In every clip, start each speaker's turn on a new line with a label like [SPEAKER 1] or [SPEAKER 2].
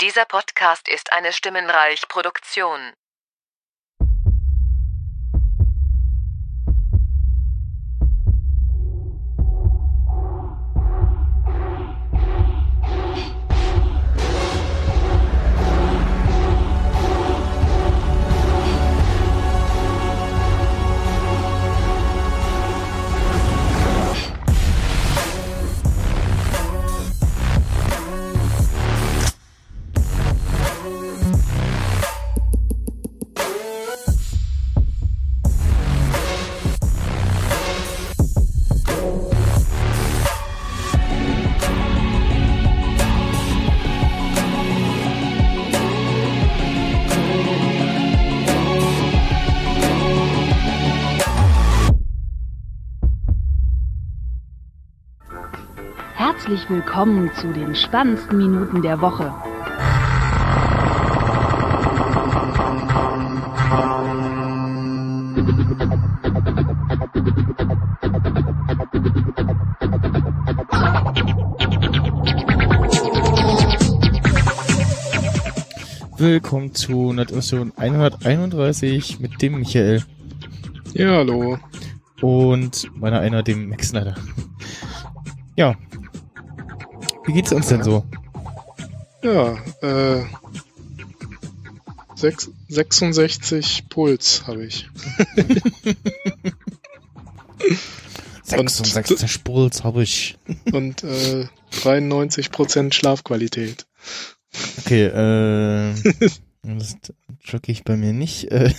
[SPEAKER 1] Dieser Podcast ist eine Stimmenreich-Produktion.
[SPEAKER 2] Herzlich willkommen zu den spannendsten Minuten der Woche.
[SPEAKER 3] Willkommen zu Nordmission 131 mit dem Michael
[SPEAKER 4] Ja, hallo.
[SPEAKER 3] und meiner einer, dem Max Snyder. Ja. Wie geht's uns denn so?
[SPEAKER 4] Ja, äh, sechs, 66 Puls habe ich.
[SPEAKER 3] 66 Puls habe ich.
[SPEAKER 4] Und äh, 93% Schlafqualität.
[SPEAKER 3] Okay, äh, das drücke ich bei mir nicht. Äh,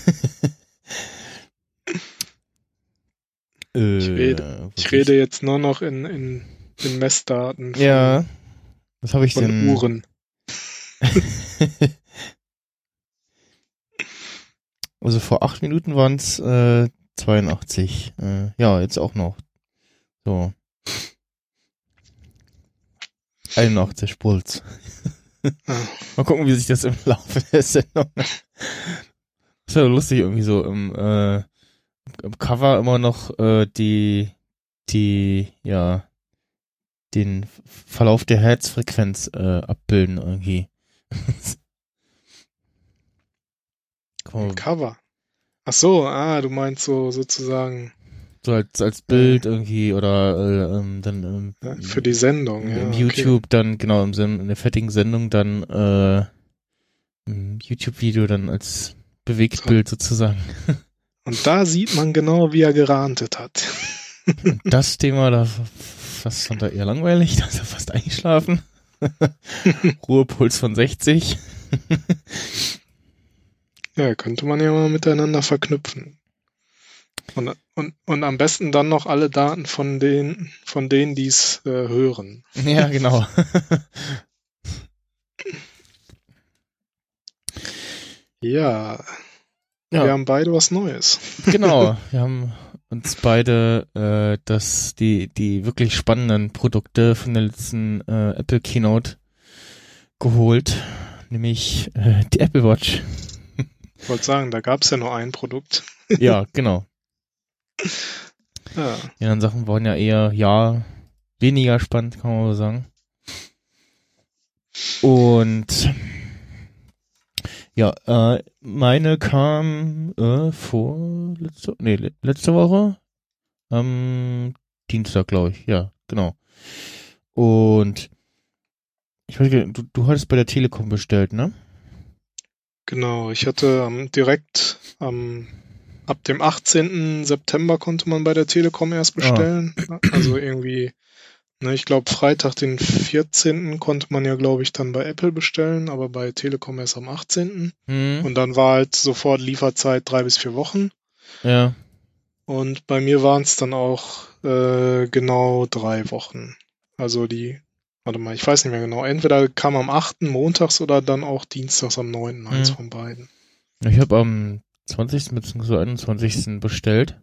[SPEAKER 4] Ich
[SPEAKER 3] Äh,
[SPEAKER 4] rede, ich rede jetzt nur noch in, in, in Messdaten
[SPEAKER 3] Ja. Was habe ich
[SPEAKER 4] von
[SPEAKER 3] denn?
[SPEAKER 4] Uhren.
[SPEAKER 3] also vor acht Minuten waren es äh, 82. Äh, ja, jetzt auch noch. So. 81 Puls.
[SPEAKER 4] Ah.
[SPEAKER 3] Mal gucken, wie sich das im Laufe der Sendung. Das ist ja lustig, irgendwie so im, äh, im Cover immer noch äh, die, die, ja, den Verlauf der Herzfrequenz äh, abbilden irgendwie. Mal,
[SPEAKER 4] Cover. Ach so, ah, du meinst so sozusagen
[SPEAKER 3] so als, als Bild irgendwie oder äh, ähm, dann ähm,
[SPEAKER 4] für die Sendung. Ja,
[SPEAKER 3] im
[SPEAKER 4] okay.
[SPEAKER 3] YouTube dann, genau, im, in der fertigen Sendung dann äh, im YouTube-Video dann als Bewegtbild sozusagen.
[SPEAKER 4] Und da sieht man genau, wie er gerantet hat.
[SPEAKER 3] Das Thema, da fast fand er eher langweilig, da ist er fast eingeschlafen. Ruhepuls von 60.
[SPEAKER 4] Ja, könnte man ja mal miteinander verknüpfen. Und, und, und am besten dann noch alle Daten von denen, von denen, die es äh, hören.
[SPEAKER 3] ja, genau.
[SPEAKER 4] Ja,
[SPEAKER 3] Ja.
[SPEAKER 4] wir haben beide was Neues.
[SPEAKER 3] Genau, wir haben uns beide äh, das die die wirklich spannenden Produkte von der letzten äh, Apple Keynote geholt, nämlich äh, die Apple Watch.
[SPEAKER 4] Ich wollte sagen, da gab es ja nur ein Produkt.
[SPEAKER 3] ja, genau.
[SPEAKER 4] Ja,
[SPEAKER 3] Die anderen Sachen waren ja eher ja weniger spannend, kann man so sagen. Und ja, äh, meine kam äh, vor letzte, nee, le- letzte Woche am Dienstag, glaube ich. Ja, genau. Und ich weiß nicht, du, du hattest bei der Telekom bestellt, ne?
[SPEAKER 4] genau. Ich hatte ähm, direkt am ab dem 18. September konnte man bei der Telekom erst bestellen. Also irgendwie, ich glaube Freitag den 14. konnte man ja, glaube ich, dann bei Apple bestellen, aber bei Telekom erst am 18.
[SPEAKER 3] Hm,
[SPEAKER 4] Und dann war halt sofort Lieferzeit drei bis vier Wochen.
[SPEAKER 3] ja.
[SPEAKER 4] Und bei mir waren es dann auch äh, genau drei Wochen. Also die, warte mal, ich weiß nicht mehr genau. Entweder kam am 8. montags oder dann auch dienstags am 9. Eins
[SPEAKER 3] Mhm.
[SPEAKER 4] von beiden.
[SPEAKER 3] Ich habe am 20. bzw. 21. bestellt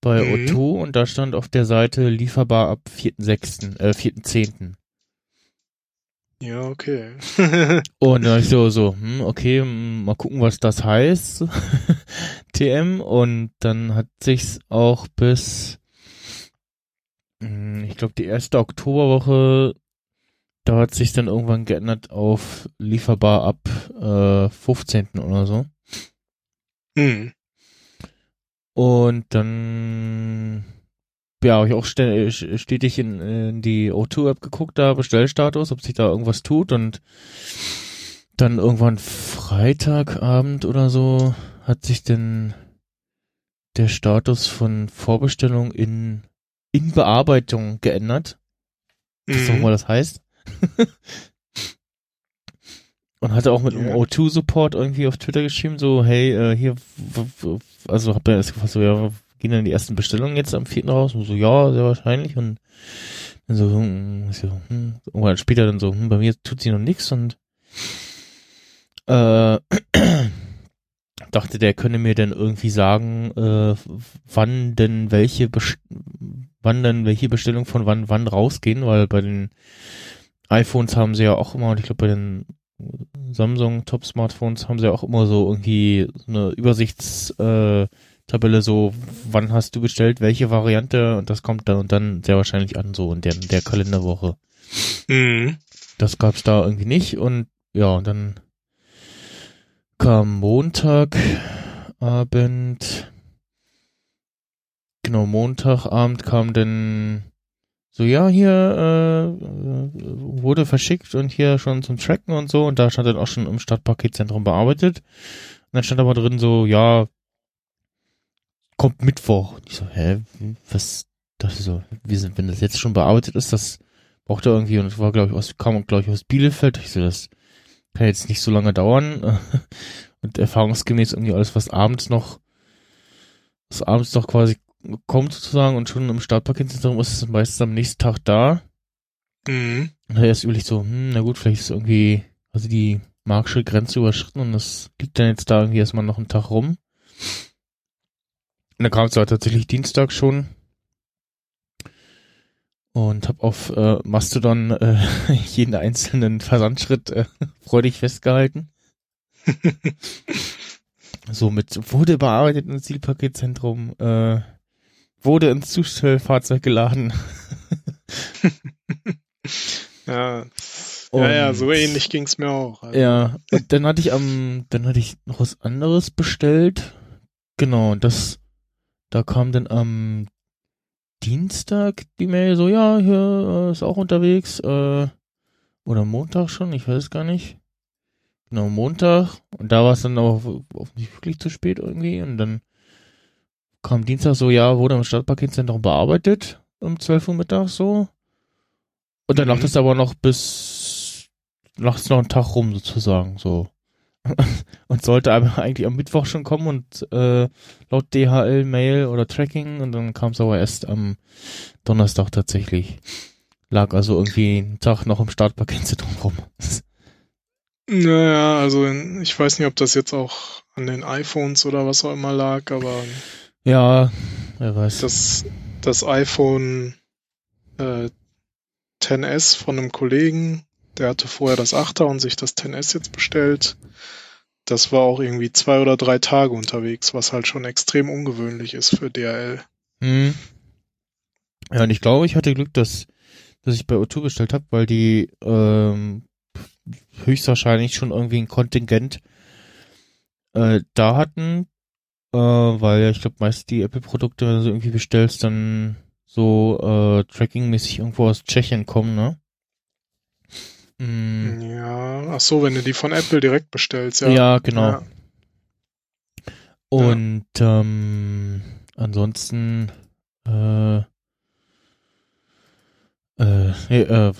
[SPEAKER 3] bei
[SPEAKER 4] Mhm.
[SPEAKER 3] O2 und da stand auf der Seite lieferbar ab 4.6., äh, 4.10.
[SPEAKER 4] Ja, okay.
[SPEAKER 3] Und dann ich so, so, hm, okay, hm, mal gucken, was das heißt. TM. Und dann hat sich's auch bis, hm, ich glaube, die erste Oktoberwoche da hat sich dann irgendwann geändert auf lieferbar ab äh, 15. oder so.
[SPEAKER 4] Hm.
[SPEAKER 3] Und dann ja, habe ich auch stetig in, in die O2-App geguckt, da Bestellstatus, ob sich da irgendwas tut und dann irgendwann Freitagabend oder so hat sich denn der Status von Vorbestellung in, in Bearbeitung geändert. Was mhm. auch immer das heißt. Und hatte auch mit ja. einem O2-Support irgendwie auf Twitter geschrieben, so, hey, äh, hier, also hab dann erst gefragt, so, ja, gehen dann die ersten Bestellungen jetzt am 4. raus? Und so, ja, sehr wahrscheinlich. Und dann so, hm, so hm, irgendwann später dann so, hm, bei mir tut sie noch nichts und äh, dachte, der könne mir dann irgendwie sagen, äh, wann denn welche Best wann denn welche Bestellung von wann wann rausgehen, weil bei den iPhones haben sie ja auch immer, und ich glaube bei den Samsung Top Smartphones haben sie ja auch immer so irgendwie eine Übersichtstabelle, so wann hast du bestellt, welche Variante und das kommt dann und dann sehr wahrscheinlich an, so in der, in der Kalenderwoche. Mhm. Das gab's da irgendwie nicht und ja, und dann kam Montagabend, genau, Montagabend kam dann so, ja, hier äh, wurde verschickt und hier schon zum Tracken und so und da stand dann auch schon im Stadtpaketzentrum bearbeitet. Und dann stand aber drin so, ja, kommt Mittwoch. Und ich so, hä, was, das so, wie sind, wenn das jetzt schon bearbeitet ist, das braucht er irgendwie und es war, glaube ich, aus, kam, glaube ich, aus Bielefeld. Ich so, das kann jetzt nicht so lange dauern. Und erfahrungsgemäß irgendwie alles, was abends noch, was abends noch quasi kommt sozusagen und schon im Startpaketzentrum ist es meistens am nächsten Tag da. Mhm. Und er ist überlegt so, hm, na gut, vielleicht ist irgendwie, also die magische Grenze überschritten und das liegt dann jetzt da irgendwie erstmal noch einen Tag rum. Und dann kam es aber tatsächlich Dienstag schon und habe auf äh, Mastodon äh, jeden einzelnen Versandschritt äh, freudig festgehalten. so mit wurde bearbeitet ins Zielpaketzentrum, äh, wurde ins Zustellfahrzeug geladen.
[SPEAKER 4] ja. Und, ja, ja, so ähnlich ging's mir auch.
[SPEAKER 3] Also. Ja, und dann hatte ich am, dann hatte ich noch was anderes bestellt. Genau, das, da kam dann am Dienstag die Mail so, ja, hier äh, ist auch unterwegs, äh, oder Montag schon, ich weiß gar nicht. Genau, Montag. Und da war es dann auch nicht wirklich zu spät irgendwie. Und dann kam Dienstag so, ja, wurde im Stadtpaketzentrum bearbeitet um 12 Uhr Mittag so. Und dann mhm. lag das aber noch bis, lag es noch einen Tag rum sozusagen, so. und sollte aber eigentlich am Mittwoch schon kommen und äh, laut DHL Mail oder Tracking und dann kam es aber erst am Donnerstag tatsächlich. Lag also irgendwie einen Tag noch im Startpaketzentrum rum.
[SPEAKER 4] Naja, also ich weiß nicht, ob das jetzt auch an den iPhones oder was auch immer lag, aber
[SPEAKER 3] ja, wer weiß.
[SPEAKER 4] Das, das iPhone äh, 10s von einem Kollegen, der hatte vorher das 8er und sich das 10s jetzt bestellt. Das war auch irgendwie zwei oder drei Tage unterwegs, was halt schon extrem ungewöhnlich ist für DHL.
[SPEAKER 3] Hm. Ja, und ich glaube, ich hatte Glück, dass, dass ich bei O2 bestellt habe, weil die ähm, höchstwahrscheinlich schon irgendwie ein Kontingent äh, da hatten, äh, weil ja, ich glaube, meist die Apple-Produkte, wenn du irgendwie bestellst, dann so äh, Tracking-mäßig irgendwo aus Tschechien kommen, ne?
[SPEAKER 4] Mm. Ja, ach so, wenn du die von Apple direkt bestellst, ja.
[SPEAKER 3] Ja, genau. Ja. Und ja. Ähm, ansonsten äh, äh, nee, äh,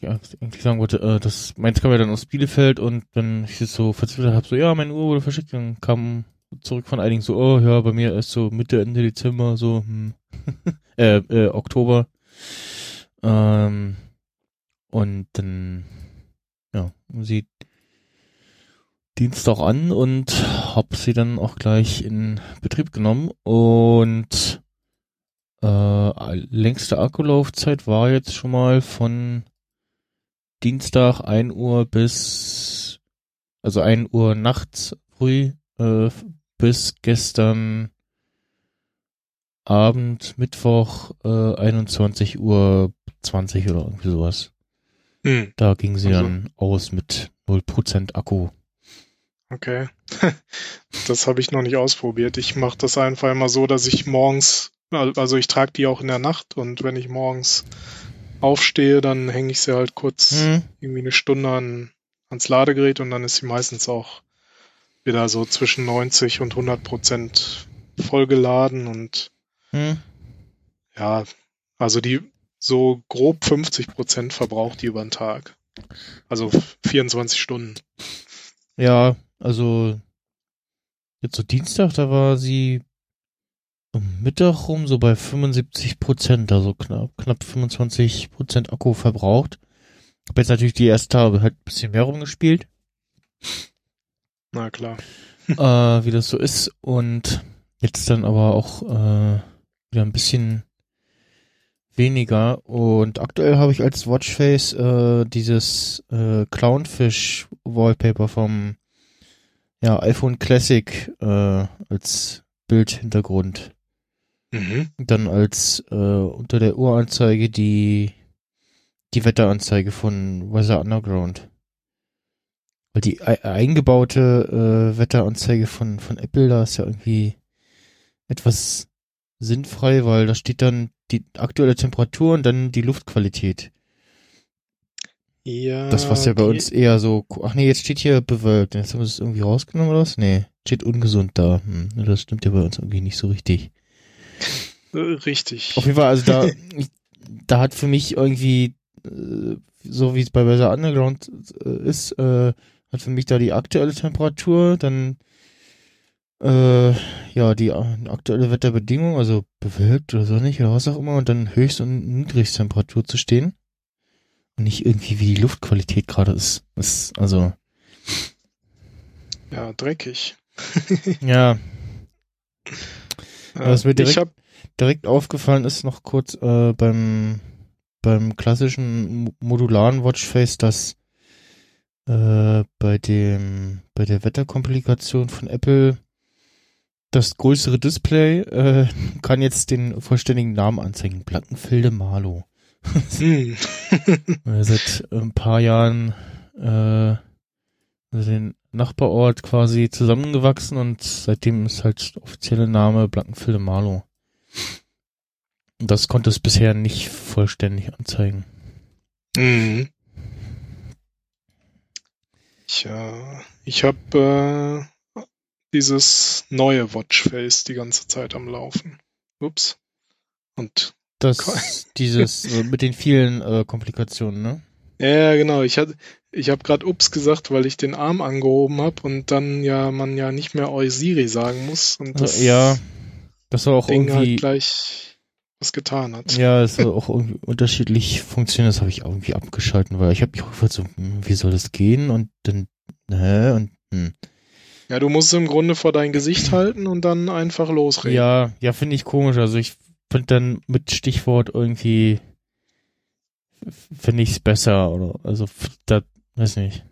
[SPEAKER 3] ja, eigentlich sagen wollte, äh, das meins kam ja dann aus Bielefeld und dann ich so verzweifelt habe, so, ja, meine Uhr wurde verschickt, dann kam zurück von einigen so, oh ja, bei mir ist so Mitte, Ende Dezember, so, hm, äh, äh, Oktober. Ähm, und dann, ja, sie Dienstag an und hab sie dann auch gleich in Betrieb genommen und äh, längste Akkulaufzeit war jetzt schon mal von Dienstag 1 Uhr bis, also 1 Uhr nachts früh äh, bis gestern Abend, Mittwoch äh, 21 Uhr 20 oder irgendwie sowas.
[SPEAKER 4] Hm,
[SPEAKER 3] Da ging sie
[SPEAKER 4] Also-
[SPEAKER 3] dann aus mit 0% Akku.
[SPEAKER 4] okay. das habe ich noch nicht ausprobiert. Ich mache das einfach immer so, dass ich morgens, also ich trage die auch in der Nacht und wenn ich morgens aufstehe, dann hänge ich sie halt kurz
[SPEAKER 3] Hm.
[SPEAKER 4] irgendwie eine Stunde an, ans Ladegerät und dann ist sie meistens auch wieder so zwischen 90 und 100 Prozent vollgeladen und
[SPEAKER 3] Hm.
[SPEAKER 4] ja, also die so grob 50 Prozent verbraucht die über den Tag. Also 24 Stunden.
[SPEAKER 3] Ja, also jetzt so Dienstag, da war sie um Mittag rum so bei 75 Prozent, also knapp, knapp 25 Prozent Akku verbraucht. Hab jetzt natürlich die ersten Tage halt ein bisschen mehr rumgespielt,
[SPEAKER 4] Na klar.
[SPEAKER 3] äh, wie das so ist. Und jetzt dann aber auch äh, wieder ein bisschen weniger. Und aktuell habe ich als Watchface äh, dieses äh, Clownfish Wallpaper vom ja, iPhone Classic äh, als Bildhintergrund.
[SPEAKER 4] Mhm.
[SPEAKER 3] Dann als äh, unter der Uhranzeige die die Wetteranzeige von Weather Underground. Weil die ei- eingebaute äh, Wetteranzeige von von Apple da ist ja irgendwie etwas sinnfrei, weil da steht dann die aktuelle Temperatur und dann die Luftqualität.
[SPEAKER 4] Ja.
[SPEAKER 3] Das was ja bei uns eher so, ach nee, jetzt steht hier bewölkt. Jetzt haben wir es irgendwie rausgenommen oder was? Nee, steht ungesund da. Hm, das stimmt ja bei uns irgendwie nicht so richtig.
[SPEAKER 4] äh, Richtig.
[SPEAKER 3] Auf jeden Fall, also da, da hat für mich irgendwie, äh, so wie es bei Weather Underground äh, ist, äh, hat für mich da die aktuelle Temperatur, dann äh, ja, die äh, aktuelle Wetterbedingung, also bewölkt oder sonnig oder was auch immer, und dann Höchst- und Niedrigstemperatur zu stehen. Und nicht irgendwie, wie die Luftqualität gerade ist. Das, also,
[SPEAKER 4] Ja, dreckig.
[SPEAKER 3] ja, was mir direkt- direkt aufgefallen ist noch kurz äh, beim beim klassischen mo- modularen Watchface, dass äh, bei dem bei der Wetterkomplikation von Apple das größere Display äh, kann jetzt den vollständigen Namen anzeigen. Blankenfelde Marlow.
[SPEAKER 4] hm.
[SPEAKER 3] Äh, Seit ein paar Jahren äh, also den Nachbarort quasi zusammengewachsen und seitdem ist halt der offizielle Name Blankenfelde Marlow. Und das konnte es bisher nicht vollständig anzeigen.
[SPEAKER 4] Mhm. Tja, ich habe äh, dieses neue Watchface die ganze Zeit am Laufen. Ups. Und
[SPEAKER 3] Das, dieses, äh, mit den vielen äh, Komplikationen, ne?
[SPEAKER 4] ja, genau, ich hatte ich habe gerade ups gesagt, weil ich den Arm angehoben habe und dann ja man ja nicht mehr Oi Siri sagen muss und das
[SPEAKER 3] Äh, ja, das soll auch
[SPEAKER 4] Ding halt
[SPEAKER 3] irgendwie,
[SPEAKER 4] gleich was getan hat.
[SPEAKER 3] ja, es soll auch irgendwie unterschiedlich funktionieren. Das habe ich irgendwie abgeschalten, weil ich habe mich auch gefragt, so, hm, wie soll das gehen? Und dann, hä? Und, hm.
[SPEAKER 4] Ja, du musst es im Grunde vor dein Gesicht halten und dann einfach losreden.
[SPEAKER 3] Ja, ja, finde ich komisch. Also ich finde dann mit Stichwort irgendwie finde ich es besser oder also da weiß nicht.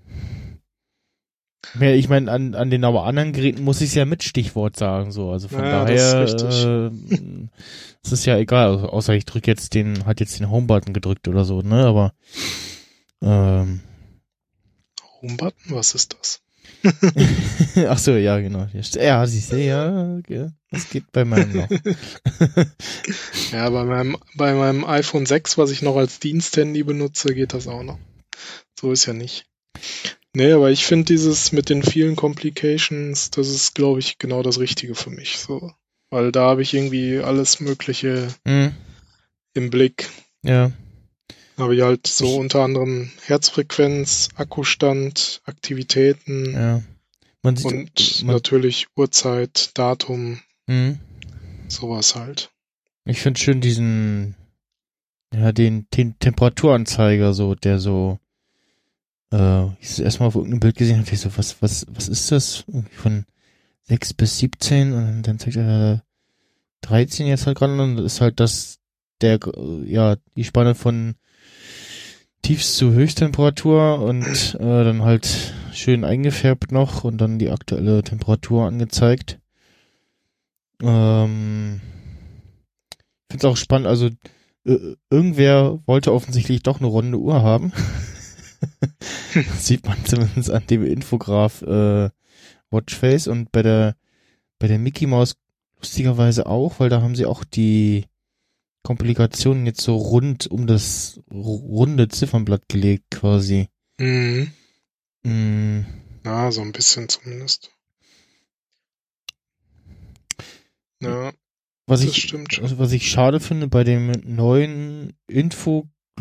[SPEAKER 3] Mehr, ich meine, an, an den aber anderen Geräten muss ich es ja mit Stichwort sagen, so. Also von
[SPEAKER 4] Ja, das
[SPEAKER 3] daher
[SPEAKER 4] ist richtig.
[SPEAKER 3] äh, es ist ja egal, außer ich drücke jetzt den, hat jetzt den Home-Button gedrückt oder so, ne? Aber ähm,
[SPEAKER 4] Home-Button, was ist das?
[SPEAKER 3] ach so, ja, genau. Ja, siehst du, ja, ja, das geht bei meinem noch.
[SPEAKER 4] Ja, bei meinem, bei meinem iPhone 6, was ich noch als Diensthandy benutze, geht das auch noch. So ist ja nicht. Nee, aber ich finde dieses mit den vielen Complications, das ist, glaube ich, genau das Richtige für mich. So. Weil da habe ich irgendwie alles Mögliche
[SPEAKER 3] hm,
[SPEAKER 4] im Blick.
[SPEAKER 3] ja.
[SPEAKER 4] Habe ich halt so unter anderem Herzfrequenz, Akkustand, Aktivitäten
[SPEAKER 3] Ja. Man sieht,
[SPEAKER 4] und
[SPEAKER 3] man-
[SPEAKER 4] natürlich Uhrzeit, Datum,
[SPEAKER 3] hm,
[SPEAKER 4] sowas halt.
[SPEAKER 3] ich finde schön diesen, ja, den, den Temperaturanzeiger so, der so, äh, ich es erstmal auf irgendeinem Bild gesehen habe, ich so, was, was, was ist das? Irgendwie von 6 bis 17 und dann zeigt er 13 jetzt halt gerade und das ist halt das, der, äh, ja, die Spanne von Tiefst zu Höchsttemperatur und äh, dann halt schön eingefärbt noch und dann die aktuelle Temperatur angezeigt. Ähm, ich finde es auch spannend, also äh, irgendwer wollte offensichtlich doch eine runde Uhr haben Das sieht man zumindest an dem Infograph äh, Watchface und bei der bei der Mickey Mouse lustigerweise auch, weil da haben sie auch die Komplikationen jetzt so rund um das runde Ziffernblatt gelegt quasi.
[SPEAKER 4] Mhm.
[SPEAKER 3] Mm,
[SPEAKER 4] Ja, so ein bisschen zumindest. Ja,
[SPEAKER 3] was
[SPEAKER 4] das
[SPEAKER 3] ich
[SPEAKER 4] stimmt schon.
[SPEAKER 3] also was ich schade finde bei dem neuen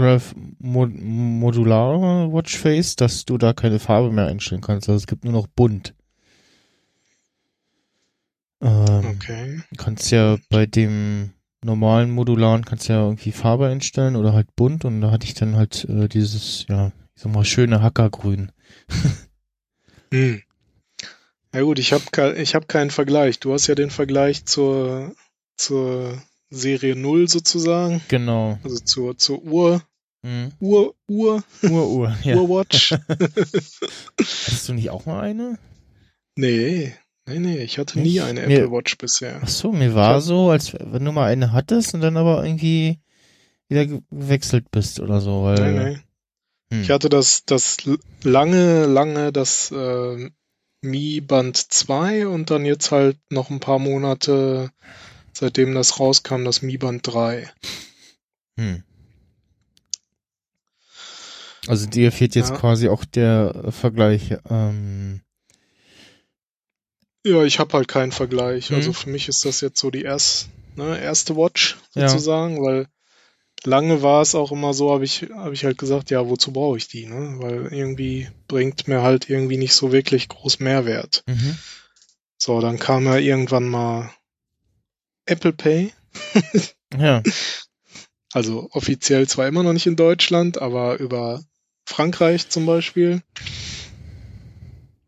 [SPEAKER 3] Infograph Mo Modular Watchface, dass du da keine Farbe mehr einstellen kannst. Also es gibt nur noch bunt. Ähm,
[SPEAKER 4] Okay.
[SPEAKER 3] Du kannst ja bei dem normalen Modularen kannst ja irgendwie Farbe einstellen oder halt bunt und da hatte ich dann halt äh, dieses, ja, ich sag mal, schöne Hackergrün.
[SPEAKER 4] Hm. Ja gut, ich habe ich hab keinen Vergleich. Du hast ja den Vergleich zur, zur Serie 0 sozusagen,
[SPEAKER 3] Genau.
[SPEAKER 4] also zur, zur Uhr,
[SPEAKER 3] Mhm.
[SPEAKER 4] Uhr, Uhr,
[SPEAKER 3] Uhr, Uhr, ja.
[SPEAKER 4] Uhrwatch.
[SPEAKER 3] Hattest du nicht auch mal eine?
[SPEAKER 4] nee, nee, nee, ich hatte
[SPEAKER 3] Nicht?
[SPEAKER 4] nie eine
[SPEAKER 3] Mir-
[SPEAKER 4] Apple Watch bisher.
[SPEAKER 3] Ach so, mir war so, als wenn du mal eine hattest und dann aber irgendwie wieder ge- gewechselt bist oder so, weil.
[SPEAKER 4] Nee, nee.
[SPEAKER 3] Hm.
[SPEAKER 4] Ich hatte das, das lange, lange das äh, Mi Band 2 und dann jetzt halt noch ein paar Monate, seitdem das rauskam, das Mi Band 3.
[SPEAKER 3] Hm. Also dir fehlt jetzt
[SPEAKER 4] Ja.
[SPEAKER 3] quasi auch der Vergleich. Ähm,
[SPEAKER 4] Ja, ich habe halt keinen Vergleich.
[SPEAKER 3] Mhm.
[SPEAKER 4] Also für mich ist das jetzt so die erst, ne, erste Watch
[SPEAKER 3] Ja.
[SPEAKER 4] sozusagen, weil lange war es auch immer so, habe ich, hab ich halt gesagt, ja, wozu brauche ich die, ne? Weil irgendwie bringt mir halt irgendwie nicht so wirklich groß Mehrwert.
[SPEAKER 3] mhm.
[SPEAKER 4] So, dann kam ja irgendwann mal Apple Pay.
[SPEAKER 3] Ja.
[SPEAKER 4] Also offiziell zwar immer noch nicht in Deutschland, aber über Frankreich zum Beispiel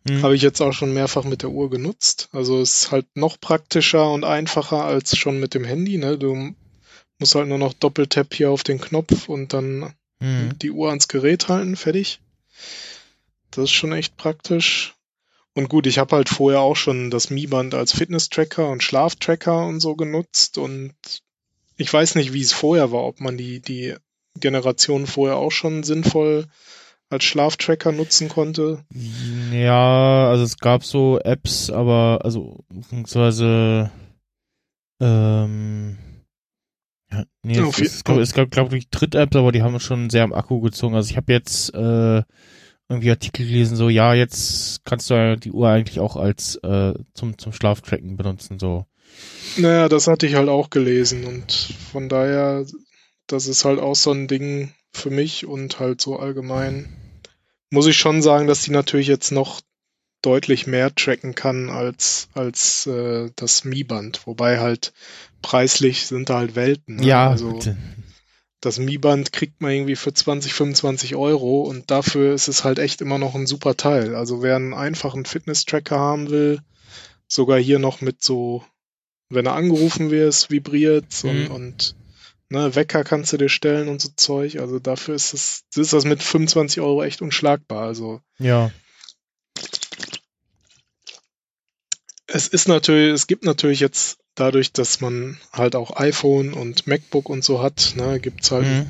[SPEAKER 3] Hm.
[SPEAKER 4] habe ich jetzt auch schon mehrfach mit der Uhr genutzt. Also ist halt noch praktischer und einfacher als schon mit dem Handy. Ne? Du musst halt nur noch Doppeltap hier auf den Knopf und dann
[SPEAKER 3] Hm.
[SPEAKER 4] die Uhr ans Gerät halten, fertig. Das ist schon echt praktisch. Und gut, ich habe halt vorher auch schon das Mi-Band als Fitness-Tracker und Schlaftracker und so genutzt und ich weiß nicht, wie es vorher war, ob man die, die Generation vorher auch schon sinnvoll als Schlaftracker nutzen konnte.
[SPEAKER 3] Ja, also es gab so Apps, aber also beziehungsweise ähm, ja, nee,
[SPEAKER 4] Ja,
[SPEAKER 3] es,
[SPEAKER 4] je-
[SPEAKER 3] es, gab, es gab glaube ich Tritt-Apps, aber die haben schon sehr am Akku gezogen. Also ich habe jetzt äh, irgendwie Artikel gelesen, so ja, jetzt kannst du ja die Uhr eigentlich auch als äh, zum zum Schlaftracken benutzen, so.
[SPEAKER 4] Naja, das hatte ich halt auch gelesen und von daher, das ist halt auch so ein Ding für mich und halt so allgemein muss ich schon sagen, dass die natürlich jetzt noch deutlich mehr tracken kann als, als äh, das Mi-Band. Wobei halt preislich sind da halt Welten. Ne?
[SPEAKER 3] Ja,
[SPEAKER 4] also
[SPEAKER 3] gut.
[SPEAKER 4] das Mi-Band kriegt man irgendwie für 20, 25 Euro und dafür ist es halt echt immer noch ein super Teil. Also wer einen einfachen Fitness-Tracker haben will, sogar hier noch mit so, wenn er angerufen wird, vibriert und,
[SPEAKER 3] Mhm.
[SPEAKER 4] und ne, Wecker kannst du dir stellen und so Zeug. Also dafür ist es, ist das mit 25 Euro echt unschlagbar. Also
[SPEAKER 3] ja.
[SPEAKER 4] es ist natürlich, es gibt natürlich jetzt dadurch, dass man halt auch iPhone und MacBook und so hat, ne, gibt's halt
[SPEAKER 3] Mhm.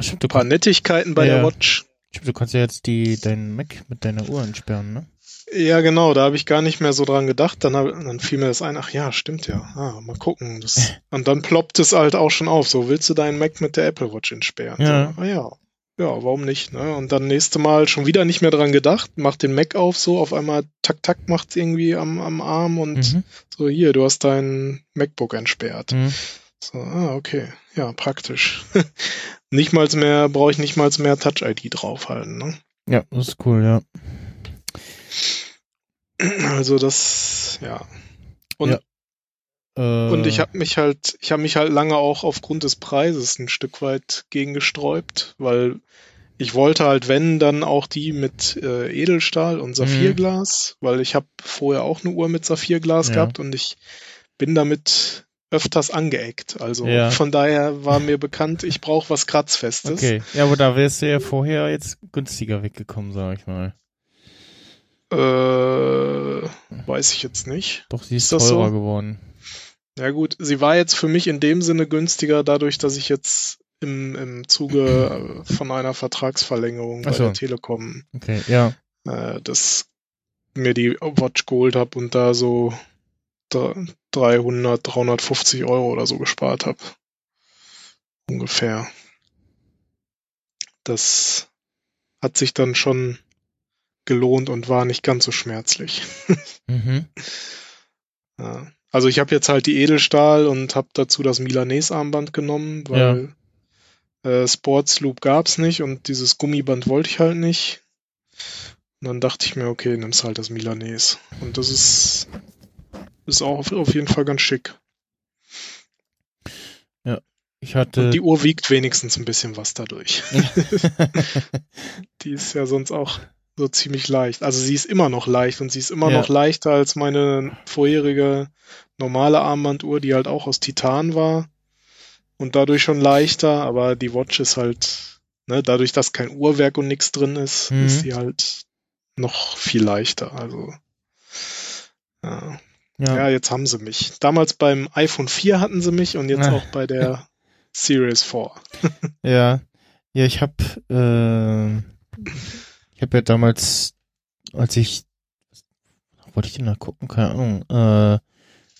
[SPEAKER 3] Stimmt,
[SPEAKER 4] ein paar Nettigkeiten bei
[SPEAKER 3] Ja.
[SPEAKER 4] der Watch.
[SPEAKER 3] stimmt, du kannst ja jetzt die deinen Mac mit deiner Uhr entsperren, ne?
[SPEAKER 4] Ja, genau, da habe ich gar nicht mehr so dran gedacht. Dann, hab, dann fiel mir das ein, ach ja, stimmt ja. Ah, mal gucken. Das, und dann ploppt es halt auch schon auf. So, willst du deinen Mac mit der Apple Watch entsperren?
[SPEAKER 3] Ja.
[SPEAKER 4] So, ah ja. Ja, warum nicht? Ne? Und dann nächste Mal schon wieder nicht mehr dran gedacht, macht den Mac auf, so auf einmal tak tak macht's irgendwie am, am Arm und
[SPEAKER 3] Mhm.
[SPEAKER 4] so hier, du hast dein MacBook entsperrt.
[SPEAKER 3] Mhm.
[SPEAKER 4] So, ah, okay. Ja, praktisch. nicht mal mehr, brauche ich nicht mal mehr Touch-ID draufhalten, ne?
[SPEAKER 3] Ja, das ist cool, ja.
[SPEAKER 4] Also das, ja. Und
[SPEAKER 3] Ja. Äh,
[SPEAKER 4] Und ich habe mich halt, ich habe mich halt lange auch aufgrund des Preises ein Stück weit gegen gesträubt, weil ich wollte halt, wenn, dann auch die mit äh, Edelstahl und Saphirglas, weil ich habe vorher auch eine Uhr mit Saphirglas
[SPEAKER 3] Ja.
[SPEAKER 4] gehabt und ich bin damit öfters angeeckt. Also
[SPEAKER 3] Ja.
[SPEAKER 4] von daher war mir bekannt, ich brauche was Kratzfestes.
[SPEAKER 3] Okay, ja, aber da wärst du ja vorher jetzt günstiger weggekommen, sag ich mal.
[SPEAKER 4] Äh, weiß ich jetzt nicht.
[SPEAKER 3] Doch, sie ist,
[SPEAKER 4] Ist das
[SPEAKER 3] teurer
[SPEAKER 4] so?
[SPEAKER 3] geworden.
[SPEAKER 4] Ja gut, sie war jetzt für mich in dem Sinne günstiger, dadurch, dass ich jetzt im, im Zuge äh, von einer Vertragsverlängerung bei
[SPEAKER 3] so.
[SPEAKER 4] der Telekom,
[SPEAKER 3] Okay, ja.
[SPEAKER 4] äh, dass mir die Watch geholt habe und da so dr- 300, 350 Euro oder so gespart habe. Ungefähr. Das hat sich dann schon gelohnt und war nicht ganz so schmerzlich.
[SPEAKER 3] Mhm.
[SPEAKER 4] Ja. Also ich habe jetzt halt die Edelstahl und habe dazu das Milanese-Armband genommen, weil äh, Sports Loop gab's nicht und dieses Gummiband wollte ich halt nicht. Und dann dachte ich mir, okay, nimmst halt das Milanese. Und das ist, ist auch auf, auf jeden Fall ganz schick.
[SPEAKER 3] Ich hatte.
[SPEAKER 4] Und die Uhr wiegt wenigstens ein bisschen was dadurch. Die ist ja sonst auch so ziemlich leicht. Also sie ist immer noch leicht und sie ist immer
[SPEAKER 3] Ja.
[SPEAKER 4] noch leichter als meine vorherige normale Armbanduhr, die halt auch aus Titan war und dadurch schon leichter, aber die Watch ist halt, ne, dadurch, dass kein Uhrwerk und nichts drin ist,
[SPEAKER 3] Mhm.
[SPEAKER 4] ist sie halt noch viel leichter. Also ja.
[SPEAKER 3] ja.
[SPEAKER 4] ja, jetzt haben sie mich. Damals beim iPhone 4 hatten sie mich und jetzt
[SPEAKER 3] Ah.
[SPEAKER 4] auch bei der Series 4.
[SPEAKER 3] Ja, ja, ich habe, äh, habe ja damals, als ich, wollte ich denn da gucken? Keine Ahnung. Äh,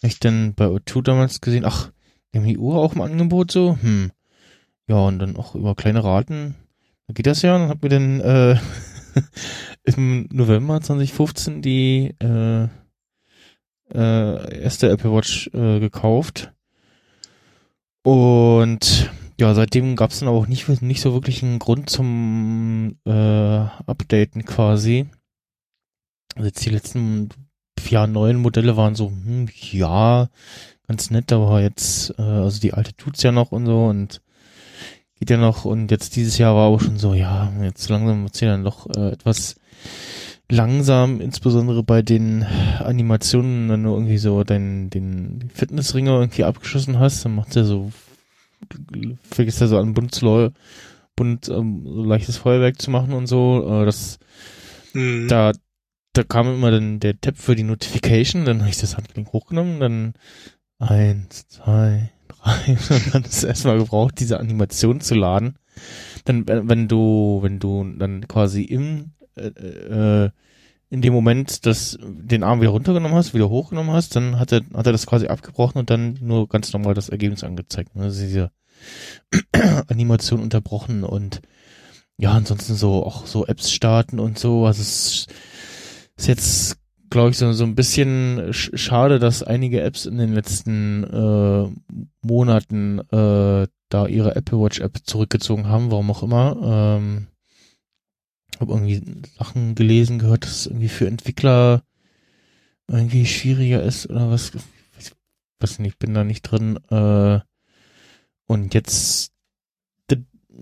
[SPEAKER 3] ich dann bei O2 damals gesehen, ach, die haben die Uhr auch im Angebot so, hm, ja und dann auch über kleine Raten, da geht das ja. Und hab mir dann äh, im November 2015 die äh, äh, erste Apple Watch äh, gekauft. Und ja, seitdem gab es dann auch nicht, nicht so wirklich einen Grund zum äh, Updaten quasi. Also jetzt die letzten ja, neuen Modelle waren so, hm, ja, ganz nett, aber jetzt, äh, also die alte tut's ja noch und so und geht ja noch und jetzt dieses Jahr war auch schon so, ja, jetzt langsam wird's ja dann doch äh, etwas langsam, insbesondere bei den Animationen, wenn du irgendwie so deinen den Fitnessringer irgendwie abgeschossen hast, dann macht er so, vergisst er so an bunt, zu lau- bunt ähm, so leichtes Feuerwerk zu machen und so. Äh, das,
[SPEAKER 4] Mhm.
[SPEAKER 3] da, da kam immer dann der Tab für die Notification, dann habe ich das Handgelenk hochgenommen, dann eins, zwei, drei, und dann ist erstmal gebraucht, diese Animation zu laden. Dann, wenn wenn du, wenn du dann quasi im, äh, äh, in dem Moment das, den Arm wieder runtergenommen hast, wieder hochgenommen hast, dann hat er, hat er das quasi abgebrochen und dann nur ganz normal das Ergebnis angezeigt. Also diese Animation unterbrochen und ja, ansonsten so auch so Apps starten und so. Also es ist jetzt, glaube ich, so, so ein bisschen sch- schade, dass einige Apps in den letzten äh, Monaten äh, da ihre Apple Watch App zurückgezogen haben, warum auch immer. Ähm, habe irgendwie Sachen gelesen, gehört, dass es irgendwie für Entwickler irgendwie schwieriger ist oder was. Ich weiß nicht, ich bin da nicht drin. Äh, und jetzt,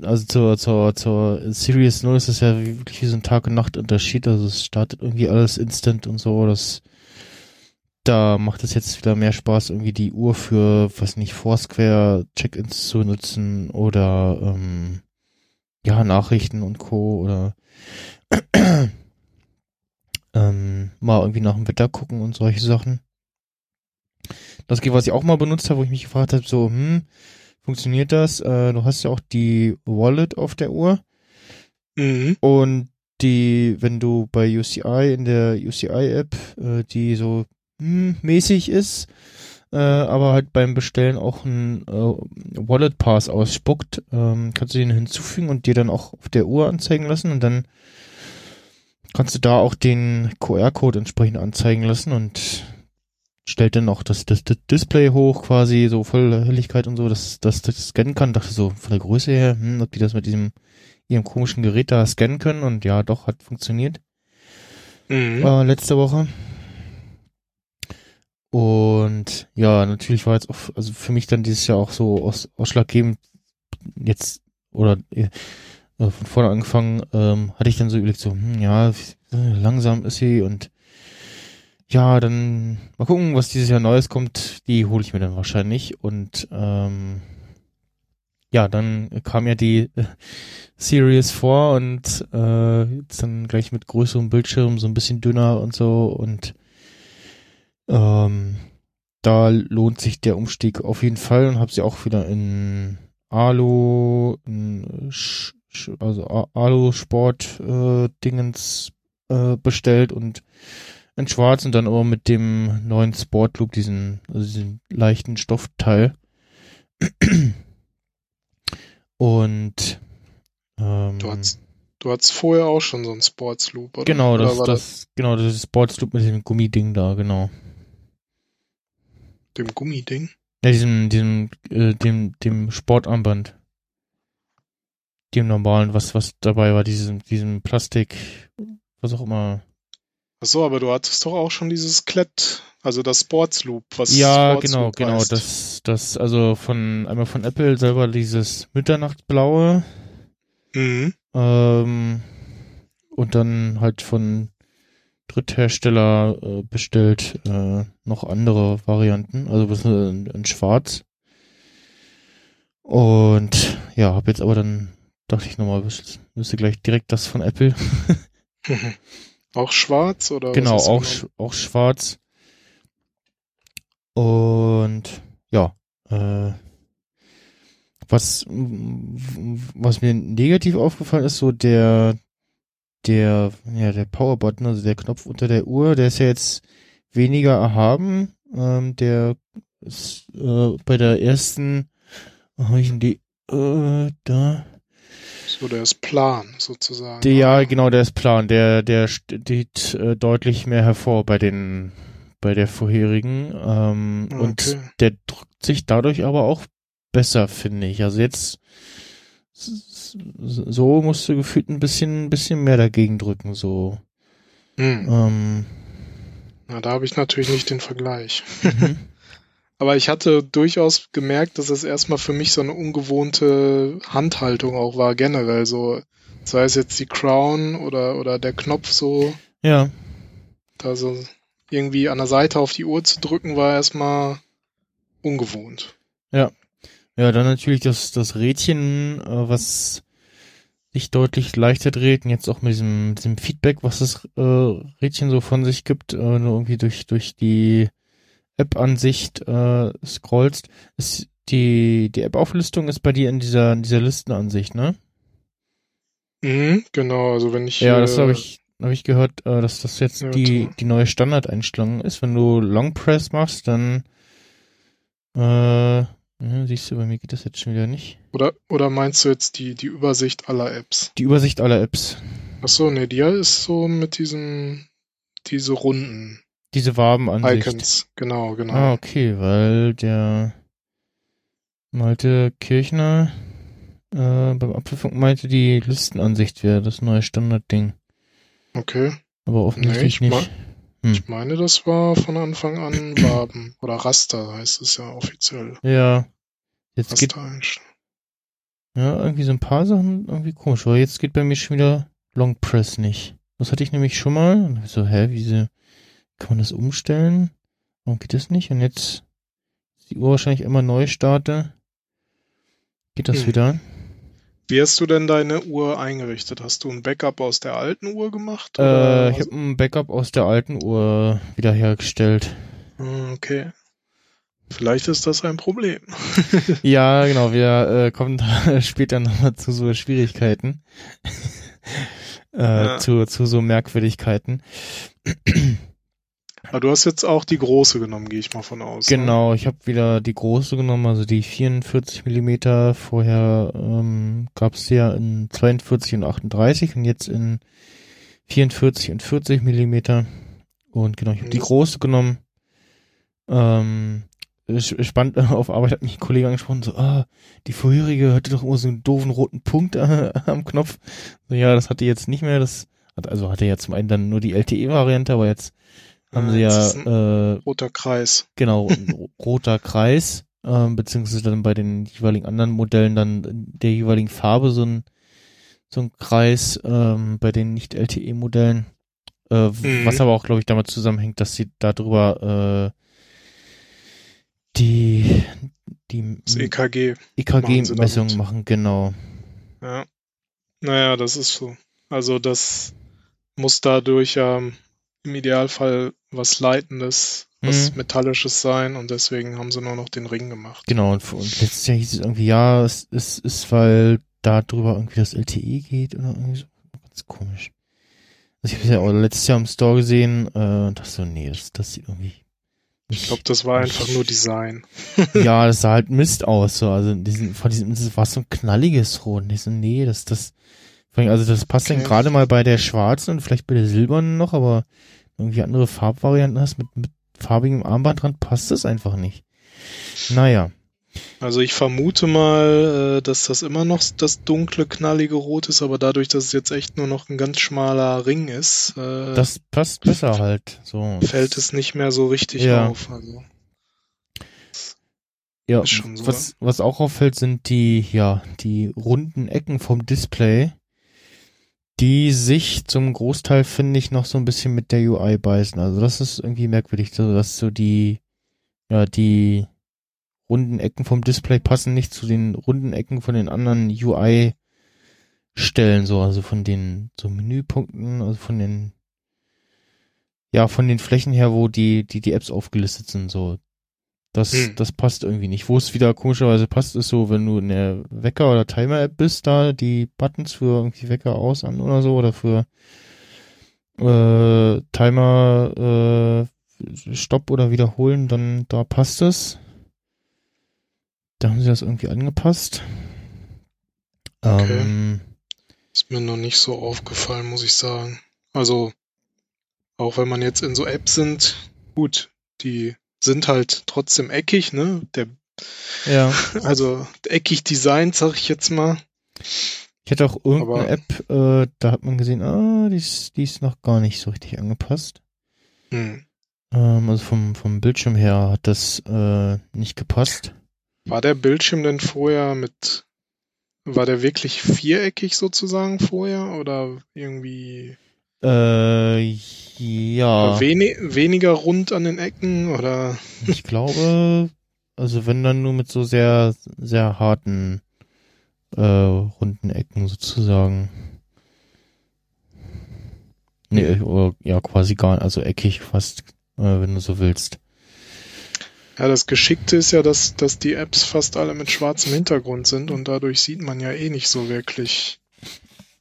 [SPEAKER 3] also zur, zur, zur Series 0 ist das ja wirklich wie so ein Tag- und Nacht-Unterschied. Also es startet irgendwie alles instant und so. Das, da macht es jetzt wieder mehr Spaß, irgendwie die Uhr für, weiß nicht, Foursquare Check-ins zu nutzen oder ähm, ja, Nachrichten und Co. oder ähm, mal irgendwie nach dem Wetter gucken und solche Sachen. Das, was ich auch mal benutzt habe, wo ich mich gefragt habe, so, hm, funktioniert das? Äh, du hast ja auch die Wallet auf der Uhr
[SPEAKER 4] Mhm.
[SPEAKER 3] und die, wenn du bei UCI in der UCI-App, äh, die so hm, mäßig ist, äh, aber halt beim Bestellen auch ein äh, Wallet Pass ausspuckt, ähm, kannst du den hinzufügen und dir dann auch auf der Uhr anzeigen lassen und dann kannst du da auch den QR-Code entsprechend anzeigen lassen und stellt dann auch das, das, das Display hoch quasi, so voll Helligkeit und so, dass dass das scannen kann. Dachte so von der Größe her, hm, ob die das mit diesem ihrem komischen Gerät da scannen können und ja, doch, hat funktioniert
[SPEAKER 4] Mhm.
[SPEAKER 3] äh, letzte Woche. Und ja, natürlich war jetzt auch, also für mich dann dieses Jahr auch so aus, ausschlaggebend jetzt oder äh, von vorne angefangen, ähm, hatte ich dann so überlegt, so, hm, ja, äh, langsam ist sie und ja, dann mal gucken, was dieses Jahr Neues kommt. Die hole ich mir dann wahrscheinlich. Und ähm, ja, dann kam ja die äh, Series vor und äh, jetzt dann gleich mit größerem Bildschirm, so ein bisschen dünner und so. Und ähm, da lohnt sich der Umstieg auf jeden Fall und habe sie auch wieder in Alu, ein Sch, also Alu-Sport-Dingens äh, bestellt und in schwarz und dann aber mit dem neuen Sportloop, diesen, also diesen leichten Stoffteil. und ähm,
[SPEAKER 4] Du hattest, du hattest vorher auch schon so einen Sportsloop, oder?
[SPEAKER 3] genau,
[SPEAKER 4] oder
[SPEAKER 3] das, das, genau, das Sportsloop mit dem Gummiding da, genau.
[SPEAKER 4] Dem Gummiding?
[SPEAKER 3] Ja, diesem, diesem, äh, dem, dem Sportarmband. Dem normalen, was, was dabei war, diesem, diesem Plastik, was auch immer.
[SPEAKER 4] Ach so, aber du hattest doch auch schon dieses Klett, also das Sportsloop, was
[SPEAKER 3] ja,
[SPEAKER 4] Sportsloop
[SPEAKER 3] genau, genau,
[SPEAKER 4] heißt.
[SPEAKER 3] das, das, also von, einmal von Apple selber dieses Mitternachtsblaue,
[SPEAKER 4] Mhm.
[SPEAKER 3] ähm, und dann halt von Dritthersteller äh, bestellt, äh, noch andere Varianten, also was äh, in, in schwarz. Und ja, hab jetzt aber dann, dachte ich nochmal, müsste gleich direkt das von Apple.
[SPEAKER 4] Auch schwarz oder?
[SPEAKER 3] genau, auch,
[SPEAKER 4] genommen?
[SPEAKER 3] sch auch schwarz. Und ja, äh, was, was mir negativ aufgefallen ist, so der, der, ja, der Power-Button, also der Knopf unter der Uhr, der ist ja jetzt weniger erhaben. Ähm, der ist äh, bei der ersten, wo hab ich denn die, äh, da,
[SPEAKER 4] So, der ist plan, sozusagen.
[SPEAKER 3] der, ja, genau, der ist plan. Der, der steht äh, deutlich mehr hervor bei den, bei der vorherigen. Ähm, Und
[SPEAKER 4] Okay.
[SPEAKER 3] der drückt sich dadurch aber auch besser, finde ich. Also jetzt so musst du gefühlt ein bisschen, ein bisschen mehr dagegen drücken, so.
[SPEAKER 4] Hm.
[SPEAKER 3] Ähm,
[SPEAKER 4] Na, da habe ich natürlich nicht den Vergleich.
[SPEAKER 3] mhm.
[SPEAKER 4] Aber ich hatte durchaus gemerkt, dass es erstmal für mich so eine ungewohnte Handhaltung auch war, generell so. Sei es jetzt die Crown oder, oder der Knopf so,
[SPEAKER 3] ja,
[SPEAKER 4] da so irgendwie an der Seite auf die Uhr zu drücken, war erstmal ungewohnt.
[SPEAKER 3] ja, dann natürlich das, das Rädchen, äh, was sich deutlich leichter dreht und jetzt auch mit diesem, diesem Feedback, was das äh, Rädchen so von sich gibt, äh, du irgendwie durch, durch die App-Ansicht äh, scrollst. Ist die, die App-Auflistung ist bei dir in dieser, in dieser Listenansicht, ne?
[SPEAKER 4] Mhm, genau, also wenn ich.
[SPEAKER 3] Ja, das
[SPEAKER 4] äh,
[SPEAKER 3] habe ich, hab ich gehört, äh, dass das jetzt
[SPEAKER 4] Ja,
[SPEAKER 3] die, die neue Standardeinstellung ist. Wenn du Long Press machst, dann äh, ja, siehst du, bei mir geht das jetzt schon wieder nicht.
[SPEAKER 4] Oder, oder meinst du jetzt die, die Übersicht aller Apps?
[SPEAKER 3] Die Übersicht aller Apps.
[SPEAKER 4] Ach so, nee, die ist so mit diesen, diese runden
[SPEAKER 3] Diese Wabenansicht.
[SPEAKER 4] Icons. Genau, genau.
[SPEAKER 3] Ah, okay, weil der Malte Kirchner äh, beim Apfelfunk meinte, die Listenansicht wäre das neue Standardding.
[SPEAKER 4] Okay.
[SPEAKER 3] Aber offensichtlich
[SPEAKER 4] Nee, ich
[SPEAKER 3] nicht.
[SPEAKER 4] Ich meine, das war von Anfang an Waben. Oder Raster heißt es ja offiziell.
[SPEAKER 3] Ja. Jetzt geht
[SPEAKER 4] Raster einstellen.
[SPEAKER 3] Ja, irgendwie so ein paar Sachen irgendwie komisch, aber jetzt geht bei mir schon wieder Long Press nicht. Das hatte ich nämlich schon mal. Und so, hä, wie sie, kann man das umstellen? Warum geht das nicht? Und jetzt ist die Uhr wahrscheinlich immer neu starte. Geht das
[SPEAKER 4] Hm.
[SPEAKER 3] wieder?
[SPEAKER 4] Wie hast du denn deine Uhr eingerichtet? Hast du ein Backup aus der alten Uhr gemacht?
[SPEAKER 3] Äh, ich habe ein Backup aus der alten Uhr wiederhergestellt.
[SPEAKER 4] Hm, okay. Vielleicht ist das ein Problem.
[SPEAKER 3] Ja, genau, wir äh, kommen da später nochmal zu so Schwierigkeiten. äh,
[SPEAKER 4] Ja.
[SPEAKER 3] zu, zu so Merkwürdigkeiten.
[SPEAKER 4] Aber du hast jetzt auch die große genommen, gehe ich mal von aus. ne?
[SPEAKER 3] Genau, ich habe wieder die große genommen, also die 44 Millimeter. Vorher ähm, gab es ja in 42 und 38 und jetzt in 44 und 40 Millimeter. Und genau, ich habe die
[SPEAKER 4] Das-
[SPEAKER 3] große genommen. Ähm, spannend auf Arbeit hat mich ein Kollege angesprochen, so, ah, die vorherige hatte doch immer so einen doofen roten Punkt äh, am Knopf. So, ja, das hatte jetzt nicht mehr. Das hat, also hatte ja zum einen dann nur die LTE-Variante, aber jetzt haben
[SPEAKER 4] Ah,
[SPEAKER 3] sie ja äh,
[SPEAKER 4] Roter Kreis.
[SPEAKER 3] Genau, roter Kreis, ähm, beziehungsweise dann bei den jeweiligen anderen Modellen dann in der jeweiligen Farbe so ein, so ein Kreis, ähm, bei den nicht-LTE-Modellen, äh, w-
[SPEAKER 4] Mhm.
[SPEAKER 3] was aber auch, glaube ich, damit zusammenhängt, dass sie darüber äh, die, die
[SPEAKER 4] Das EKG. machen sie
[SPEAKER 3] EKG-Messung
[SPEAKER 4] damit.
[SPEAKER 3] machen, genau.
[SPEAKER 4] Ja. Naja, das ist so. Also das muss dadurch ja im Idealfall was Leitendes, was
[SPEAKER 3] Mhm.
[SPEAKER 4] Metallisches sein und deswegen haben sie nur noch den Ring gemacht.
[SPEAKER 3] Genau, und, und letztes Jahr hieß es irgendwie, ja, es, es ist, weil da drüber irgendwie das LTE geht oder irgendwie so. Ganz komisch. Also ich habe ja auch letztes Jahr im Store gesehen äh, und dachte so, nee, das, das sieht irgendwie.
[SPEAKER 4] Ich glaube, das war einfach nur Design.
[SPEAKER 3] ja, das sah halt Mist aus. So. Also diesen, von diesem, das war so ein knalliges Rot. Und ich so, nee, das, das, also das passt dann
[SPEAKER 4] Okay.
[SPEAKER 3] gerade mal bei der schwarzen und vielleicht bei der silbernen noch, aber irgendwie andere Farbvarianten hast mit, mit farbigem Armband dran, passt das einfach nicht. Naja.
[SPEAKER 4] Also ich vermute mal, äh, dass das immer noch das dunkle, knallige Rot ist, aber dadurch, dass es jetzt echt nur noch ein ganz schmaler Ring ist, äh,
[SPEAKER 3] Das passt besser halt. So.
[SPEAKER 4] fällt es nicht mehr so richtig
[SPEAKER 3] Ja.
[SPEAKER 4] auf. Also,
[SPEAKER 3] Ja,
[SPEAKER 4] so,
[SPEAKER 3] was, was auch auffällt, sind die, ja, die runden Ecken vom Display, die sich zum Großteil, finde ich, noch so ein bisschen mit der UI beißen. Also das ist irgendwie merkwürdig, dass so die, ja, die runden Ecken vom Display passen nicht zu den runden Ecken von den anderen UI-Stellen, so, also von den, so Menüpunkten, also von den, ja, von den Flächen her, wo die, die, die Apps aufgelistet sind, so. Das,
[SPEAKER 4] Hm.
[SPEAKER 3] das passt irgendwie nicht. Wo es wieder komischerweise passt, ist so, wenn du in der Wecker- oder Timer-App bist, da die Buttons für irgendwie Wecker aus, an oder so, oder für äh, Timer äh, Stopp oder wiederholen, dann da passt es. Da haben sie das irgendwie angepasst.
[SPEAKER 4] Okay.
[SPEAKER 3] Ähm,
[SPEAKER 4] ist mir noch nicht so aufgefallen, muss ich sagen. Also, auch wenn man jetzt in so Apps sind, gut, die sind halt trotzdem eckig, ne? Der,
[SPEAKER 3] ja.
[SPEAKER 4] also eckig designt, sag ich jetzt mal.
[SPEAKER 3] Ich hatte auch irgendeine
[SPEAKER 4] Aber-
[SPEAKER 3] App, äh, da hat man gesehen, ah, die ist, die ist noch gar nicht so richtig angepasst.
[SPEAKER 4] Hm.
[SPEAKER 3] Ähm, also vom, vom Bildschirm her hat das äh, nicht gepasst.
[SPEAKER 4] War der Bildschirm denn vorher mit, war der wirklich viereckig sozusagen vorher oder irgendwie
[SPEAKER 3] Äh, ja,
[SPEAKER 4] wenig, weniger rund an den Ecken oder?
[SPEAKER 3] ich glaube, also wenn dann nur mit so sehr, sehr harten äh, runden Ecken sozusagen. Nee, oder, ja, quasi gar, also eckig fast, äh, wenn du so willst.
[SPEAKER 4] Ja, das Geschickte ist ja, dass, dass die Apps fast alle mit schwarzem Hintergrund sind und dadurch sieht man ja eh nicht so wirklich,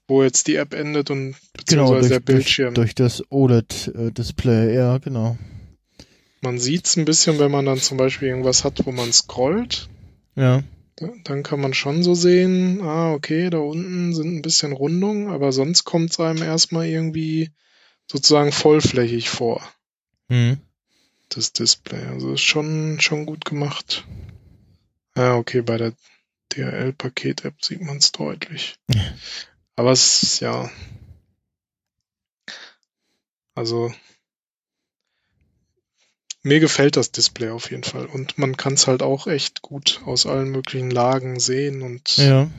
[SPEAKER 4] wo jetzt die App endet und beziehungsweise der Bildschirm.
[SPEAKER 3] Durch, durch das OLED-Display, ja, genau.
[SPEAKER 4] Man sieht's ein bisschen, wenn man dann zum Beispiel irgendwas hat, wo man scrollt.
[SPEAKER 3] Ja,
[SPEAKER 4] Da- Dann kann man schon so sehen, ah, okay, da unten sind ein bisschen Rundungen, aber sonst kommt es einem erstmal irgendwie sozusagen vollflächig vor,
[SPEAKER 3] hm.
[SPEAKER 4] das Display. Also ist schon, schon gut gemacht. Ja, okay, bei der DHL-Paket-App sieht man es deutlich. Aber es ist ja. Also. Mir gefällt das Display auf jeden Fall. Und man kann es halt auch echt gut aus allen möglichen Lagen sehen und
[SPEAKER 3] ja.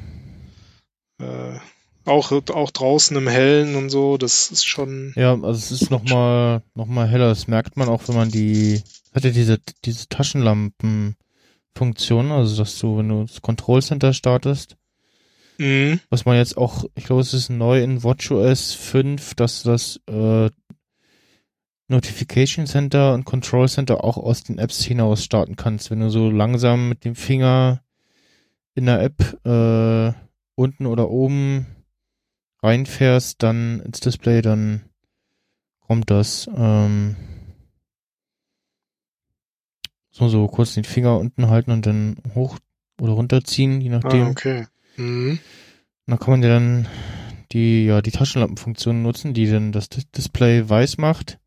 [SPEAKER 4] äh, auch, auch draußen im Hellen und so. Das ist schon.
[SPEAKER 3] Ja, also es ist nochmal noch mal heller. Das merkt man auch, wenn man die, hat ja diese, diese Taschenlampen-Funktion, also dass du, wenn du das Control Center startest,
[SPEAKER 4] Mhm.
[SPEAKER 3] was man jetzt auch, ich glaube, es ist neu in WatchOS 5, dass du das äh, Notification Center und Control Center auch aus den Apps hinaus starten kannst. Wenn du so langsam mit dem Finger in der App äh, unten oder oben reinfährst, dann ins Display, dann kommt das. Ähm, so, so kurz den Finger unten halten und dann hoch oder runterziehen, je nachdem.
[SPEAKER 4] Ah, okay. Mhm.
[SPEAKER 3] Dann kann man ja dann die, ja, die Taschenlampenfunktion nutzen, die dann das Dis- Display weiß macht.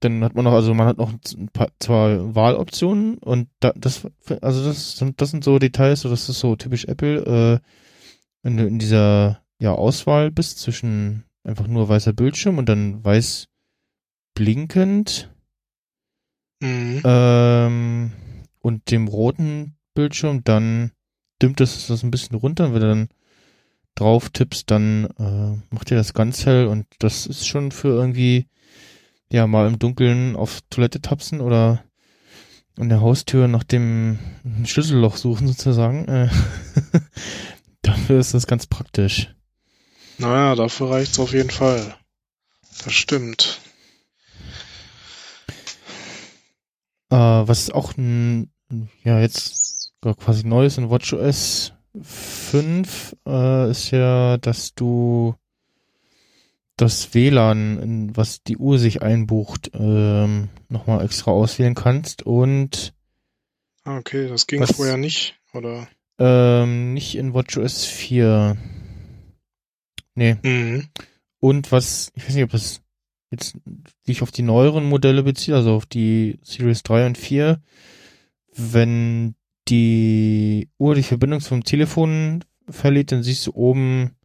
[SPEAKER 3] Dann hat man noch, also man hat noch ein paar, zwei Wahloptionen und da, das, also das sind, das sind so Details, so das ist so typisch Apple, äh, wenn du in dieser, ja, Auswahl bist zwischen einfach nur weißer Bildschirm und dann weiß blinkend,
[SPEAKER 4] Mhm.
[SPEAKER 3] ähm, und dem roten Bildschirm, dann dimmt es das ein bisschen runter. Und wenn du dann drauf tippst, dann äh, macht dir das ganz hell und das ist schon für irgendwie, ja, mal im Dunkeln auf Toilette tapsen oder an der Haustür nach dem Schlüsselloch suchen sozusagen. Äh, dafür ist das ganz praktisch.
[SPEAKER 4] Naja, dafür reicht's auf jeden Fall. das stimmt.
[SPEAKER 3] Äh, was auch ein, ja, jetzt quasi Neues in WatchOS 5 äh, ist ja, dass du das WLAN, was die Uhr sich einbucht, ähm, nochmal extra auswählen kannst und
[SPEAKER 4] Ah, okay, das ging
[SPEAKER 3] Was-
[SPEAKER 4] vorher nicht, oder?
[SPEAKER 3] ähm, nicht in WatchOS 4. Nee.
[SPEAKER 4] Mhm.
[SPEAKER 3] Und was, ich weiß nicht, ob das jetzt sich auf die neueren Modelle bezieht, also auf die Series 3 und 4, wenn die Uhr die Verbindung zum Telefon verliert, dann siehst du oben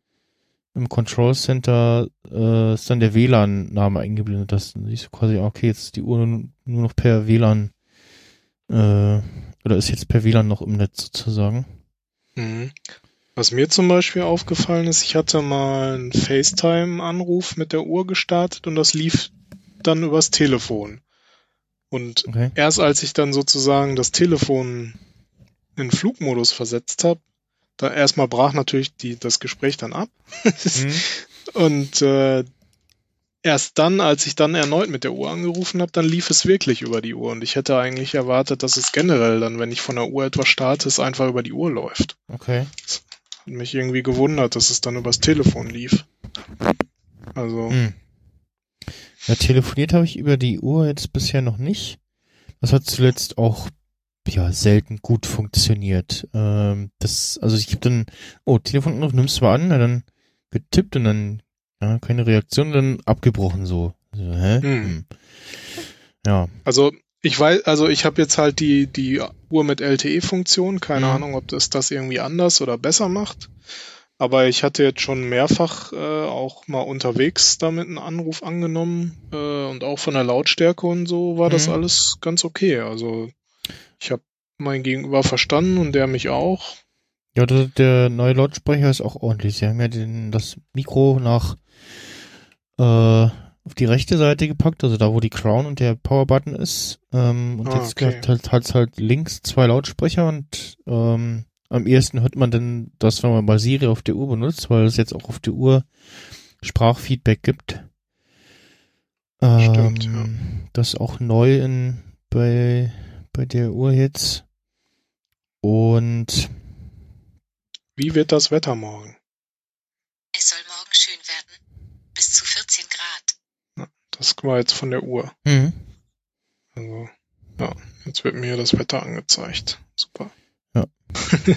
[SPEAKER 3] im Control Center äh, ist dann der WLAN-Name eingeblendet. Das dann siehst du quasi, ah, okay, jetzt ist die Uhr nur nur noch per WLAN äh, oder ist jetzt per WLAN noch im Netz sozusagen.
[SPEAKER 4] Mhm. Was mir zum Beispiel aufgefallen ist, ich hatte mal einen FaceTime-Anruf mit der Uhr gestartet und das lief dann übers Telefon. Und
[SPEAKER 3] Okay.
[SPEAKER 4] erst als ich dann sozusagen das Telefon in Flugmodus versetzt habe, da erstmal brach natürlich die, das Gespräch dann ab.
[SPEAKER 3] Mhm.
[SPEAKER 4] Und äh, erst dann, als ich dann erneut mit der Uhr angerufen habe, dann lief es wirklich über die Uhr. Und ich hätte eigentlich erwartet, dass es generell dann, wenn ich von der Uhr etwas starte, es einfach über die Uhr läuft.
[SPEAKER 3] Okay.
[SPEAKER 4] Hat mich irgendwie gewundert, dass es dann übers Telefon lief. Also,
[SPEAKER 3] Hm. Ja, telefoniert habe ich über die Uhr jetzt bisher noch nicht. Das hat zuletzt auch ja selten gut funktioniert. Ähm, das, also ich habe dann, oh, Telefonanruf nimmst du mal an, na, dann getippt und dann ja, keine Reaktion, dann abgebrochen so. so hä?
[SPEAKER 4] Hm.
[SPEAKER 3] Hm. Ja,
[SPEAKER 4] also ich weiß, also ich habe jetzt halt die, die Uhr mit LTE-Funktion, keine
[SPEAKER 3] Mhm.
[SPEAKER 4] Ahnung, ob das das irgendwie anders oder besser macht. Aber ich hatte jetzt schon mehrfach äh, auch mal unterwegs damit einen Anruf angenommen äh, und auch von der Lautstärke und so war das
[SPEAKER 3] Mhm.
[SPEAKER 4] alles ganz okay. Also ich habe mein Gegenüber verstanden und der mich auch.
[SPEAKER 3] ja, der, der neue Lautsprecher ist auch ordentlich. Sie haben ja den, das Mikro nach äh, auf die rechte Seite gepackt, also da, wo die Crown und der Power-Button ist. Ähm, und
[SPEAKER 4] Ah,
[SPEAKER 3] jetzt
[SPEAKER 4] okay.
[SPEAKER 3] hat hat's halt links zwei Lautsprecher und ähm, am ehesten hört man dann das, wenn man mal Siri auf der Uhr benutzt, weil es jetzt auch auf der Uhr Sprachfeedback gibt. Ähm,
[SPEAKER 4] Stimmt, ja.
[SPEAKER 3] Das ist auch neu in, bei, bei der Uhr jetzt. Und
[SPEAKER 4] Wie wird das Wetter morgen?
[SPEAKER 5] Es soll morgen schön werden. Bis zu 14 Grad.
[SPEAKER 4] Das war jetzt von der Uhr.
[SPEAKER 3] mhm.
[SPEAKER 4] Also, ja, jetzt wird mir das Wetter angezeigt. Super.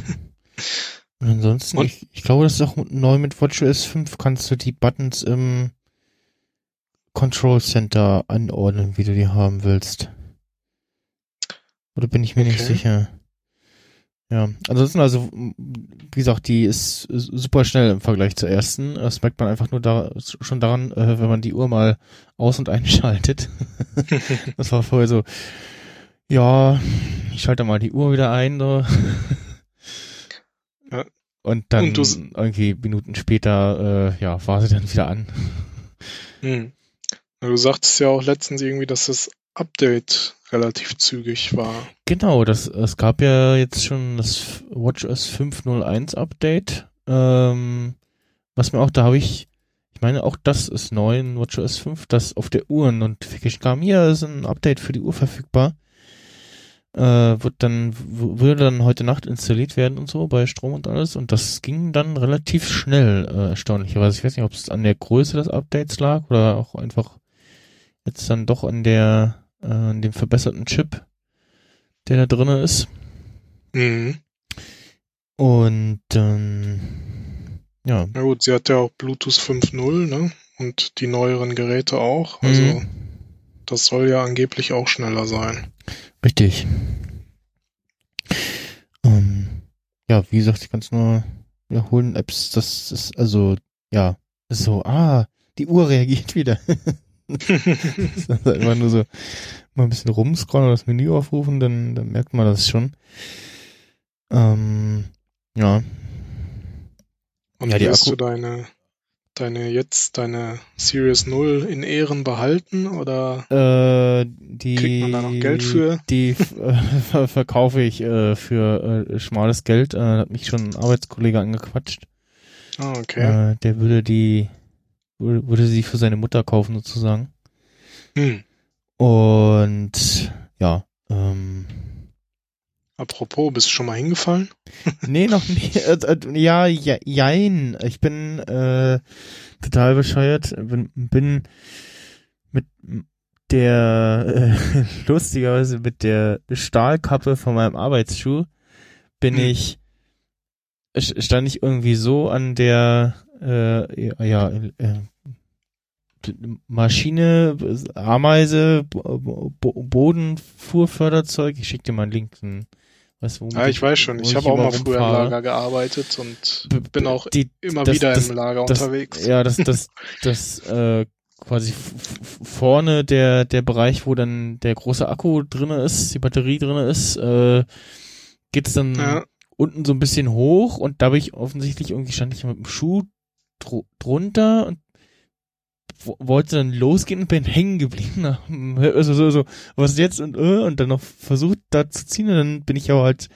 [SPEAKER 3] Und ansonsten,
[SPEAKER 4] Und?
[SPEAKER 3] ich, ich glaube, das ist auch neu mit WatchOS 5, kannst du die Buttons im Control Center anordnen, wie du die haben willst. Oder bin ich mir nicht
[SPEAKER 4] Okay.
[SPEAKER 3] sicher? Ja, ansonsten, also, wie gesagt, die ist super schnell im Vergleich zur ersten. Das merkt man einfach nur da, schon daran, äh, wenn man die Uhr mal aus- und einschaltet. das war vorher so, ja, ich schalte mal die Uhr wieder ein, so.
[SPEAKER 4] Ja.
[SPEAKER 3] Und dann
[SPEAKER 4] Und
[SPEAKER 3] irgendwie Minuten später, äh, ja, war sie dann wieder an.
[SPEAKER 4] Hm. Du sagtest ja auch letztens irgendwie, dass das Update relativ zügig war.
[SPEAKER 3] Genau, das, es gab ja jetzt schon das WatchOS 5.01 Update, ähm, was mir auch, da habe ich, ich meine, auch das ist neu in WatchOS 5, das auf der Uhr Notification kam, hier ist ein Update für die Uhr verfügbar, äh, wird dann, würde dann heute Nacht installiert werden und so, bei Strom und alles, und das ging dann relativ schnell, äh, erstaunlicherweise. Ich weiß nicht, ob es an der Größe des Updates lag oder auch einfach jetzt dann doch an der, äh, an dem verbesserten Chip, der da drinne ist.
[SPEAKER 4] Mhm.
[SPEAKER 3] Und ähm, ja.
[SPEAKER 4] Na gut, sie hat ja auch Bluetooth 5.0, ne? Und die neueren Geräte auch. Also
[SPEAKER 3] Mhm.
[SPEAKER 4] das soll ja angeblich auch schneller sein.
[SPEAKER 3] Richtig. Ähm, ja, wie gesagt, ich kann es nur wiederholen. Apps, das ist also, ja, so, ah, die Uhr reagiert wieder. also einfach nur so mal ein bisschen rumscrollen oder das Menü aufrufen, dann, dann merkt man das schon. Ähm, ja,
[SPEAKER 4] Und
[SPEAKER 3] Ja, die
[SPEAKER 4] wirst
[SPEAKER 3] Akku-
[SPEAKER 4] du deine, deine jetzt deine Series 0 in Ehren behalten oder
[SPEAKER 3] Äh, die,
[SPEAKER 4] Kriegt man da noch Geld für?
[SPEAKER 3] Die äh, ver verkaufe ich äh, für äh, schmales Geld. Äh, hat mich schon ein Arbeitskollege angequatscht.
[SPEAKER 4] ah, okay.
[SPEAKER 3] Äh, der würde die würde sie für seine Mutter kaufen sozusagen.
[SPEAKER 4] Hm.
[SPEAKER 3] Und ja, ähm,
[SPEAKER 4] Apropos, bist du schon mal hingefallen?
[SPEAKER 3] nee, noch nie. Äh, äh, ja, ja, jein. Ich bin äh, total bescheuert. Bin, bin mit der äh, lustigerweise mit der Stahlkappe von meinem Arbeitsschuh bin
[SPEAKER 4] Hm.
[SPEAKER 3] ich stand ich irgendwie so an der äh, ja, äh, Maschine, Ameise, Bo Bo Bodenfuhrförderzeug. Ich schick dir mal einen Link. Was,
[SPEAKER 4] Ja, ich weiß schon. Ich habe auch mal früher im. Lager gearbeitet und
[SPEAKER 3] B-
[SPEAKER 4] bin auch
[SPEAKER 3] die,
[SPEAKER 4] immer
[SPEAKER 3] das-
[SPEAKER 4] wieder
[SPEAKER 3] das-
[SPEAKER 4] im Lager
[SPEAKER 3] das,
[SPEAKER 4] unterwegs.
[SPEAKER 3] Ja, das, das, das, äh, quasi vorne der, der Bereich, wo dann der große Akku drinne ist, die Batterie drinne ist, äh, geht es dann
[SPEAKER 4] Ja.
[SPEAKER 3] unten so ein bisschen hoch und da bin ich offensichtlich irgendwie stand ich mit dem Schuh dr drunter und wo- wollte dann losgehen und bin hängen geblieben. Also so, so, was jetzt und äh, und dann noch versucht da zu ziehen und dann bin ich aber halt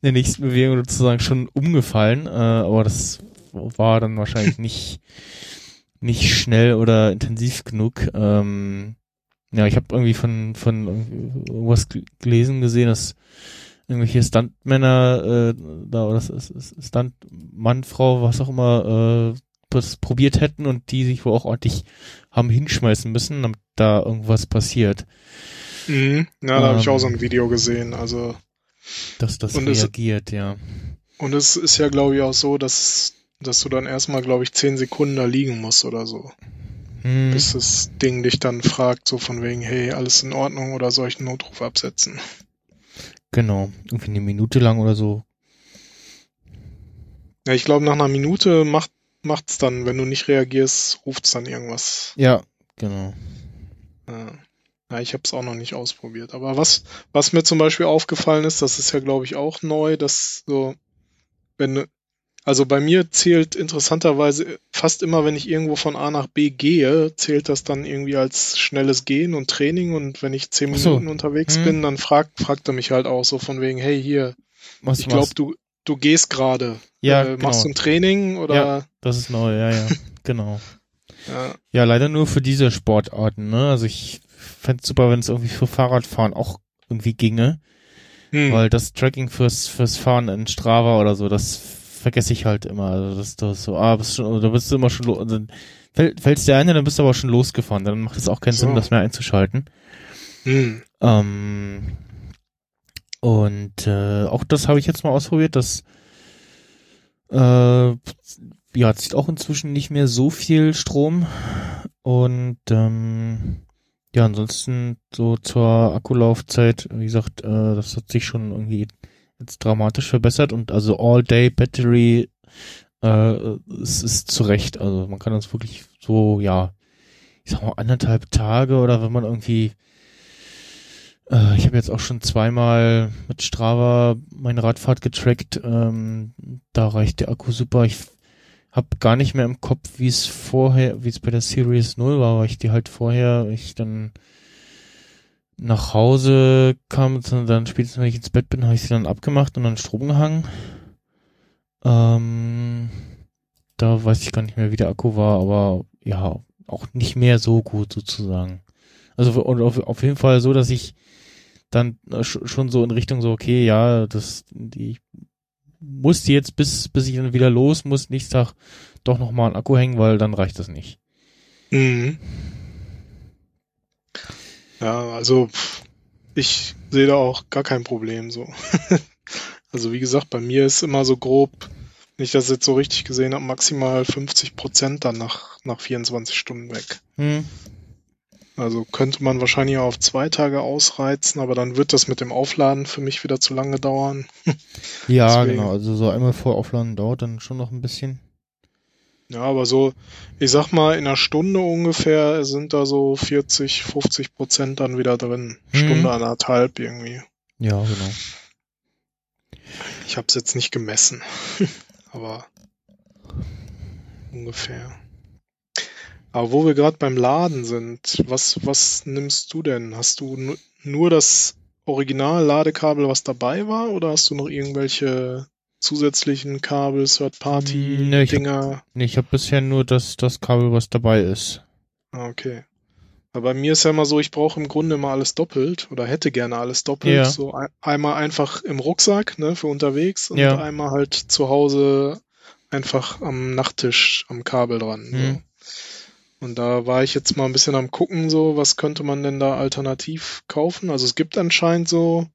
[SPEAKER 3] in der nächsten Bewegung sozusagen schon umgefallen. Äh, aber das war dann wahrscheinlich nicht nicht schnell oder intensiv genug. Ähm, ja, ich habe irgendwie von von irgendwas gel- gelesen gesehen, dass irgendwelche Stuntmänner äh, da oder Stuntmann, Frau, was auch immer, äh, das probiert hätten und die sich wohl auch ordentlich haben hinschmeißen müssen, damit da irgendwas passiert,
[SPEAKER 4] Mhm. Ja, da habe ich
[SPEAKER 3] Ähm.
[SPEAKER 4] auch so ein Video gesehen. Also
[SPEAKER 3] dass das
[SPEAKER 4] Und es-
[SPEAKER 3] reagiert, ja.
[SPEAKER 4] und es ist ja, glaube ich, auch so, dass dass du dann erstmal, glaube ich, zehn Sekunden da liegen musst oder so,
[SPEAKER 3] Hm.
[SPEAKER 4] bis das Ding dich dann fragt, so von wegen, hey, alles in Ordnung oder soll ich einen Notruf absetzen?
[SPEAKER 3] Genau, irgendwie eine Minute lang oder so.
[SPEAKER 4] Ja, ich glaube, nach einer Minute macht macht's dann, wenn du nicht reagierst, ruft's dann irgendwas.
[SPEAKER 3] Ja, genau.
[SPEAKER 4] Ja, ja ich habe es auch noch nicht ausprobiert. Aber was, was mir zum Beispiel aufgefallen ist, das ist ja, glaube ich, auch neu, dass so, wenn, also bei mir zählt interessanterweise fast immer, wenn ich irgendwo von A nach B gehe, zählt das dann irgendwie als schnelles Gehen und Training und wenn ich zehn
[SPEAKER 3] so.
[SPEAKER 4] Minuten unterwegs
[SPEAKER 3] Hm.
[SPEAKER 4] bin, dann fragt, fragt er mich halt auch so von wegen, hey, hier,
[SPEAKER 3] Was
[SPEAKER 4] ich glaube, du, du gehst gerade.
[SPEAKER 3] Ja,
[SPEAKER 4] äh,
[SPEAKER 3] genau.
[SPEAKER 4] Machst du ein Training oder,
[SPEAKER 3] Das ist neu, ja, ja, genau.
[SPEAKER 4] ja,
[SPEAKER 3] Ja, leider nur für diese Sportarten, ne? Also ich fänd's super, wenn es irgendwie für Fahrradfahren auch irgendwie ginge,
[SPEAKER 4] hm.
[SPEAKER 3] weil das Tracking fürs fürs Fahren in Strava oder so, das vergesse ich halt immer. Also das, das ist so, ah, bist schon, da bist du immer schon, lo- und dann fällt, fällst dir ein, dann bist du aber schon losgefahren. Dann macht es auch keinen
[SPEAKER 4] So.
[SPEAKER 3] Sinn, das mehr einzuschalten.
[SPEAKER 4] hm.
[SPEAKER 3] Ähm, und äh, auch das habe ich jetzt mal ausprobiert. Das äh, ja zieht auch inzwischen nicht mehr so viel Strom. Und ähm, ja, ansonsten so zur Akkulaufzeit, wie gesagt, äh, das hat sich schon irgendwie jetzt dramatisch verbessert und also All-Day Battery äh, es ist zurecht. Also man kann das wirklich so, ja, ich sag mal anderthalb Tage oder wenn man irgendwie äh, ich habe jetzt auch schon zweimal mit Strava meine Radfahrt getrackt. Ähm, da reicht der Akku super. Ich habe gar nicht mehr im Kopf, wie es vorher, wie es bei der Series 0 war, weil ich die halt vorher, ich dann nach Hause kam, und dann spätestens, wenn ich ins Bett bin, habe ich sie dann abgemacht und dann Strom gehangen. Ähm, da weiß ich gar nicht mehr, wie der Akku war, aber ja, auch nicht mehr so gut sozusagen. Also und auf, auf jeden Fall so, dass ich dann äh, sch- schon so in Richtung so, okay, ja, das, die, ich muss jetzt bis, bis ich dann wieder los muss, nächsten Tag doch nochmal einen Akku hängen, weil dann reicht das nicht.
[SPEAKER 4] Mhm. Ja, also ich sehe da auch gar kein Problem so. also wie gesagt, bei mir ist immer so grob, wenn ich das jetzt so richtig gesehen habe, maximal 50 Prozent dann nach, nach 24 Stunden weg.
[SPEAKER 3] Hm.
[SPEAKER 4] Also könnte man wahrscheinlich auch auf zwei Tage ausreizen, aber dann wird das mit dem Aufladen für mich wieder zu lange dauern.
[SPEAKER 3] Ja,
[SPEAKER 4] Deswegen.
[SPEAKER 3] genau. Also so einmal vor Aufladen dauert dann schon noch ein bisschen.
[SPEAKER 4] Ja, aber so, ich sag mal, in einer Stunde ungefähr sind da so 40, 50 Prozent dann wieder drin.
[SPEAKER 3] Mhm.
[SPEAKER 4] Stunde, anderthalb irgendwie.
[SPEAKER 3] Ja, genau.
[SPEAKER 4] Ich habe es jetzt nicht gemessen, aber ungefähr. Aber wo wir gerade beim Laden sind, was, was nimmst du denn? Hast du nu nur das Original-Ladekabel, was dabei war, oder hast du noch irgendwelche zusätzlichen Kabel,
[SPEAKER 3] hab-
[SPEAKER 4] Third-Party-Dinger?
[SPEAKER 3] Nee, ich habe bisher nur das, das Kabel, was dabei ist.
[SPEAKER 4] Ah, okay. Aber bei mir ist ja immer so, ich brauche im Grunde immer alles doppelt oder hätte gerne alles doppelt.
[SPEAKER 3] Ja.
[SPEAKER 4] So ein, einmal einfach im Rucksack, ne, für unterwegs und
[SPEAKER 3] Ja.
[SPEAKER 4] einmal halt zu Hause einfach am Nachttisch am Kabel dran. So. Und da war ich jetzt mal ein bisschen am gucken, so, was könnte man denn da alternativ kaufen? Also es gibt anscheinend so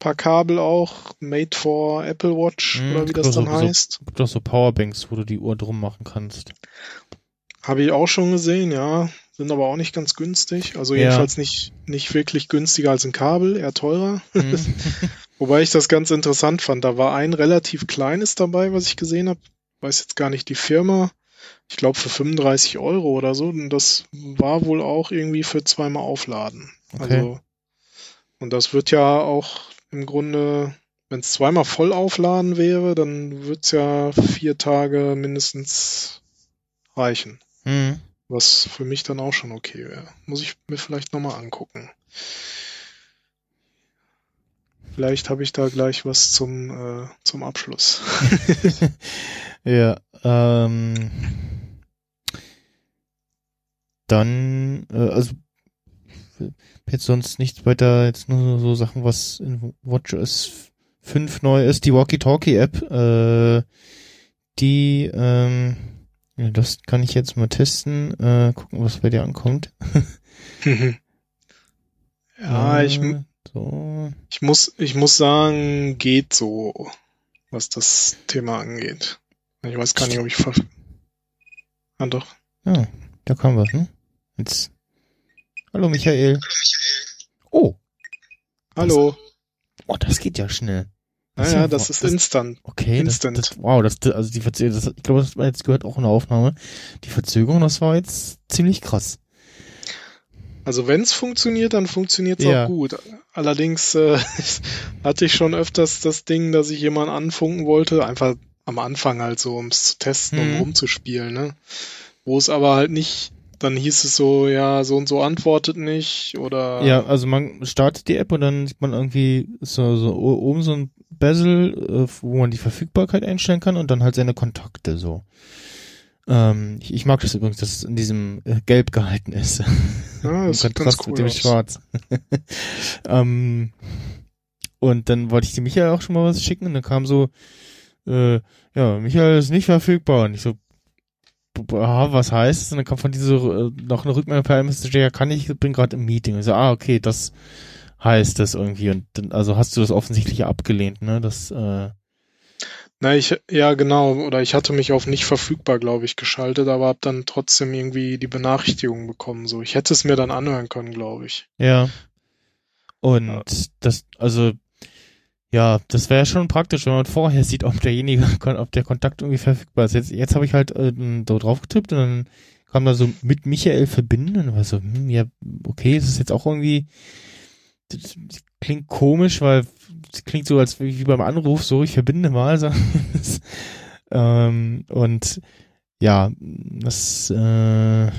[SPEAKER 4] paar Kabel auch, made for Apple Watch
[SPEAKER 3] Mhm,
[SPEAKER 4] oder wie das
[SPEAKER 3] so-
[SPEAKER 4] dann
[SPEAKER 3] so-
[SPEAKER 4] heißt.
[SPEAKER 3] Gibt auch so Powerbanks, wo du die Uhr drum machen kannst.
[SPEAKER 4] Habe ich auch schon gesehen, ja. Sind aber auch nicht ganz günstig. Also
[SPEAKER 3] Ja.
[SPEAKER 4] jedenfalls nicht, nicht wirklich günstiger als ein Kabel, eher teurer.
[SPEAKER 3] Mhm.
[SPEAKER 4] Wobei ich das ganz interessant fand. Da war ein relativ kleines dabei, was ich gesehen habe. Weiß jetzt gar nicht die Firma. Ich glaube für 35 Euro oder so. Und das war wohl auch irgendwie für zweimal aufladen.
[SPEAKER 3] Okay.
[SPEAKER 4] Also, und das wird ja auch im Grunde, wenn es zweimal voll aufladen wäre, dann wird's ja vier Tage mindestens reichen.
[SPEAKER 3] Mhm.
[SPEAKER 4] Was für mich dann auch schon okay wäre. Muss ich mir vielleicht nochmal angucken. Vielleicht habe ich da gleich was zum, äh, zum Abschluss.
[SPEAKER 3] ja, ähm, dann, äh, also jetzt sonst nichts weiter, jetzt nur so Sachen, was in WatchOS 5 neu ist, die Walkie-Talkie-App, äh, die, ähm, das kann ich jetzt mal testen, äh, gucken, was bei dir ankommt.
[SPEAKER 4] ja, ich,
[SPEAKER 3] Äh, so,
[SPEAKER 4] ich muss, ich muss sagen, geht so, was das Thema angeht. Ich weiß gar nicht, ob ich ver... Ah, doch.
[SPEAKER 3] ja, da kam was, ne? Jetzt. Hallo Michael. Oh,
[SPEAKER 4] Hallo.
[SPEAKER 3] oh, das geht ja schnell.
[SPEAKER 4] Naja, das ist instant.
[SPEAKER 3] Okay, das,
[SPEAKER 4] Instant.
[SPEAKER 3] das, wow, das, also die Verzögerung, das, ich glaube, das hat man jetzt gehört auch in der Aufnahme. Die Verzögerung, das war jetzt ziemlich krass.
[SPEAKER 4] Also wenn es funktioniert, dann funktioniert es
[SPEAKER 3] Ja.
[SPEAKER 4] auch gut. Allerdings äh, hatte ich schon öfters das Ding, dass ich jemanden anfunken wollte, einfach am Anfang halt so, um es zu testen,
[SPEAKER 3] Mhm.
[SPEAKER 4] um rumzuspielen, ne? Wo es aber halt nicht, dann hieß es so, ja, so und so antwortet nicht oder
[SPEAKER 3] Ja, also man startet die App und dann sieht man irgendwie so, so oben so ein Bezel, äh, wo man die Verfügbarkeit einstellen kann und dann halt seine Kontakte so. Ähm, ich, ich mag das übrigens, dass es in diesem äh, Gelb gehalten ist.
[SPEAKER 4] ja,
[SPEAKER 3] Im
[SPEAKER 4] das sieht ganz
[SPEAKER 3] Kontrast
[SPEAKER 4] cool
[SPEAKER 3] mit dem
[SPEAKER 4] aus.
[SPEAKER 3] Schwarz. ähm, und dann wollte ich dem Michael auch schon mal was schicken und dann kam so, äh, ja, Michael ist nicht verfügbar. Und ich so, aha, was heißt es? Und dann kam von dieser äh, noch eine Rückmeldung per Messenger, ja, kann ich, bin gerade im Meeting. Und ich so, ah, okay, das heißt das irgendwie. Und dann, also hast du das offensichtlich abgelehnt, ne? Das, äh,
[SPEAKER 4] Na, ich, ja, genau. Oder ich hatte mich auf nicht verfügbar, glaube ich, geschaltet, aber habe dann trotzdem irgendwie die Benachrichtigung bekommen. So, ich hätte es mir dann anhören können, glaube ich.
[SPEAKER 3] Ja. Und
[SPEAKER 4] Ja.
[SPEAKER 3] das, also, ja, das wäre schon praktisch, wenn man vorher sieht, ob derjenige, ob der Kontakt irgendwie verfügbar ist. Jetzt, jetzt habe ich halt äh, da drauf getippt und dann kam da so mit Michael verbinden und war so, hm, ja, okay, das ist jetzt auch irgendwie, das klingt komisch, weil es klingt so, als wie beim Anruf, so, ich verbinde mal, so. ähm, und ja, das, äh,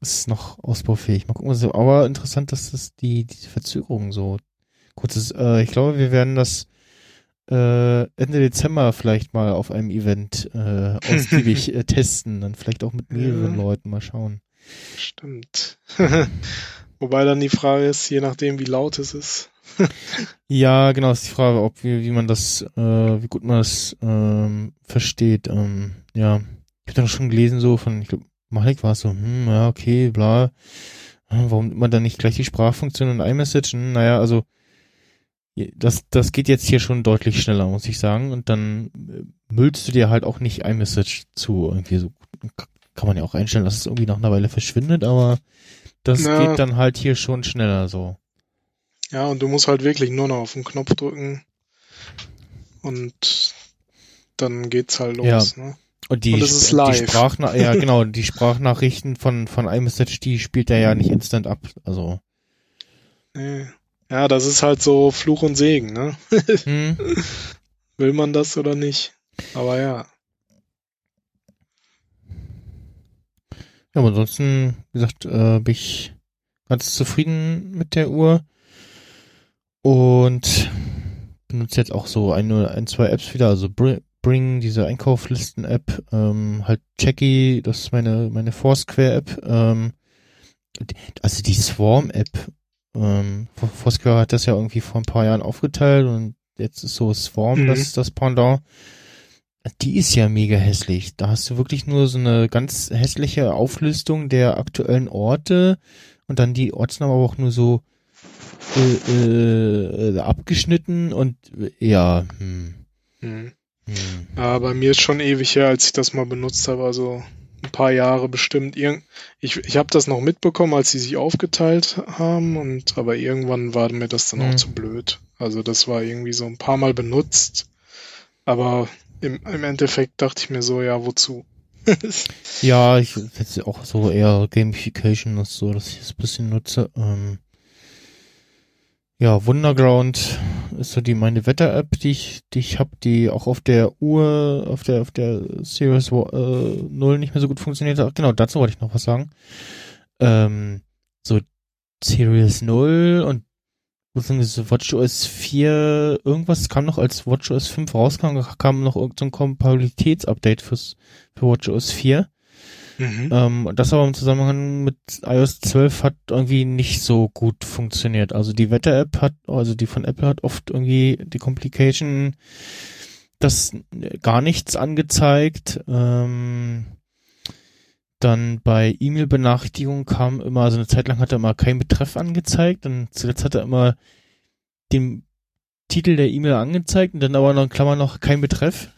[SPEAKER 3] ist noch ausbaufähig. Mal gucken, aber interessant, dass das die, die Verzögerung so kurz ist. Äh, ich glaube, wir werden das äh, Ende Dezember vielleicht mal auf einem Event äh, ausgiebig äh, testen. Dann vielleicht auch mit mehreren
[SPEAKER 4] Ja.
[SPEAKER 3] Leuten mal schauen.
[SPEAKER 4] Stimmt. Wobei dann die Frage ist, je nachdem, wie laut es ist.
[SPEAKER 3] Ja, genau, ist die Frage, ob wie, wie man das, äh, wie gut man das ähm, versteht. Ähm, ja, ich habe dann schon gelesen so von, ich glaube, Malik war es so, hm, ja, okay, bla. Äh, Warum nimmt man dann nicht gleich die Sprachfunktion und iMessage? Hm, naja, also das, das geht jetzt hier schon deutlich schneller, muss ich sagen. Und dann äh, müllst du dir halt auch nicht iMessage zu. Irgendwie so kann man ja auch einstellen, dass es irgendwie nach einer Weile verschwindet, aber das
[SPEAKER 4] Ja.
[SPEAKER 3] geht dann halt hier schon schneller so.
[SPEAKER 4] Ja, und du musst halt wirklich nur noch auf den Knopf drücken und dann geht's halt los. Ne?
[SPEAKER 3] Und die,
[SPEAKER 4] Und ist
[SPEAKER 3] die
[SPEAKER 4] live.
[SPEAKER 3] Sprachna ja genau, die Sprachnachrichten von, von iMessage, die spielt er ja nicht instant ab. Also,
[SPEAKER 4] Nee. Ja, das ist halt so Fluch und Segen, ne?
[SPEAKER 3] hm,
[SPEAKER 4] Will man das oder nicht? Aber ja.
[SPEAKER 3] ja, aber ansonsten, wie gesagt, äh, bin ich ganz zufrieden mit der Uhr. Und benutze jetzt auch so ein, ein zwei Apps wieder, also Bri Bring, diese Einkaufslisten-App, ähm, halt Checky, das ist meine, meine Foursquare-App, ähm, also die Swarm-App, ähm, Foursquare hat das ja irgendwie vor ein paar Jahren aufgeteilt und jetzt ist so Swarm,
[SPEAKER 4] Mhm.
[SPEAKER 3] das das Pendant. Die ist ja mega hässlich. Da hast du wirklich nur so eine ganz hässliche Auflistung der aktuellen Orte und dann die Ortsnamen aber auch nur so äh, äh, abgeschnitten und ja, hm,
[SPEAKER 4] Hm.
[SPEAKER 3] hm.
[SPEAKER 4] Ja, bei mir ist schon ewig her, als ich das mal benutzt habe, also ein paar Jahre bestimmt. Irgend ich ich habe das noch mitbekommen, als sie sich aufgeteilt haben, und aber irgendwann war mir das dann
[SPEAKER 3] Hm.
[SPEAKER 4] auch zu blöd. Also das war irgendwie so ein paar Mal benutzt, aber im, im Endeffekt dachte ich mir so, ja, wozu?
[SPEAKER 3] Ja, ich jetzt auch so eher Gamification ist so, dass ich es ein bisschen nutze. Ähm, ja, Wunderground ist so die meine Wetter-App, die ich, die ich habe, die auch auf der Uhr, auf der, auf der Series äh, 0 nicht mehr so gut funktioniert hat. Genau, dazu wollte ich noch was sagen. Ähm, so Series 0 und WatchOS 4, irgendwas kam noch, als WatchOS 5 rauskam, kam noch irgendein so Kompatibilitätsupdate für WatchOS 4.
[SPEAKER 4] Mhm.
[SPEAKER 3] Ähm, das aber im Zusammenhang mit iOS 12 hat irgendwie nicht so gut funktioniert. Also die Wetter-App hat, also die von Apple hat oft irgendwie die Complication, das gar nichts angezeigt. Ähm, dann bei E-Mail-Benachrichtigungen kam immer, also eine Zeit lang hat er immer kein Betreff angezeigt und zuletzt hat er immer den Titel der E-Mail angezeigt und dann aber noch in Klammern noch kein Betreff.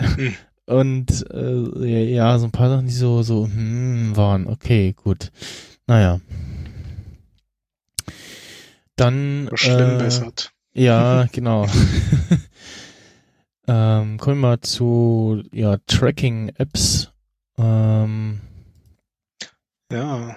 [SPEAKER 4] Hm.
[SPEAKER 3] Und äh, ja, so ein paar Sachen, die so, so hm, waren. Okay, gut. Naja. Dann.
[SPEAKER 4] Schlimm
[SPEAKER 3] äh,
[SPEAKER 4] bessert.
[SPEAKER 3] Ja, genau. ähm, kommen wir mal zu ja, Tracking-Apps. Ähm,
[SPEAKER 4] Ja,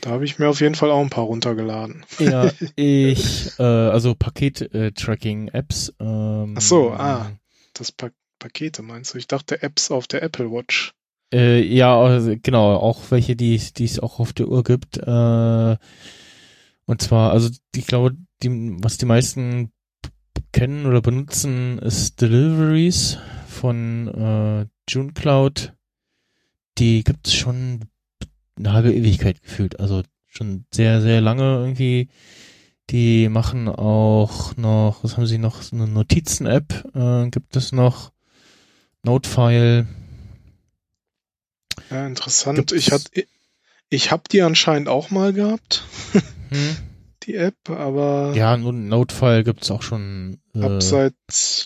[SPEAKER 4] da habe ich mir auf jeden Fall auch ein paar runtergeladen.
[SPEAKER 3] ja, ich, äh, also Paket-Tracking-Apps. Ähm,
[SPEAKER 4] Ach so, ah. Das pa Pakete meinst du? Ich dachte Apps auf der Apple Watch.
[SPEAKER 3] Äh, ja, also, genau, auch welche, die es es auch auf der Uhr gibt. Äh, und zwar, also ich glaube, die, was die meisten kennen oder benutzen, ist Deliveries von äh, JuneCloud. Die gibt's schon eine halbe Ewigkeit gefühlt. Also schon sehr, sehr lange irgendwie. Die machen auch noch, was haben sie noch? So eine Notizen-App äh, gibt es noch. Notefile.
[SPEAKER 4] Ja, interessant.
[SPEAKER 3] Gibt's-
[SPEAKER 4] Ich hatte, ich habe die anscheinend auch mal gehabt,
[SPEAKER 3] Hm?
[SPEAKER 4] die App, aber
[SPEAKER 3] Ja, nun Notefile gibt's auch schon. Äh,
[SPEAKER 4] habe seit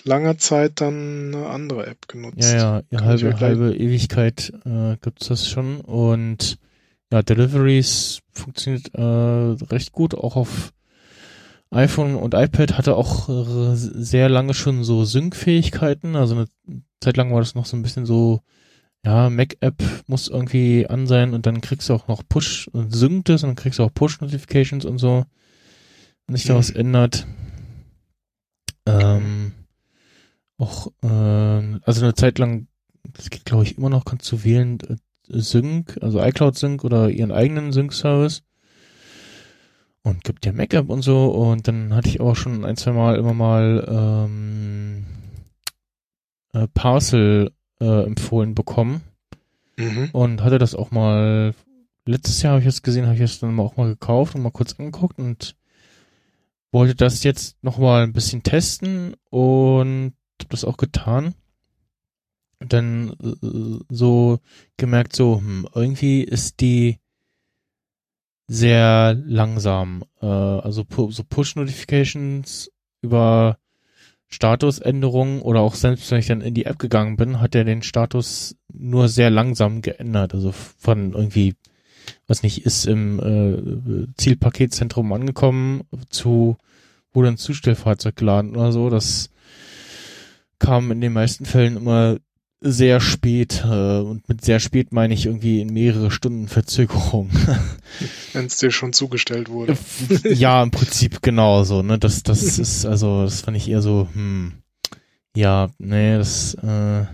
[SPEAKER 4] langer Zeit dann eine andere App genutzt.
[SPEAKER 3] ja, ja, halbe, halbe Ewigkeit äh, gibt's das schon. Und ja, Deliveries funktioniert äh, recht gut, auch auf iPhone und iPad hatte auch äh, sehr lange schon so Sync-Fähigkeiten. Also eine Zeit lang war das noch so ein bisschen so, ja, Mac-App muss irgendwie an sein und dann kriegst du auch noch Push und synkt es und dann kriegst du auch Push-Notifications und so. Wenn sich da
[SPEAKER 4] Mhm.
[SPEAKER 3] was ändert. Ähm, auch, äh, also eine Zeit lang, das geht glaube ich immer noch, kannst du wählen, äh, Sync, also iCloud Sync oder ihren eigenen Sync-Service. Und gibt ja Mac-App und so. Und dann hatte ich auch schon ein, zwei Mal immer mal ähm, äh, Parcel äh, empfohlen bekommen.
[SPEAKER 4] Mhm.
[SPEAKER 3] Und hatte das auch mal, letztes Jahr habe ich es gesehen, habe ich es dann auch mal gekauft und mal kurz angeguckt und wollte das jetzt noch mal ein bisschen testen und habe das auch getan. Und dann äh, so gemerkt, so, hm, irgendwie ist die sehr langsam. Äh, also pu so Push-Notifications über Statusänderungen oder auch selbst wenn ich dann in die App gegangen bin, hat er den Status nur sehr langsam geändert. Also von irgendwie, was nicht, ist im äh, Zielpaketzentrum angekommen zu wurde ein Zustellfahrzeug geladen oder so. Das kam in den meisten Fällen immer sehr spät äh, und mit sehr spät meine ich irgendwie in mehrere Stunden Verzögerung.
[SPEAKER 4] Wenn es dir schon zugestellt wurde.
[SPEAKER 3] ja, im Prinzip genauso, ne? Das, das ist, also, das fand ich eher so, hm, ja, nee, das, äh,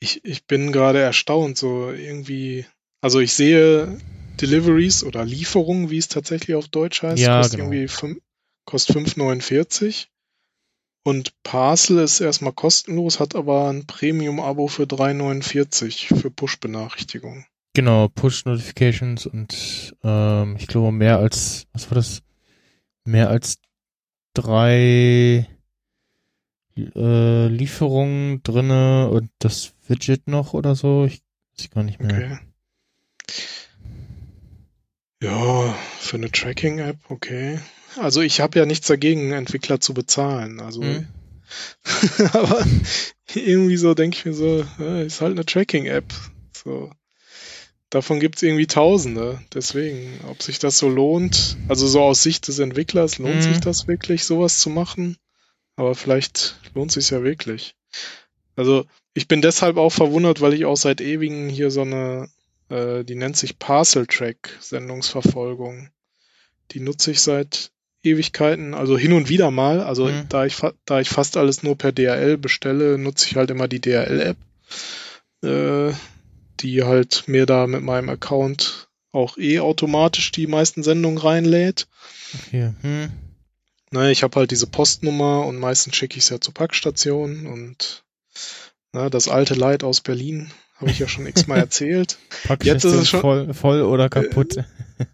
[SPEAKER 4] Ich, ich bin gerade erstaunt, so irgendwie, also ich sehe Deliveries oder Lieferungen, wie es tatsächlich auf Deutsch heißt,
[SPEAKER 3] Ja,
[SPEAKER 4] kostet
[SPEAKER 3] genau.
[SPEAKER 4] irgendwie fünf, kostet 5,49. Und Parcel ist erstmal kostenlos, hat aber ein Premium-Abo für 3,49 für Push-Benachrichtigungen.
[SPEAKER 3] Genau, Push-Notifications und ähm, ich glaube mehr als, was war das? Mehr als drei äh, Lieferungen drinne und das Widget noch oder so. Ich weiß gar nicht mehr.
[SPEAKER 4] Okay. Ja, für eine Tracking-App, okay. Also ich habe ja nichts dagegen, Entwickler zu bezahlen. Also,
[SPEAKER 3] Hm.
[SPEAKER 4] aber irgendwie so denke ich mir so, ist halt eine Tracking-App. So. Davon gibt's irgendwie Tausende. Deswegen, ob sich das so lohnt, also so aus Sicht des Entwicklers, lohnt
[SPEAKER 3] Mhm.
[SPEAKER 4] sich das wirklich, sowas zu machen? Aber vielleicht lohnt sich's ja wirklich. Also ich bin deshalb auch verwundert, weil ich auch seit ewigen hier so eine, äh, die nennt sich Parcel Track Sendungsverfolgung. Die nutze ich seit Ewigkeiten, also hin und wieder mal. Also
[SPEAKER 3] Mhm.
[SPEAKER 4] da ich da ich fast alles nur per DRL bestelle, nutze ich halt immer die DRL-App, äh, die halt mir da mit meinem Account auch eh automatisch die meisten Sendungen reinlädt.
[SPEAKER 3] Okay. Hm.
[SPEAKER 4] Ne, ich habe halt diese Postnummer und meistens schicke ich es ja zur Packstation und ne, das alte Leid aus Berlin habe ich ja schon x-mal erzählt. Jetzt ist es schon-
[SPEAKER 3] voll, voll oder kaputt.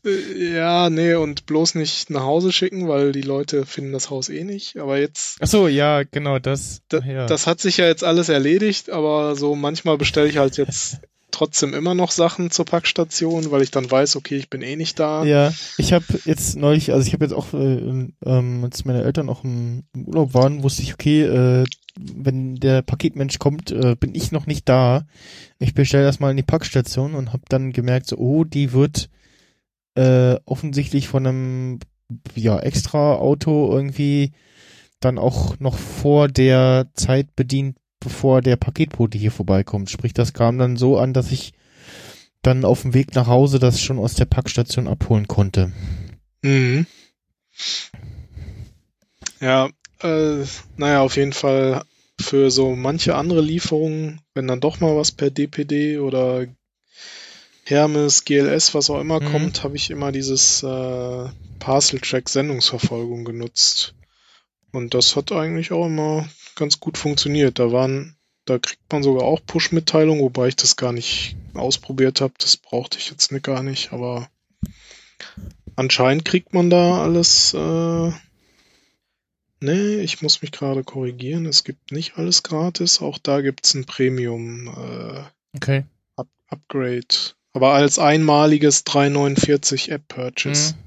[SPEAKER 4] Äh, ja, nee, und bloß nicht nach Hause schicken, weil die Leute finden das Haus eh nicht. Aber jetzt,
[SPEAKER 3] Ach so, ja, genau, das.
[SPEAKER 4] da,
[SPEAKER 3] ja.
[SPEAKER 4] das hat sich ja jetzt alles erledigt, aber so manchmal bestelle ich halt jetzt trotzdem immer noch Sachen zur Packstation, weil ich dann weiß, okay, ich bin eh nicht da.
[SPEAKER 3] Ja, ich habe jetzt neulich, also ich habe jetzt auch, äh, ähm, als meine Eltern auch im, im Urlaub waren, wusste ich, okay, äh, wenn der Paketmensch kommt, äh, bin ich noch nicht da. Ich bestelle das mal in die Packstation und habe dann gemerkt, so, oh, die wird äh, offensichtlich von einem ja extra Auto irgendwie dann auch noch vor der Zeit bedient, bevor der Paketbote hier vorbeikommt. Sprich, das kam dann so an, dass ich dann auf dem Weg nach Hause das schon aus der Packstation abholen konnte.
[SPEAKER 4] Mhm. Ja, äh, naja, auf jeden Fall für so manche andere Lieferungen, wenn dann doch mal was per DPD oder Hermes, GLS, was auch immer
[SPEAKER 3] Mhm.
[SPEAKER 4] kommt, habe ich immer dieses äh, Parcel-Track Sendungsverfolgung genutzt. Und das hat eigentlich auch immer ganz gut funktioniert. Da waren, da kriegt man sogar auch Push-Mitteilungen, wobei ich das gar nicht ausprobiert habe. Das brauchte ich jetzt nicht gar nicht, aber anscheinend kriegt man da alles. Äh, nee, ich muss mich gerade korrigieren. Es gibt nicht alles gratis. Auch da gibt's ein Premium äh,
[SPEAKER 3] Okay.
[SPEAKER 4] Up Upgrade. Aber als einmaliges 349 App Purchase.
[SPEAKER 3] Mhm.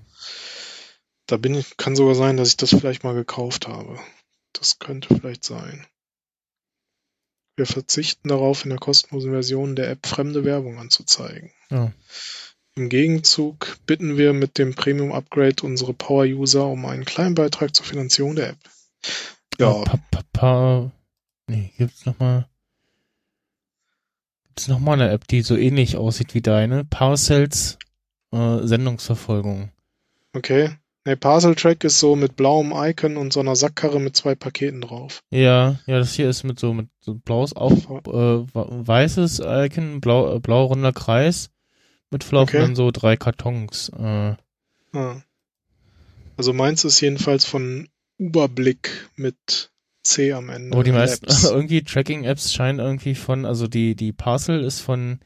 [SPEAKER 4] Da bin ich, kann sogar sein, dass ich das vielleicht mal gekauft habe. Das könnte vielleicht sein. Wir verzichten darauf, in der kostenlosen Version der App fremde Werbung anzuzeigen.
[SPEAKER 3] Ja.
[SPEAKER 4] Im Gegenzug bitten wir mit dem Premium Upgrade unsere Power-User um einen kleinen Beitrag zur Finanzierung der App. Ja,
[SPEAKER 3] Pa, pa, pa, nee, gibt's noch mal gibt's noch mal eine App, die so ähnlich aussieht wie deine? Parcels äh, Sendungsverfolgung.
[SPEAKER 4] okay. Nee, Parcel Track ist so mit blauem Icon und so einer Sackkarre mit zwei Paketen drauf.
[SPEAKER 3] Ja, ja, das hier ist mit so mit so blaues auch äh, weißes Icon, blau äh, blau runder Kreis mit Verlauf
[SPEAKER 4] Okay.
[SPEAKER 3] und dann so drei Kartons. Äh,
[SPEAKER 4] Ah. Also meins ist jedenfalls von Überblick mit C am Ende.
[SPEAKER 3] aber die meisten irgendwie Tracking Apps scheinen irgendwie von also die die Parcel ist von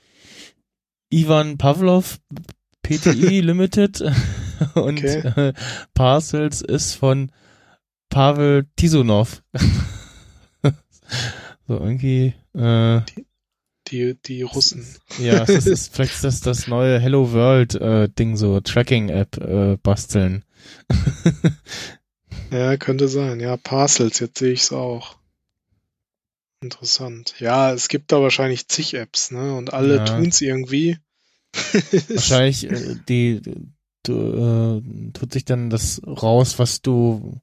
[SPEAKER 3] Ivan Pavlov PTI Limited und
[SPEAKER 4] Okay.
[SPEAKER 3] äh, Parcels ist von Pavel Tisonov. so irgendwie äh,
[SPEAKER 4] die, die Russen.
[SPEAKER 3] Ja, es ist, vielleicht ist das das neue Hello World äh, Ding so Tracking App äh, basteln.
[SPEAKER 4] Ja, könnte sein. Ja, Parcels, jetzt sehe ich es auch. Interessant. Ja, es gibt da wahrscheinlich zig Apps, ne? Und alle
[SPEAKER 3] Ja.
[SPEAKER 4] tun's irgendwie.
[SPEAKER 3] Wahrscheinlich äh, die du, äh, tut sich dann das raus, was du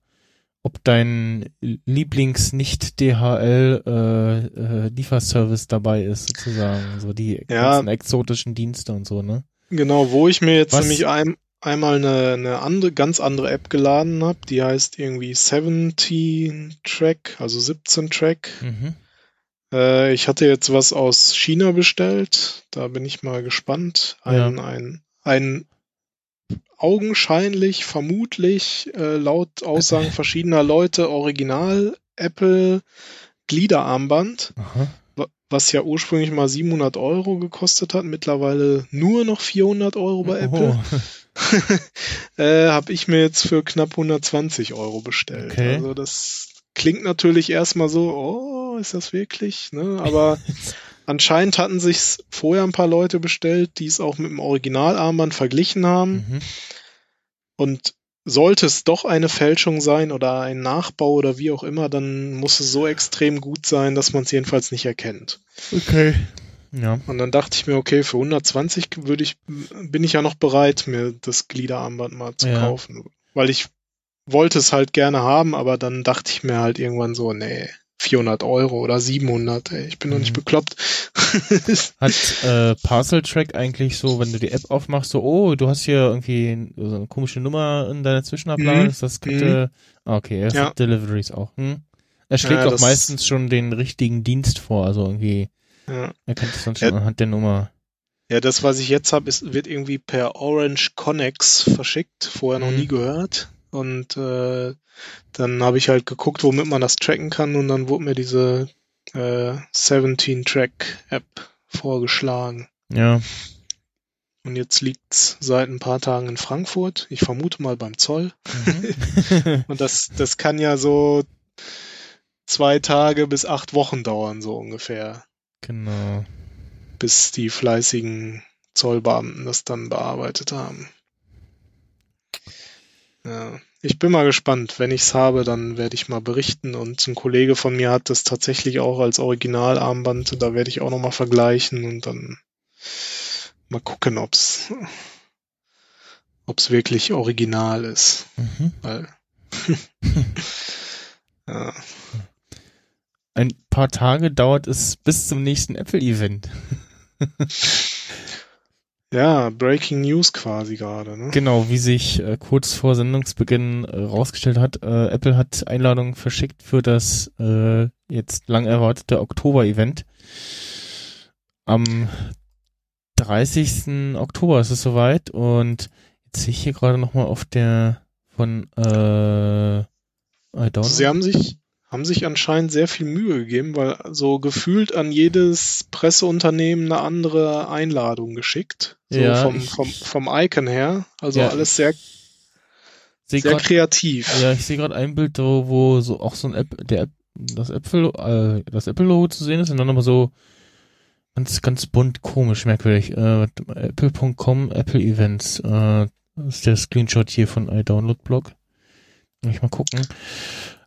[SPEAKER 3] ob dein Lieblings nicht DHL äh, äh, Lieferservice dabei ist sozusagen, so die
[SPEAKER 4] Ja.
[SPEAKER 3] ganzen exotischen Dienste und so, ne?
[SPEAKER 4] Genau, wo ich mir jetzt
[SPEAKER 3] Was-
[SPEAKER 4] nämlich ein, einmal eine, eine andere, ganz andere App geladen habe, die heißt irgendwie 17 Track, also 17 Track.
[SPEAKER 3] Mhm.
[SPEAKER 4] Äh, ich hatte jetzt was aus China bestellt. Da bin ich mal gespannt. Ein,
[SPEAKER 3] Ja.
[SPEAKER 4] ein, ein augenscheinlich, vermutlich, äh, laut Aussagen verschiedener Leute, Original Apple Gliederarmband,
[SPEAKER 3] Aha.
[SPEAKER 4] was ja ursprünglich mal 700 Euro gekostet hat, mittlerweile nur noch 400 Euro bei Apple, äh, habe ich mir jetzt für knapp 120 Euro bestellt.
[SPEAKER 3] Okay.
[SPEAKER 4] Also das klingt natürlich erstmal so, oh, ist das wirklich? Ne? Aber anscheinend hatten sich's vorher ein paar Leute bestellt, die es auch mit dem Originalarmband verglichen haben.
[SPEAKER 3] Mhm.
[SPEAKER 4] Und sollte es doch eine Fälschung sein oder ein Nachbau oder wie auch immer, dann muss es so extrem gut sein, dass man es jedenfalls nicht erkennt.
[SPEAKER 3] Okay. Ja.
[SPEAKER 4] Und dann dachte ich mir, okay, für 120 würde ich, bin ich ja noch bereit, mir das Gliederarmband mal zu
[SPEAKER 3] Ja.
[SPEAKER 4] kaufen. Weil ich wollte es halt gerne haben, aber dann dachte ich mir halt irgendwann so, nee, 400 Euro oder 700, ey, ich bin doch nicht
[SPEAKER 3] Mhm.
[SPEAKER 4] bekloppt.
[SPEAKER 3] Hat äh, Parcel Track eigentlich so, wenn du die App aufmachst, so, oh, du hast hier irgendwie so eine komische Nummer in deiner Zwischenablage,
[SPEAKER 4] Mhm.
[SPEAKER 3] ist das könnte, ah, okay, er
[SPEAKER 4] Ja.
[SPEAKER 3] hat Deliveries auch. Hm? Er schlägt
[SPEAKER 4] Ja,
[SPEAKER 3] auch meistens schon den richtigen Dienst vor, also irgendwie,
[SPEAKER 4] ja.
[SPEAKER 3] er kennt es dann schon
[SPEAKER 4] Ja.
[SPEAKER 3] anhand der Nummer.
[SPEAKER 4] ja, das, was ich jetzt habe, wird irgendwie per Orange Connex verschickt, vorher noch
[SPEAKER 3] Mhm.
[SPEAKER 4] nie gehört. Und äh, dann habe ich halt geguckt, womit man das tracken kann und dann wurde mir diese äh, 17 Track App vorgeschlagen.
[SPEAKER 3] Ja,
[SPEAKER 4] Und jetzt liegt's seit ein paar Tagen in Frankfurt. Ich vermute mal beim Zoll.
[SPEAKER 3] mhm.
[SPEAKER 4] Und das, das kann ja so zwei Tage bis acht Wochen dauern, so ungefähr,
[SPEAKER 3] genau.
[SPEAKER 4] bis die fleißigen Zollbeamten das dann bearbeitet haben. Ja, ich bin mal gespannt. Wenn ich's habe, dann werde ich mal berichten. Und ein Kollege von mir hat das tatsächlich auch als Originalarmband. Da werde ich auch noch mal vergleichen und dann mal gucken, ob's ob's wirklich original ist.
[SPEAKER 3] Mhm.
[SPEAKER 4] Weil ja,
[SPEAKER 3] Ein paar Tage dauert es bis zum nächsten Apple-Event.
[SPEAKER 4] ja, Breaking News quasi gerade. Ne?
[SPEAKER 3] Genau, wie sich äh, kurz vor Sendungsbeginn äh, rausgestellt hat, äh, Apple hat Einladungen verschickt für das äh, jetzt lang erwartete Oktober-Event. Am 30. Oktober ist es soweit und jetzt sehe ich hier gerade nochmal auf der von äh, I don't
[SPEAKER 4] Sie haben sich, haben sich anscheinend sehr viel Mühe gegeben, weil so gefühlt an jedes Presseunternehmen eine andere Einladung geschickt. So
[SPEAKER 3] Ja,
[SPEAKER 4] vom,
[SPEAKER 3] ich-
[SPEAKER 4] vom, vom Icon her. Also
[SPEAKER 3] Ja,
[SPEAKER 4] alles sehr, sehr
[SPEAKER 3] grad-
[SPEAKER 4] kreativ.
[SPEAKER 3] Ja, ich sehe gerade ein Bild, wo, wo so auch so ein App, der App, das Apple, äh, das Apple Logo zu sehen ist und dann aber so ganz, ganz bunt, komisch, merkwürdig. Äh, Apple.com, Apple Events. Äh, das ist der Screenshot hier von iDownload-Blog. Mal gucken.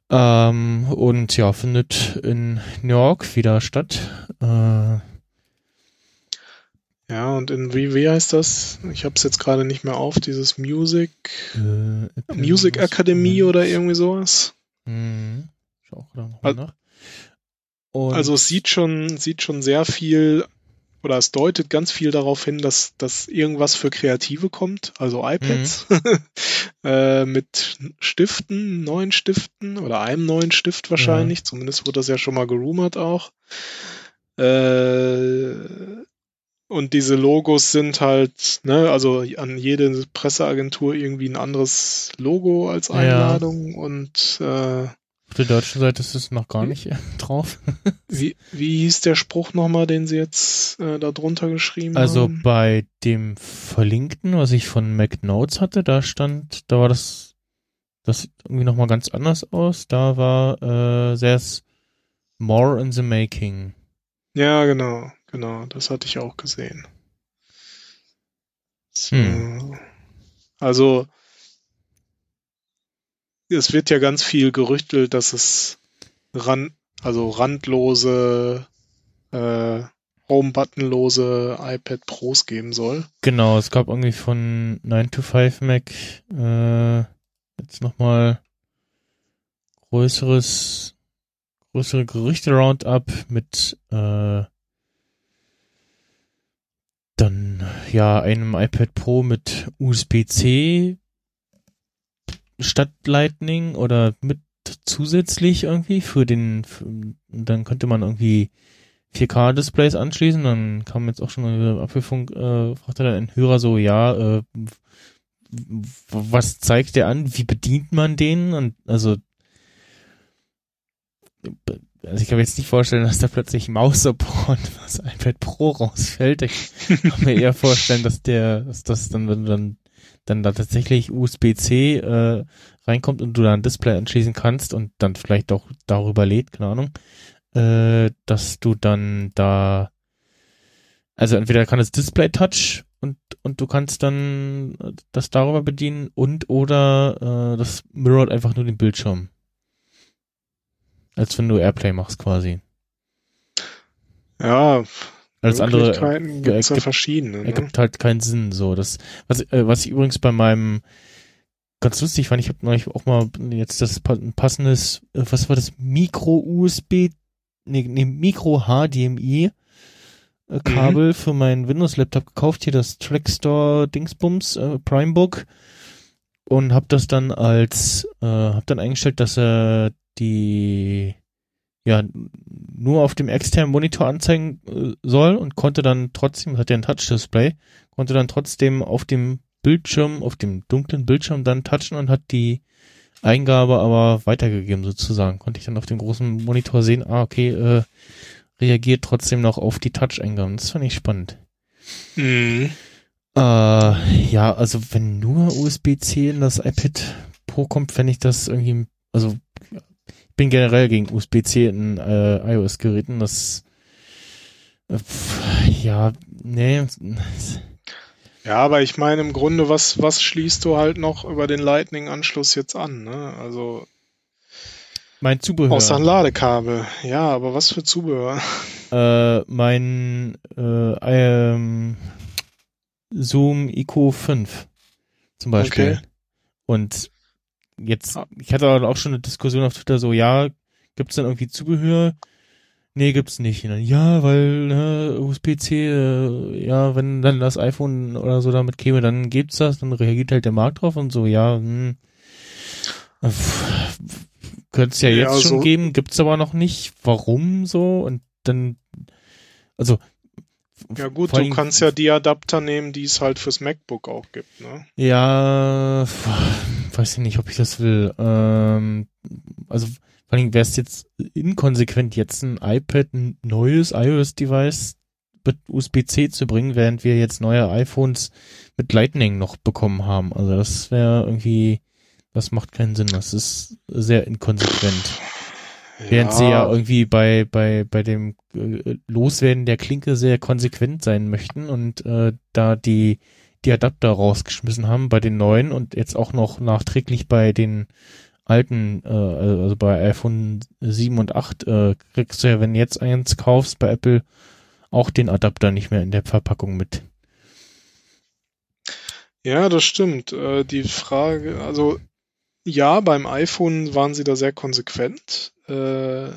[SPEAKER 3] Ähm, und ja, findet in New York wieder statt. Äh,
[SPEAKER 4] Ja, und in wie, wie heißt das? Ich habe es jetzt gerade nicht mehr auf, dieses Music,
[SPEAKER 3] äh,
[SPEAKER 4] Music Akademie oder irgendwie sowas.
[SPEAKER 3] Mhm. Schau auch gerade nochmal
[SPEAKER 4] Al-
[SPEAKER 3] nach. Und
[SPEAKER 4] Also es sieht schon, sieht schon sehr viel oder es deutet ganz viel darauf hin, dass, dass irgendwas für Kreative kommt, also iPads äh, mit Stiften, neuen Stiften oder einem neuen Stift wahrscheinlich. Zumindest wurde das ja schon mal gerumort auch. Äh, und diese Logos sind halt, ne, also an jede Presseagentur irgendwie ein anderes Logo als
[SPEAKER 3] Ja.
[SPEAKER 4] Einladung und äh,
[SPEAKER 3] auf der deutschen Seite ist es noch gar nicht drauf.
[SPEAKER 4] Wie, wie hieß der Spruch nochmal, den sie jetzt äh, da drunter geschrieben
[SPEAKER 3] Also
[SPEAKER 4] haben?
[SPEAKER 3] bei dem Verlinkten, was ich von MacNotes hatte, da stand, da war das, das sieht irgendwie nochmal ganz anders aus. Da war äh, there's more in the making.
[SPEAKER 4] Ja, genau, genau, das hatte ich auch gesehen. So.
[SPEAKER 3] Hm.
[SPEAKER 4] Also, es wird ja ganz viel gerüchtelt, dass es ran, also randlose, äh, Home-Buttonlose iPad Pros geben soll.
[SPEAKER 3] Genau, es gab irgendwie von 9 to 5 Mac äh, jetzt nochmal größeres, größere Gerüchte Roundup mit äh, dann ja einem iPad Pro mit USB-C statt Lightning oder mit zusätzlich irgendwie für den für, dann könnte man irgendwie 4K-Displays anschließen, dann kam jetzt auch schon eine Apfelfunk, äh, fragte dann ein Hörer so, ja, äh, was zeigt der an, wie bedient man den? Und also also ich kann mir jetzt nicht vorstellen, dass da plötzlich Maus-Support was iPad Pro rausfällt. Ich kann mir eher vorstellen, dass der, dass das dann, wenn du dann, dann da tatsächlich USB-C äh, reinkommt und du da ein Display anschließen kannst und dann vielleicht auch darüber lädt, keine Ahnung, äh, dass du dann da, also entweder kann es Display Touch und, und du kannst dann das darüber bedienen und oder äh, das mirrort einfach nur den Bildschirm. Als wenn du Airplay machst quasi.
[SPEAKER 4] Ja,
[SPEAKER 3] Alles andere
[SPEAKER 4] gibt's ja verschiedene. Ne?
[SPEAKER 3] ergibt halt keinen Sinn. So, das, was, äh, was ich übrigens bei meinem ganz lustig fand, ich habe neulich auch mal jetzt das passendes, äh, was war das, Micro-USB, nee, nee Micro-HDMI äh, Kabel für meinen Windows-Laptop gekauft, hier das Trackstore Dingsbums äh, Primebook und habe das dann als, äh, habe dann eingestellt, dass er die ja nur auf dem externen Monitor anzeigen äh, soll und konnte dann trotzdem, hat ja ein Touch-Display, konnte dann trotzdem auf dem Bildschirm, auf dem dunklen Bildschirm dann touchen und hat die Eingabe aber weitergegeben sozusagen. Konnte ich dann auf dem großen Monitor sehen, ah, okay, äh, reagiert trotzdem noch auf die Touch-Eingaben. Das fand ich spannend.
[SPEAKER 4] Mhm.
[SPEAKER 3] Äh, ja, also wenn nur USB-C in das iPad Pro kommt, fände ich das irgendwie, also bin generell gegen USB-C in äh, iOS-Geräten. Das äh, pf, ja, nee,
[SPEAKER 4] Ja, aber ich meine im Grunde, was, was schließt du halt noch über den Lightning-Anschluss jetzt an? Ne? Also
[SPEAKER 3] mein Zubehör.
[SPEAKER 4] außer ein Ladekabel. Ja, aber was für Zubehör?
[SPEAKER 3] äh, mein äh, ähm, Zoom Eco 5 zum Beispiel.
[SPEAKER 4] Okay.
[SPEAKER 3] Und jetzt, ich hatte aber auch schon eine Diskussion auf Twitter so, ja, gibt's dann irgendwie Zubehör? Nee, gibt's nicht. Dann, ja, weil ne, USB-C, äh, ja, wenn dann das iPhone oder so damit käme, dann gibt's das, dann reagiert halt der Markt drauf und so, ja, hm, könnte es ja
[SPEAKER 4] Ja,
[SPEAKER 3] jetzt schon
[SPEAKER 4] so-
[SPEAKER 3] geben, gibt's aber noch nicht. Warum so? Und dann, also
[SPEAKER 4] Ja gut, du kannst ja die Adapter nehmen, die es halt fürs MacBook auch gibt. Ne?
[SPEAKER 3] Ja, weiß ich nicht, ob ich das will. Ähm, also vor allem wäre es jetzt inkonsequent, jetzt ein iPad, ein neues iOS-Device mit USB-C zu bringen, während wir jetzt neue iPhones mit Lightning noch bekommen haben. Also das wäre irgendwie, das macht keinen Sinn. Das ist sehr inkonsequent. Während sie ja irgendwie bei, bei, bei dem äh, Loswerden der Klinke sehr konsequent sein möchten und äh, da die, die Adapter rausgeschmissen haben bei den neuen und jetzt auch noch nachträglich bei den alten, äh, also bei iPhone 7 und 8, äh, kriegst du ja, wenn du jetzt eins kaufst bei Apple, auch den Adapter nicht mehr in der Verpackung mit.
[SPEAKER 4] Ja, das stimmt. Äh, die Frage, also ja, beim iPhone waren sie da sehr konsequent. Äh,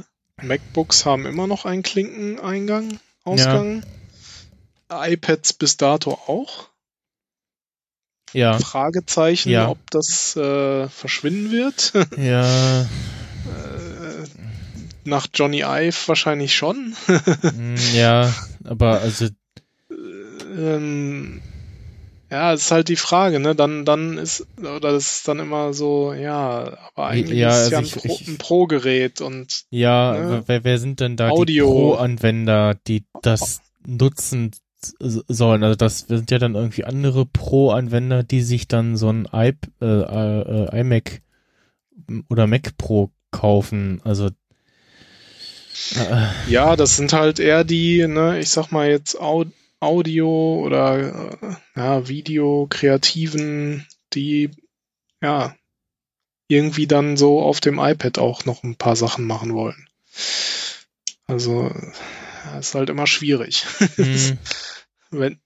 [SPEAKER 4] MacBooks haben immer noch einen Klinkeneingang, Ausgang. iPads bis dato auch.
[SPEAKER 3] Ja,
[SPEAKER 4] Fragezeichen,
[SPEAKER 3] Ja.
[SPEAKER 4] ob das äh, verschwinden wird.
[SPEAKER 3] ja,
[SPEAKER 4] Äh, Nach Johnny Ive wahrscheinlich schon.
[SPEAKER 3] mm, ja, aber also
[SPEAKER 4] ähm, ja, es ist halt die Frage, ne? Dann, dann ist, oder das ist dann immer so, ja, aber eigentlich
[SPEAKER 3] Ja,
[SPEAKER 4] ist es
[SPEAKER 3] also
[SPEAKER 4] ja ein,
[SPEAKER 3] ich-
[SPEAKER 4] Pro, ein Pro-Gerät und
[SPEAKER 3] Ja,
[SPEAKER 4] Ne?
[SPEAKER 3] wer, wer sind denn da die
[SPEAKER 4] Audio.
[SPEAKER 3] Pro-Anwender, die das nutzen sollen? Also das sind ja dann irgendwie andere Pro-Anwender, die sich dann so ein I, äh, äh, iMac oder Mac Pro kaufen. Also äh,
[SPEAKER 4] ja, das sind halt eher die, ne, ich sag mal jetzt Au Audio oder äh, ja, Video-Kreativen, die ja irgendwie dann so auf dem iPad auch noch ein paar Sachen machen wollen. Also ist halt immer schwierig.
[SPEAKER 3] hm,
[SPEAKER 4] Wenn,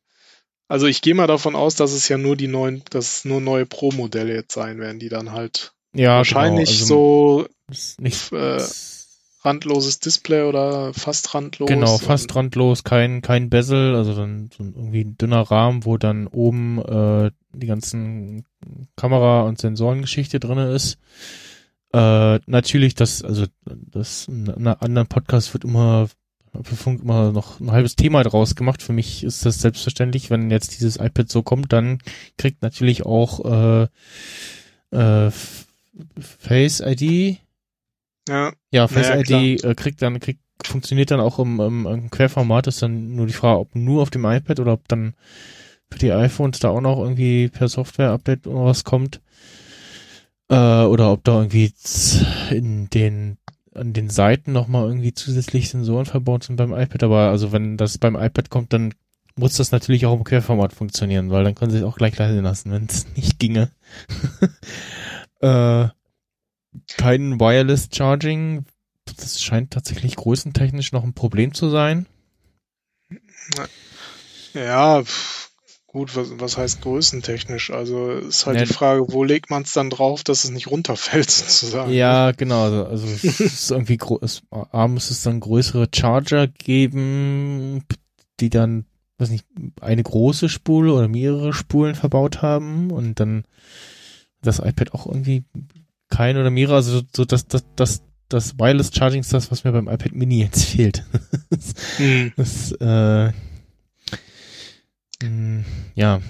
[SPEAKER 4] also ich gehe mal davon aus, dass es ja nur die neuen, dass es nur neue Pro-Modelle jetzt sein werden, die dann halt
[SPEAKER 3] ja,
[SPEAKER 4] wahrscheinlich
[SPEAKER 3] genau, also
[SPEAKER 4] so
[SPEAKER 3] nicht
[SPEAKER 4] äh, randloses Display oder fast randlos.
[SPEAKER 3] Genau, fast randlos, kein, kein Bezel, also dann so ein- irgendwie ein dünner Rahmen, wo dann oben äh, die ganzen Kamera- und Sensorengeschichte drinne ist. Äh, natürlich, das, also das in einem anderen Podcast wird immer für Funk immer noch ein halbes Thema draus gemacht. Für mich ist das selbstverständlich, wenn jetzt dieses iPad so kommt, dann kriegt natürlich auch äh, äh, Face ID
[SPEAKER 4] Ja,
[SPEAKER 3] Ja, Face
[SPEAKER 4] Naja,
[SPEAKER 3] ID äh, kriegt dann, kriegt, funktioniert dann auch im, im, im Querformat, ist dann nur die Frage, ob nur auf dem iPad oder ob dann für die iPhones da auch noch irgendwie per Software-Update oder was kommt. Äh, oder ob da irgendwie in den an den Seiten nochmal irgendwie zusätzlich Sensoren verbaut sind beim iPad, aber also wenn das beim iPad kommt, dann muss das natürlich auch im Querformat funktionieren, weil dann können sie es auch gleich leise lassen, wenn es nicht ginge. äh, kein Wireless Charging, das scheint tatsächlich größentechnisch noch ein Problem zu sein.
[SPEAKER 4] ja, gut, was, was heißt größentechnisch? Also ist halt
[SPEAKER 3] Ja,
[SPEAKER 4] die Frage, wo legt man es dann drauf, dass es nicht runterfällt sozusagen.
[SPEAKER 3] Ja, genau. Also, also es ist irgendwie gro- es, A muss es dann größere Charger geben, die dann, weiß nicht, eine große Spule oder mehrere Spulen verbaut haben und dann das iPad auch irgendwie kein oder mehrere, also so, das, das, das, das Wireless Charging ist das, was mir beim iPad Mini jetzt fehlt.
[SPEAKER 4] Hm.
[SPEAKER 3] Das, äh, mh, ja,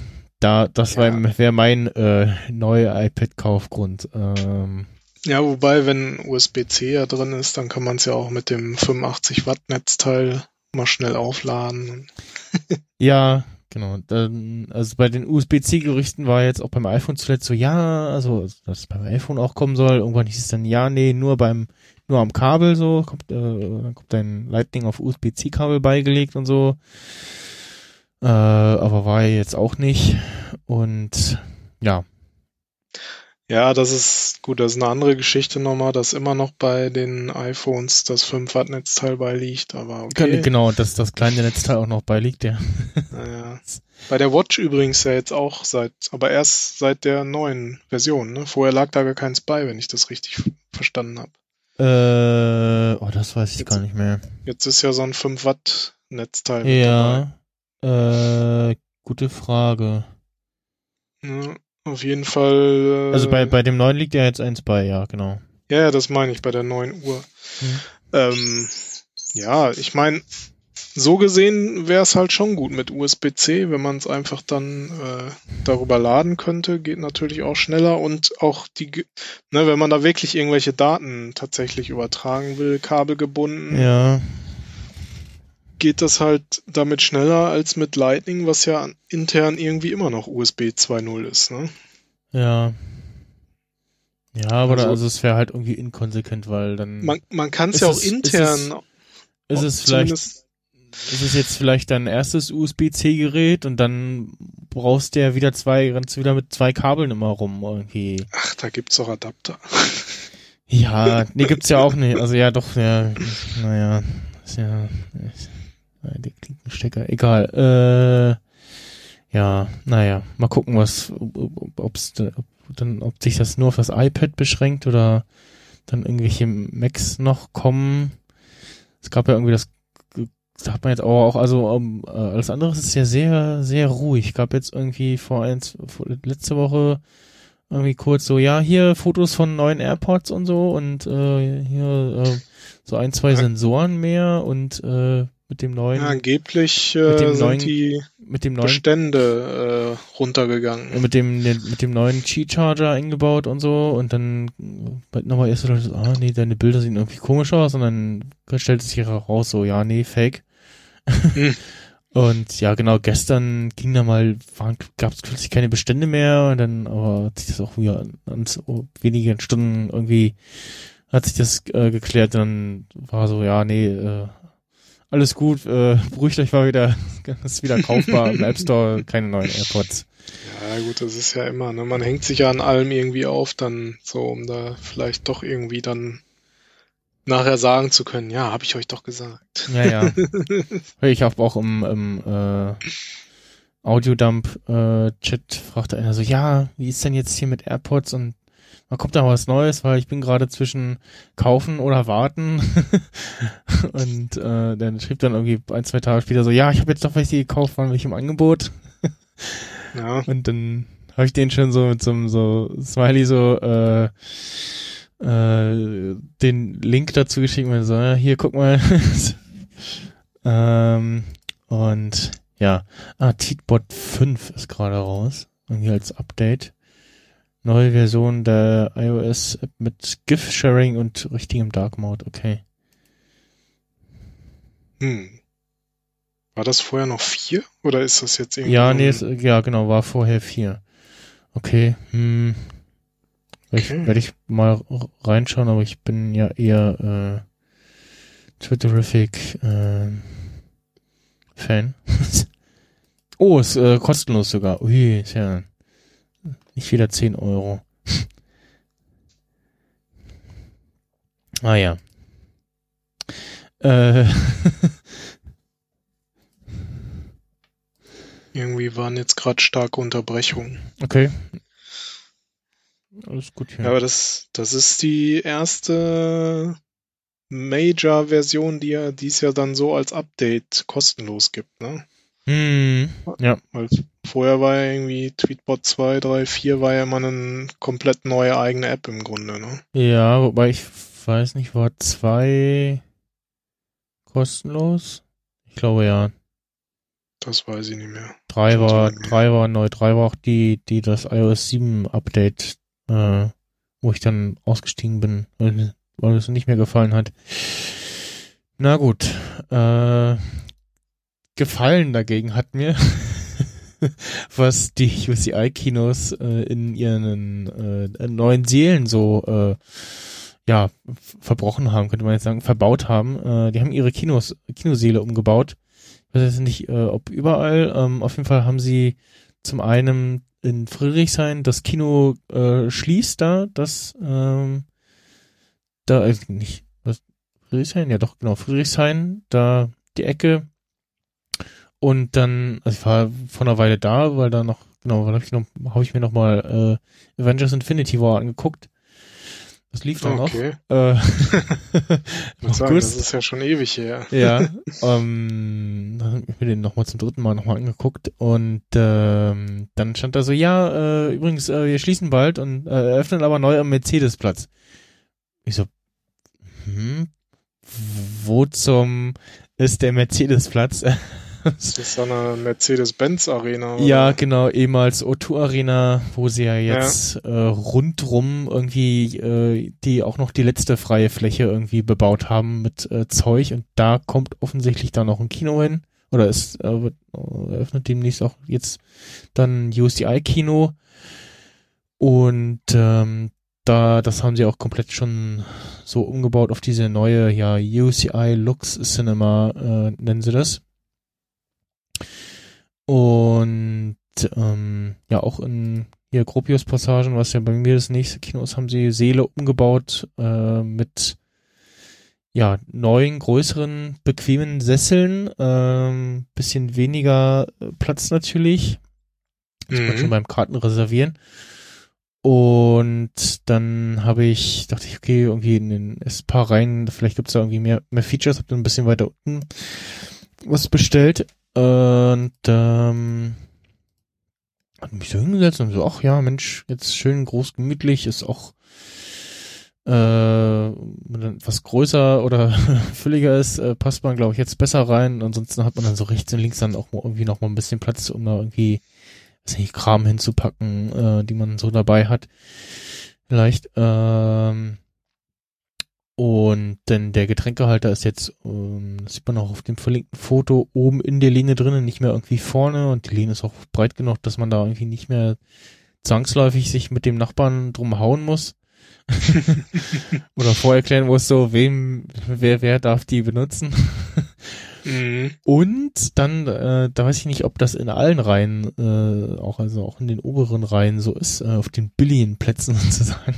[SPEAKER 3] da, das
[SPEAKER 4] Ja.
[SPEAKER 3] wäre mein äh, neuer iPad-Kaufgrund. Ähm,
[SPEAKER 4] Ja, wobei, wenn USB-C ja drin ist, dann kann man es ja auch mit dem 85 Watt Netzteil mal schnell aufladen.
[SPEAKER 3] ja, genau. Dann, also bei den USB-C-Gerüchten war jetzt auch beim iPhone zuletzt so, ja, also dass es beim iPhone auch kommen soll. Irgendwann hieß es dann, ja, nee, nur beim, nur am Kabel so, kommt, äh, dann kommt ein Lightning auf USB-C-Kabel beigelegt und so. Äh, aber war jetzt auch nicht. Und ja,
[SPEAKER 4] Ja, das ist gut, das ist eine andere Geschichte nochmal, dass immer noch bei den iPhones das 5 Watt Netzteil beiliegt, aber okay.
[SPEAKER 3] genau, dass das kleine Netzteil auch noch beiliegt, ja.
[SPEAKER 4] Naja. Bei der Watch übrigens ja jetzt auch seit, aber erst seit der neuen Version, ne? Vorher lag da gar keins bei, wenn ich das richtig verstanden habe.
[SPEAKER 3] Äh, oh, das weiß ich gar nicht mehr.
[SPEAKER 4] Jetzt ist ja so ein 5 Watt Netzteil.
[SPEAKER 3] Ja, äh, gute Frage.
[SPEAKER 4] Ne? Auf jeden Fall. Äh,
[SPEAKER 3] Also bei, bei dem neuen liegt ja jetzt eins bei, ja, genau.
[SPEAKER 4] Ja, ja, das meine ich bei der 9 Uhr.
[SPEAKER 3] Mhm.
[SPEAKER 4] Ähm, ja, ich meine, so gesehen wäre es halt schon gut mit USB-C, wenn man es einfach dann äh, darüber laden könnte, geht natürlich auch schneller und auch die, ne, wenn man da wirklich irgendwelche Daten tatsächlich übertragen will, kabelgebunden,
[SPEAKER 3] Ja,
[SPEAKER 4] geht das halt damit schneller als mit Lightning, was ja intern irgendwie immer noch USB 2.0 ist, ne?
[SPEAKER 3] ja. Ja, aber
[SPEAKER 4] Also-
[SPEAKER 3] da, also es wäre halt irgendwie inkonsequent, weil dann
[SPEAKER 4] Man, man kann es ja auch
[SPEAKER 3] es- ist
[SPEAKER 4] intern
[SPEAKER 3] ist es vielleicht, ist es jetzt vielleicht dein erstes USB-C-Gerät und dann brauchst du ja wieder zwei, rennst du wieder mit zwei Kabeln immer rum irgendwie.
[SPEAKER 4] Ach, da gibt's doch Adapter.
[SPEAKER 3] Ja, nee, gibt's ja auch nicht. Also ja, doch, ja, naja, ist ja, ist, naja, der Klinkenstecker, egal. Äh, ja, naja, mal gucken, was, ob- ob's, ob, dann, ob sich das nur auf das iPad beschränkt oder dann irgendwelche Macs noch kommen. Es gab ja irgendwie das, da hat man jetzt auch, auch also um, äh, alles andere ist ja sehr, sehr ruhig. Gab jetzt irgendwie vor eins, vor, letzte Woche irgendwie kurz so, ja, hier Fotos von neuen AirPods und so und äh, hier äh, so ein, zwei. Sensoren mehr und äh, mit dem neuen,
[SPEAKER 4] Ja, angeblich
[SPEAKER 3] Mit
[SPEAKER 4] äh,
[SPEAKER 3] dem
[SPEAKER 4] sind
[SPEAKER 3] neuen-
[SPEAKER 4] die
[SPEAKER 3] mit dem neuen
[SPEAKER 4] Bestände äh, runtergegangen.
[SPEAKER 3] mit dem mit dem neuen Qi-Charger eingebaut und so und dann nochmal erste Leute so, ah nee, deine Bilder sehen irgendwie komisch aus und dann stellt es sich raus so, ja, nee, fake.
[SPEAKER 4] Hm.
[SPEAKER 3] Und ja, genau, gestern ging da mal, gab es plötzlich keine Bestände mehr und dann aber hat sich das auch wieder an wenigen Stunden irgendwie hat sich das äh, geklärt, dann war so, ja, nee, äh, alles gut, äh, beruhigt euch mal wieder, ist wieder kaufbar im App Store, keine neuen AirPods.
[SPEAKER 4] Ja, gut, das ist ja immer, ne? Man hängt sich ja an allem irgendwie auf, dann so, um da vielleicht doch irgendwie dann nachher sagen zu können, ja, habe ich euch doch gesagt.
[SPEAKER 3] Ja, ja. ich habe auch im, im äh, Audiodump-Chat fragte einer so, ja, wie ist denn jetzt hier mit AirPods und man kommt da was Neues, weil ich bin gerade zwischen kaufen oder warten. und äh, dann schrieb dann irgendwie ein, zwei Tage später so, ja, ich habe jetzt doch welche gekauft, waren welche im Angebot.
[SPEAKER 4] Ja,
[SPEAKER 3] Und dann habe ich den schon so mit so einem so Smiley so äh, äh, den Link dazu geschickt und so, ja, hier guck mal. ähm, und ja, ah, Tweetbot 5 ist gerade raus. Irgendwie als Update. Neue Version der iOS-App mit GIF-Sharing und richtigem Dark Mode, okay.
[SPEAKER 4] Hm. War das vorher noch vier? Oder ist das jetzt irgendwie.
[SPEAKER 3] Ja, nee, es, ja, genau, war vorher vier. Okay, hm. Ich,
[SPEAKER 4] Okay.
[SPEAKER 3] Werde ich mal reinschauen, aber ich bin ja eher äh, Twitterific äh, Fan. oh, ist äh, kostenlos sogar. Ui, ja nicht wieder 10 Euro. ah ja. Äh,
[SPEAKER 4] Irgendwie waren jetzt gerade starke Unterbrechungen.
[SPEAKER 3] okay. Alles gut hier.
[SPEAKER 4] Ja, aber das, das ist die erste Major-Version, die ja, die es ja dann so als Update kostenlos gibt, ne?
[SPEAKER 3] Hm,
[SPEAKER 4] Weil vorher war ja irgendwie Tweetbot 2, 3, 4 war ja immer eine komplett neue eigene App im Grunde, ne?
[SPEAKER 3] Ja, wobei ich weiß nicht, war zwei kostenlos? Ich glaube ja.
[SPEAKER 4] Das weiß ich nicht mehr.
[SPEAKER 3] Drei
[SPEAKER 4] Schon so
[SPEAKER 3] war,
[SPEAKER 4] lange her.
[SPEAKER 3] drei war neu, drei war auch die, die das iOS 7 Update, äh, wo ich dann ausgestiegen bin, weil, weil es nicht mehr gefallen hat. Na gut, äh, gefallen dagegen hat mir, was die UCI-Kinos äh, in ihren äh, neuen Seelen so äh, ja verbrochen haben, könnte man jetzt sagen, verbaut haben. Äh, die haben ihre Kinos, Kinoseele umgebaut. Ich weiß jetzt nicht, äh, ob überall. Ähm, auf jeden Fall haben sie zum einen in Friedrichshain das Kino äh, schließt da, das ähm, da äh, nicht was Friedrichshain, ja doch genau Friedrichshain, da die Ecke und dann, also ich war vor einer Weile da, weil da noch genau, weil hab ich noch habe ich mir noch mal äh, Avengers Infinity War angeguckt. Das lief dann
[SPEAKER 4] Okay.
[SPEAKER 3] noch. Äh,
[SPEAKER 4] Ich sagen, das ist ja schon ewig her.
[SPEAKER 3] Ja, ähm, dann hab ich mir den nochmal zum dritten Mal nochmal angeguckt und ähm, dann stand da so, ja, äh, übrigens, äh, wir schließen bald und äh, eröffnen aber neu am Mercedes-Platz. Ich so, hm, wo zum ist der Mercedes-Platz?
[SPEAKER 4] Das ist so eine Mercedes-Benz-Arena.
[SPEAKER 3] Ja, genau, ehemals O2 Arena, wo sie ja jetzt Äh, rundrum irgendwie äh, die auch noch die letzte freie Fläche irgendwie bebaut haben mit äh, Zeug. Und da kommt offensichtlich da noch ein Kino hin. Oder ist äh, wird, äh, eröffnet demnächst auch jetzt dann UCI-Kino und ähm, da das haben sie auch komplett schon so umgebaut auf diese neue ja UCI Lux Cinema äh, nennen sie das und ähm, ja, auch in hier Gropius Passagen, was ja bei mir das nächste Kino ist, haben sie Seele umgebaut äh, mit ja, neuen, größeren, bequemen Sesseln, ähm, bisschen weniger äh, Platz natürlich. Das kann man schon
[SPEAKER 4] Mhm.
[SPEAKER 3] beim Karten reservieren. Und dann habe ich, dachte ich, okay, irgendwie in den ersten paar Reihen, vielleicht gibt's da irgendwie mehr, mehr Features, hab dann ein bisschen weiter unten was bestellt. Und ähm, hat mich so hingesetzt und so, ach ja, Mensch, jetzt schön groß gemütlich, ist auch äh, was größer oder fülliger ist, äh, passt man, glaube ich, jetzt besser rein. Ansonsten hat man dann so rechts und links dann auch irgendwie noch mal ein bisschen Platz, um da irgendwie, weiß nicht, Kram hinzupacken, äh, die man so dabei hat. Vielleicht. Ähm, und dann der Getränkehalter ist jetzt, ähm, das sieht man auch auf dem verlinkten Foto, oben in der Lehne drinnen, nicht mehr irgendwie vorne und die Lehne ist auch breit genug, dass man da irgendwie nicht mehr zwangsläufig sich mit dem Nachbarn drum hauen muss. Oder vorerklären muss, so, wem, wer, wer darf die benutzen.
[SPEAKER 4] Mhm.
[SPEAKER 3] Und dann, äh, da weiß ich nicht, ob das in allen Reihen, äh, auch also auch in den oberen Reihen so ist, äh, auf den billigen Plätzen sozusagen.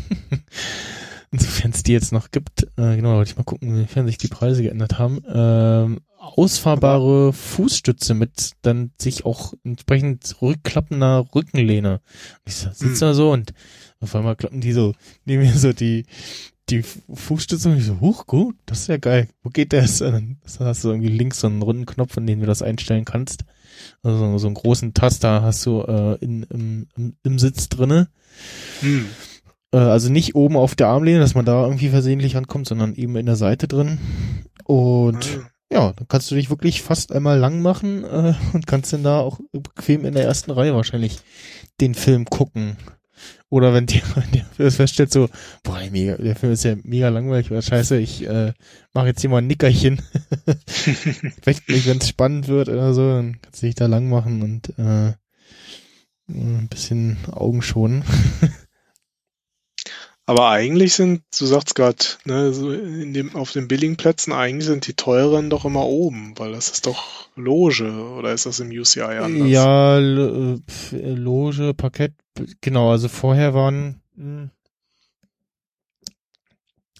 [SPEAKER 3] Insofern es die jetzt noch gibt, äh, genau, wollte ich mal gucken, inwiefern sich die Preise geändert haben. Ähm, ausfahrbare Fußstütze mit dann sich auch entsprechend rückklappender Rückenlehne. Ich so, sitze da so und auf einmal klappen die so, nehmen mir so die, die Fußstütze und ich so, huch, gut, das ist ja geil. Wo geht das? Und dann hast du irgendwie links so einen runden Knopf, an dem du das einstellen kannst. Also so einen großen Taster hast du äh, in, im, im, im Sitz drinne.
[SPEAKER 4] Mhm.
[SPEAKER 3] Äh, also nicht oben auf der Armlehne, dass man da irgendwie versehentlich rankommt, sondern eben in der Seite drin. Und
[SPEAKER 4] Ah,
[SPEAKER 3] ja, dann kannst du dich wirklich fast einmal lang machen äh, und kannst dann da auch bequem in der ersten Reihe wahrscheinlich den Film gucken. Oder wenn der, der feststellt so, boah, mega, der Film ist ja mega langweilig oder scheiße, ich äh, mache jetzt hier mal ein Nickerchen. Wenn es spannend wird oder so, dann kannst du dich da lang machen und äh, ein bisschen Augen schonen.
[SPEAKER 4] Aber eigentlich sind, du sagst gerade, ne, so in dem, auf den billigen Plätzen, eigentlich sind die teuren doch immer oben, weil das ist doch Loge, oder ist das im UCI anders?
[SPEAKER 3] Ja, Loge, Parkett, genau, also vorher waren, hm,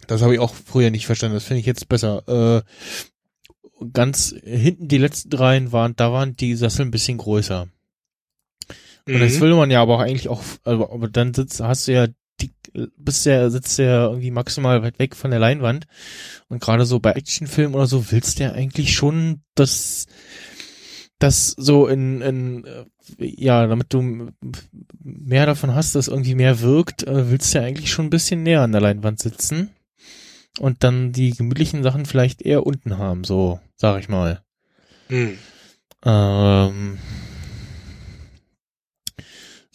[SPEAKER 3] das habe ich auch früher nicht verstanden, das finde ich jetzt besser. Äh, ganz hinten die letzten dreien waren, da waren die Sessel ein bisschen größer. Und das
[SPEAKER 4] Mhm.
[SPEAKER 3] will man ja aber auch eigentlich auch, aber, aber dann sitzt, hast du ja die, bist ja, sitzt ja irgendwie maximal weit weg von der Leinwand. Und gerade so bei Actionfilmen oder so willst du ja eigentlich schon, dass das so in, in äh, ja, damit du mehr davon hast, dass irgendwie mehr wirkt, äh, willst du ja eigentlich schon ein bisschen näher an der Leinwand sitzen. Und dann die gemütlichen Sachen vielleicht eher unten haben, so, sag ich mal.
[SPEAKER 4] Hm.
[SPEAKER 3] Ähm,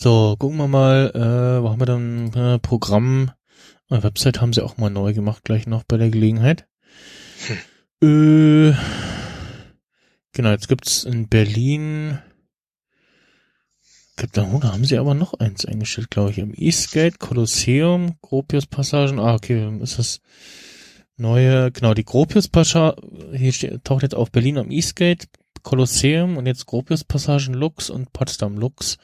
[SPEAKER 3] so, gucken wir mal, äh, wo haben wir dann äh, Programm? Äh, Website haben sie auch mal neu gemacht, gleich noch bei der Gelegenheit. Äh, genau, jetzt gibt's in Berlin, gibt da, oh, da haben sie aber noch eins eingestellt, glaube ich, im Eastgate, Kolosseum, Gropius Passagen, ah, okay, ist das neue, genau, die Gropius Passage, hier steht, taucht jetzt auf Berlin am Eastgate, Kolosseum und jetzt Gropius Passagen Lux und Potsdam Lux.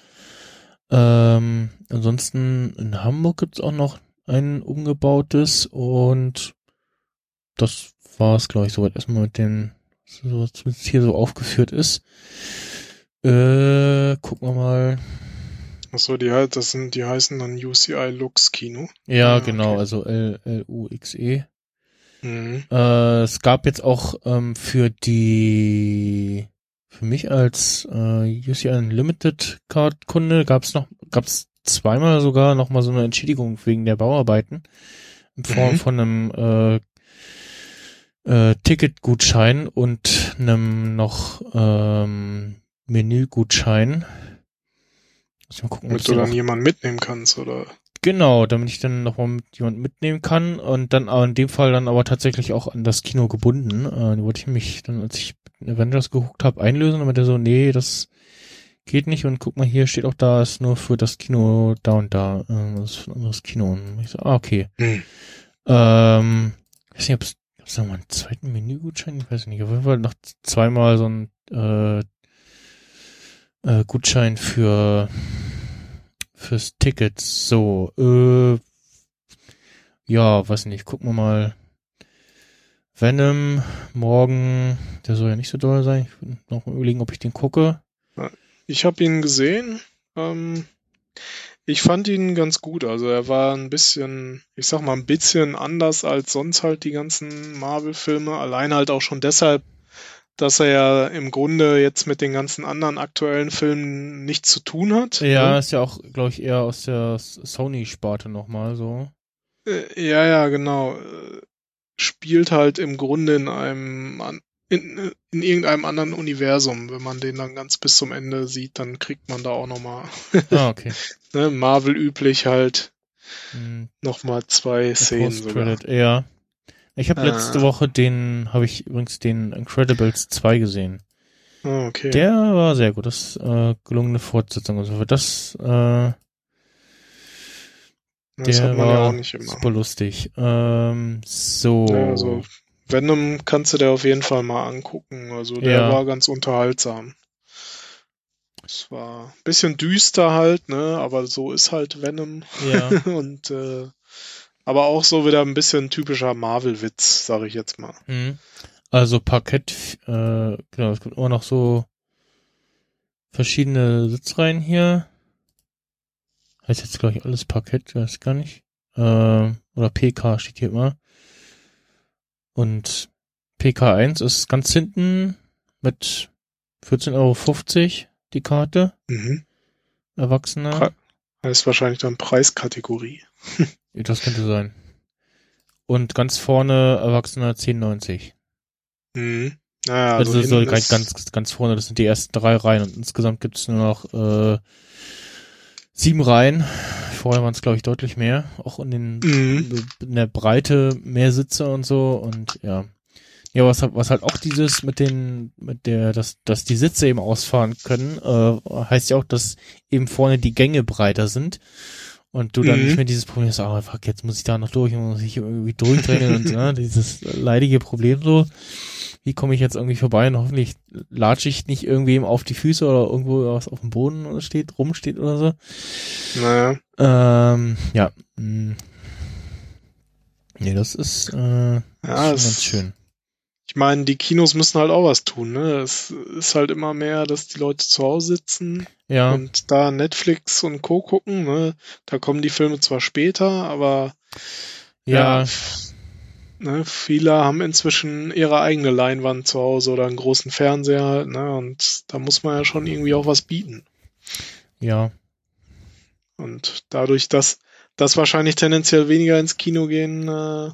[SPEAKER 3] Ähm, ansonsten in Hamburg gibt's auch noch ein umgebautes und das war's, glaube ich, soweit erstmal mit den, so, was hier so aufgeführt ist. Äh, gucken wir mal.
[SPEAKER 4] Achso, die halt, das sind, die heißen dann UCI Lux Kino.
[SPEAKER 3] Ja,
[SPEAKER 4] Ah,
[SPEAKER 3] genau,
[SPEAKER 4] okay.
[SPEAKER 3] also L, L-U-X-E.
[SPEAKER 4] Mhm.
[SPEAKER 3] Äh, es gab jetzt auch ähm, für die für mich als äh, UCI Unlimited Card Kunde gab's noch gab's zweimal sogar noch mal so eine Entschädigung wegen der Bauarbeiten in Form
[SPEAKER 4] Mhm.
[SPEAKER 3] von einem äh, äh, Ticketgutschein und einem noch ähm, Menügutschein. Muss ich mal gucken, ob
[SPEAKER 4] Damit du dann jemanden mitnehmen kannst, oder?
[SPEAKER 3] Genau, damit ich dann nochmal mit jemandem mitnehmen kann und dann aber in dem Fall dann aber tatsächlich auch an das Kino gebunden. Äh, wollte ich mich dann, als ich Avengers geguckt habe, einlösen, aber der so, nee, das geht nicht und guck mal, hier steht auch da, ist nur für das Kino da und da. Äh, das ist für ein anderes Kino. Und ich so, ah, okay.
[SPEAKER 4] Hm.
[SPEAKER 3] Ähm, ich weiß nicht, ob es gab's noch mal einen zweiten Menügutschein? Ich weiß nicht. Auf jeden Fall noch zweimal so ein äh, äh, Gutschein für fürs Ticket. So, äh, ja, weiß nicht. Gucken wir mal. Venom morgen, der soll ja nicht so doll sein. Ich will noch mal überlegen, ob ich den gucke.
[SPEAKER 4] Ich habe ihn gesehen. Ähm, ich fand ihn ganz gut. Also er war ein bisschen, ich sag mal, ein bisschen anders als sonst halt die ganzen Marvel-Filme. Allein halt auch schon deshalb, dass er ja im Grunde jetzt mit den ganzen anderen aktuellen Filmen nichts zu tun hat.
[SPEAKER 3] Ja,
[SPEAKER 4] ne?
[SPEAKER 3] ist ja auch, glaube ich, eher aus der Sony-Sparte nochmal so.
[SPEAKER 4] Äh, Ja, ja, genau. Äh, Spielt halt im Grunde in einem in, in irgendeinem anderen Universum. Wenn man den dann ganz bis zum Ende sieht, dann kriegt man da auch nochmal,
[SPEAKER 3] Ah, okay.
[SPEAKER 4] ne, Marvel üblich halt
[SPEAKER 3] Hm,
[SPEAKER 4] nochmal zwei Szenen sogar.
[SPEAKER 3] Ja. Ich habe
[SPEAKER 4] Ah.
[SPEAKER 3] letzte Woche den, habe ich übrigens den Incredibles 2 gesehen.
[SPEAKER 4] Ah, okay.
[SPEAKER 3] Der war sehr gut. Das äh, gelungene Fortsetzung. Also für das, äh,
[SPEAKER 4] das
[SPEAKER 3] der
[SPEAKER 4] hat man
[SPEAKER 3] war
[SPEAKER 4] ja auch nicht immer.
[SPEAKER 3] super lustig. Ähm, so.
[SPEAKER 4] Ja, also Venom kannst du dir auf jeden Fall mal angucken. Also der
[SPEAKER 3] Ja.
[SPEAKER 4] war ganz unterhaltsam. Es war ein bisschen düster halt, ne, aber so ist halt Venom.
[SPEAKER 3] ja.
[SPEAKER 4] Und äh, aber auch so wieder ein bisschen typischer Marvel-Witz, sage ich jetzt mal.
[SPEAKER 3] Hm. Also Parkett, äh, genau, es gibt immer noch so verschiedene Sitzreihen hier. Heißt jetzt, glaube ich, alles Parkett, weiß gar nicht. Äh, oder PK steht hier immer. Und PK1 ist ganz hinten mit 14,50 Euro die Karte.
[SPEAKER 4] Mhm.
[SPEAKER 3] Erwachsene.
[SPEAKER 4] Das ist wahrscheinlich dann Preiskategorie.
[SPEAKER 3] Das könnte sein. Und ganz vorne Erwachsene 10,90.
[SPEAKER 4] Mhm. Naja,
[SPEAKER 3] Also,
[SPEAKER 4] also
[SPEAKER 3] so ganz, ganz, ganz vorne, das sind die ersten drei Reihen und insgesamt gibt es nur noch äh, sieben Reihen. Vorher waren es, glaube ich, deutlich mehr. Auch in den
[SPEAKER 4] Mhm.
[SPEAKER 3] in der Breite mehr Sitze und so und ja. Ja, was, was halt auch dieses mit den, mit der, dass, dass die Sitze eben ausfahren können, äh, heißt ja auch, dass eben vorne die Gänge breiter sind und du dann
[SPEAKER 4] Mhm.
[SPEAKER 3] nicht mehr dieses Problem hast, ah, fuck, jetzt muss ich da noch durch und muss ich irgendwie durchdrängen und ne, dieses leidige Problem so. Wie komme ich jetzt irgendwie vorbei und hoffentlich latsche ich nicht irgendwem auf die Füße oder irgendwo was auf dem Boden steht, rumsteht oder so.
[SPEAKER 4] Naja.
[SPEAKER 3] Ähm, ja. mh. Nee, das ist, äh,
[SPEAKER 4] Ja,
[SPEAKER 3] schon
[SPEAKER 4] es,
[SPEAKER 3] ganz schön.
[SPEAKER 4] Ich meine, die Kinos müssen halt auch was tun, ne? Es ist halt immer mehr, dass die Leute zu Hause sitzen
[SPEAKER 3] Ja,
[SPEAKER 4] und da Netflix und Co. gucken, ne? Da kommen die Filme zwar später, aber
[SPEAKER 3] ja,
[SPEAKER 4] ja, ne, viele haben inzwischen ihre eigene Leinwand zu Hause oder einen großen Fernseher, ne? Und da muss man ja schon irgendwie auch was bieten.
[SPEAKER 3] ja,
[SPEAKER 4] Und dadurch, dass das wahrscheinlich tendenziell weniger ins Kino gehen, äh,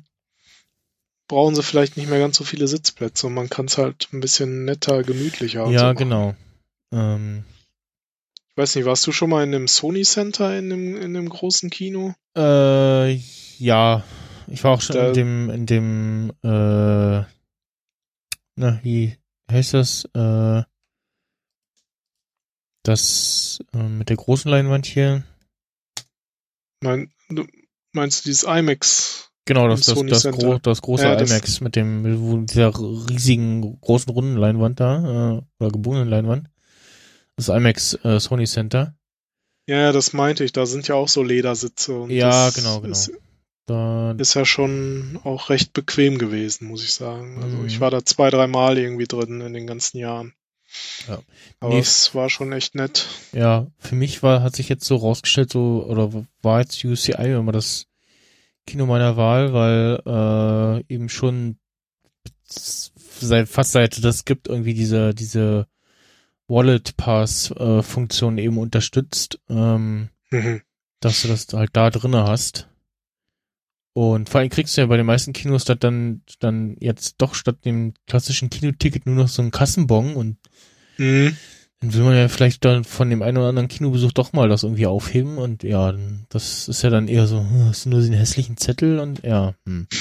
[SPEAKER 4] brauchen sie vielleicht nicht mehr ganz so viele Sitzplätze und man kann es halt ein bisschen netter, gemütlicher. so
[SPEAKER 3] ja,
[SPEAKER 4] machen.
[SPEAKER 3] genau. Ähm,
[SPEAKER 4] Ich weiß nicht, warst du schon mal in dem Sony Center in dem, in dem großen Kino?
[SPEAKER 3] äh, ja, ich war auch schon
[SPEAKER 4] Da-
[SPEAKER 3] in dem, in dem, äh, na, wie heißt das, äh, das, äh, mit der großen Leinwand hier.
[SPEAKER 4] Mein, du meinst du dieses IMAX?
[SPEAKER 3] Genau, das, das, das, gro das große
[SPEAKER 4] Ja,
[SPEAKER 3] IMAX mit dem, dieser riesigen, großen runden Leinwand da, äh, oder gebogenen Leinwand. Das IMAX äh, Sony Center.
[SPEAKER 4] Ja, das meinte ich. Da sind ja auch so Ledersitze. Und
[SPEAKER 3] Ja, genau, genau.
[SPEAKER 4] Ist,
[SPEAKER 3] Da,
[SPEAKER 4] ist ja schon auch recht bequem gewesen, muss ich sagen. Also
[SPEAKER 3] Mhm.
[SPEAKER 4] ich war da zwei, drei Mal irgendwie drin in den ganzen Jahren.
[SPEAKER 3] Ja.
[SPEAKER 4] Aber
[SPEAKER 3] Nee.
[SPEAKER 4] es war schon echt nett.
[SPEAKER 3] Ja, für mich war, hat sich jetzt so rausgestellt, so, oder war jetzt UCI immer das Kino meiner Wahl, weil äh, eben schon seit fast seit das gibt irgendwie diese diese Wallet Pass äh, Funktion eben unterstützt, ähm,
[SPEAKER 4] Mhm.
[SPEAKER 3] dass du das halt da drinne hast. Und vor allem kriegst du ja bei den meisten Kinos das dann dann jetzt doch statt dem klassischen Kinoticket nur noch so einen Kassenbon und
[SPEAKER 4] Mhm.
[SPEAKER 3] Dann will man ja vielleicht dann von dem einen oder anderen Kinobesuch doch mal das irgendwie aufheben und ja, das ist ja dann eher so, hm, hast du nur den hässlichen Zettel und ja, hm.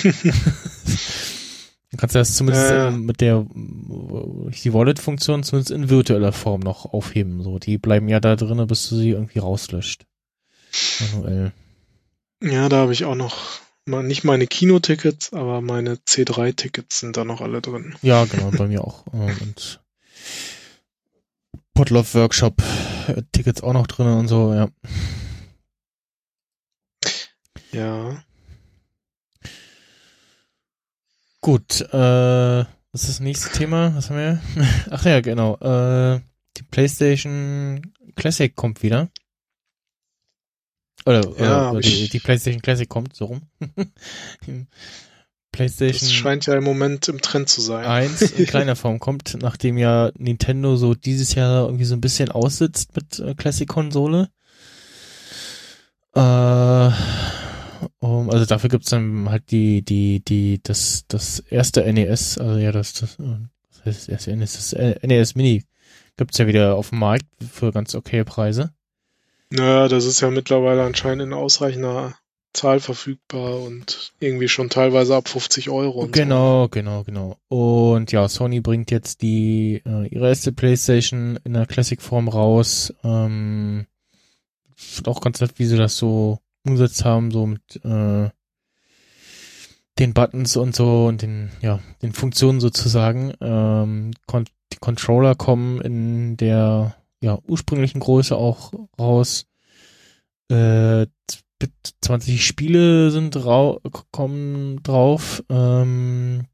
[SPEAKER 3] Dann kannst du das zumindest ähm, mit der äh, die Wallet-Funktion zumindest in virtueller Form noch aufheben. So, die bleiben ja da drinnen, bis du sie irgendwie rauslöscht. Manuell.
[SPEAKER 4] Ja, da habe ich auch noch mal, nicht meine Kinotickets, aber meine C3-Tickets sind da noch alle drin.
[SPEAKER 3] Ja, genau, bei mir auch. Äh, Und Potluck Workshop Tickets auch noch drinnen und so, ja.
[SPEAKER 4] Ja.
[SPEAKER 3] Gut, äh, was ist das nächste Thema? Was haben wir? Ach ja, genau. Äh, die PlayStation Classic kommt wieder. Oder,
[SPEAKER 4] Ja,
[SPEAKER 3] oder die, die PlayStation Classic kommt, so rum. PlayStation
[SPEAKER 4] Das scheint ja im Moment im Trend zu sein.
[SPEAKER 3] 1 in kleiner Form kommt, nachdem ja Nintendo so dieses Jahr irgendwie so ein bisschen aussitzt mit äh, Classic-Konsole. Äh, um, also dafür gibt's dann halt die, die, die, das, das erste NES, also ja, das, das, äh, was heißt das erste NES, das äh, NES Mini gibt's ja wieder auf dem Markt für ganz okay Preise.
[SPEAKER 4] Naja, das ist ja mittlerweile anscheinend in ausreichender Zahl verfügbar und irgendwie schon teilweise ab 50 Euro.
[SPEAKER 3] Genau, genau, genau. Und ja, Sony bringt jetzt die äh, ihre erste PlayStation in der Classic-Form raus. Ähm, auch ganz nett, wie sie das so umgesetzt haben, so mit äh, den Buttons und so und den, ja, den Funktionen sozusagen. Ähm, kon die Controller kommen in der ja, ursprünglichen Größe auch raus. Äh, 20 Spiele sind drau kommen drauf. Ähm,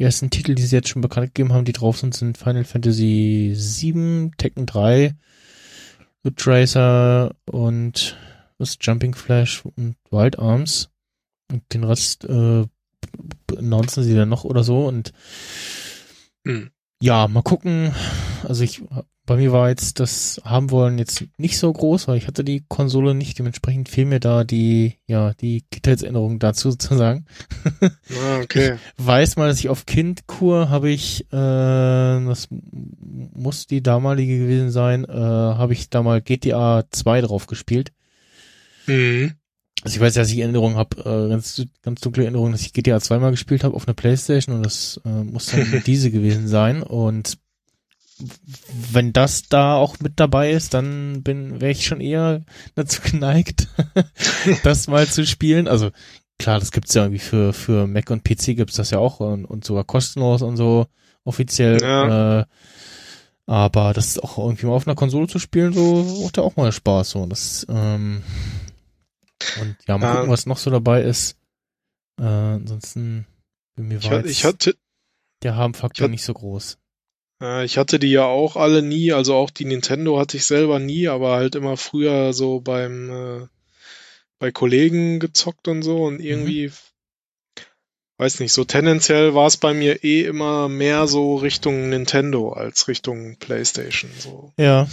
[SPEAKER 3] die ersten Titel, die sie jetzt schon bekannt gegeben haben, die drauf sind, sind Final Fantasy VII, Tekken 3, Ridge Racer und das Jumping Flash und Wild Arms. Und den Rest äh, announcen sie dann noch oder so. Und
[SPEAKER 4] Hm.
[SPEAKER 3] ja, mal gucken. Also ich, bei mir war jetzt das haben wollen jetzt nicht so groß, weil ich hatte die Konsole nicht. Dementsprechend fehlen mir da die, ja, die Kindheitserinnerungen dazu sozusagen.
[SPEAKER 4] Ah, okay.
[SPEAKER 3] Weiß mal, dass ich auf Kindkur habe ich, äh, das muss die damalige gewesen sein, äh, habe ich da mal GTA 2 drauf gespielt.
[SPEAKER 4] Mhm.
[SPEAKER 3] Also ich weiß, dass ich Erinnerungen habe, äh, ganz, ganz dunkle Erinnerungen, dass ich GTA 2 mal gespielt habe auf einer Playstation und das äh, muss dann diese gewesen sein. Und wenn das da auch mit dabei ist, dann bin wäre ich schon eher dazu geneigt, das mal zu spielen. Also klar, das gibt's ja irgendwie für für Mac und PC gibt's das ja auch und, und sogar kostenlos und so offiziell.
[SPEAKER 4] Ja.
[SPEAKER 3] Äh, aber das ist auch irgendwie mal auf einer Konsole zu spielen, so macht ja auch mal Spaß. So, das ähm, und ja, mal gucken, was noch so dabei ist. Äh, ansonsten bin mir
[SPEAKER 4] Ich, hatte, ich hatte
[SPEAKER 3] der Harmfaktor nicht so groß.
[SPEAKER 4] Äh, Ich hatte die ja auch alle nie, also auch die Nintendo hatte ich selber nie, aber halt immer früher so beim äh, bei Kollegen gezockt und so und irgendwie weiß nicht, so tendenziell war es bei mir eh immer mehr so Richtung Nintendo als Richtung PlayStation so.
[SPEAKER 3] Ja,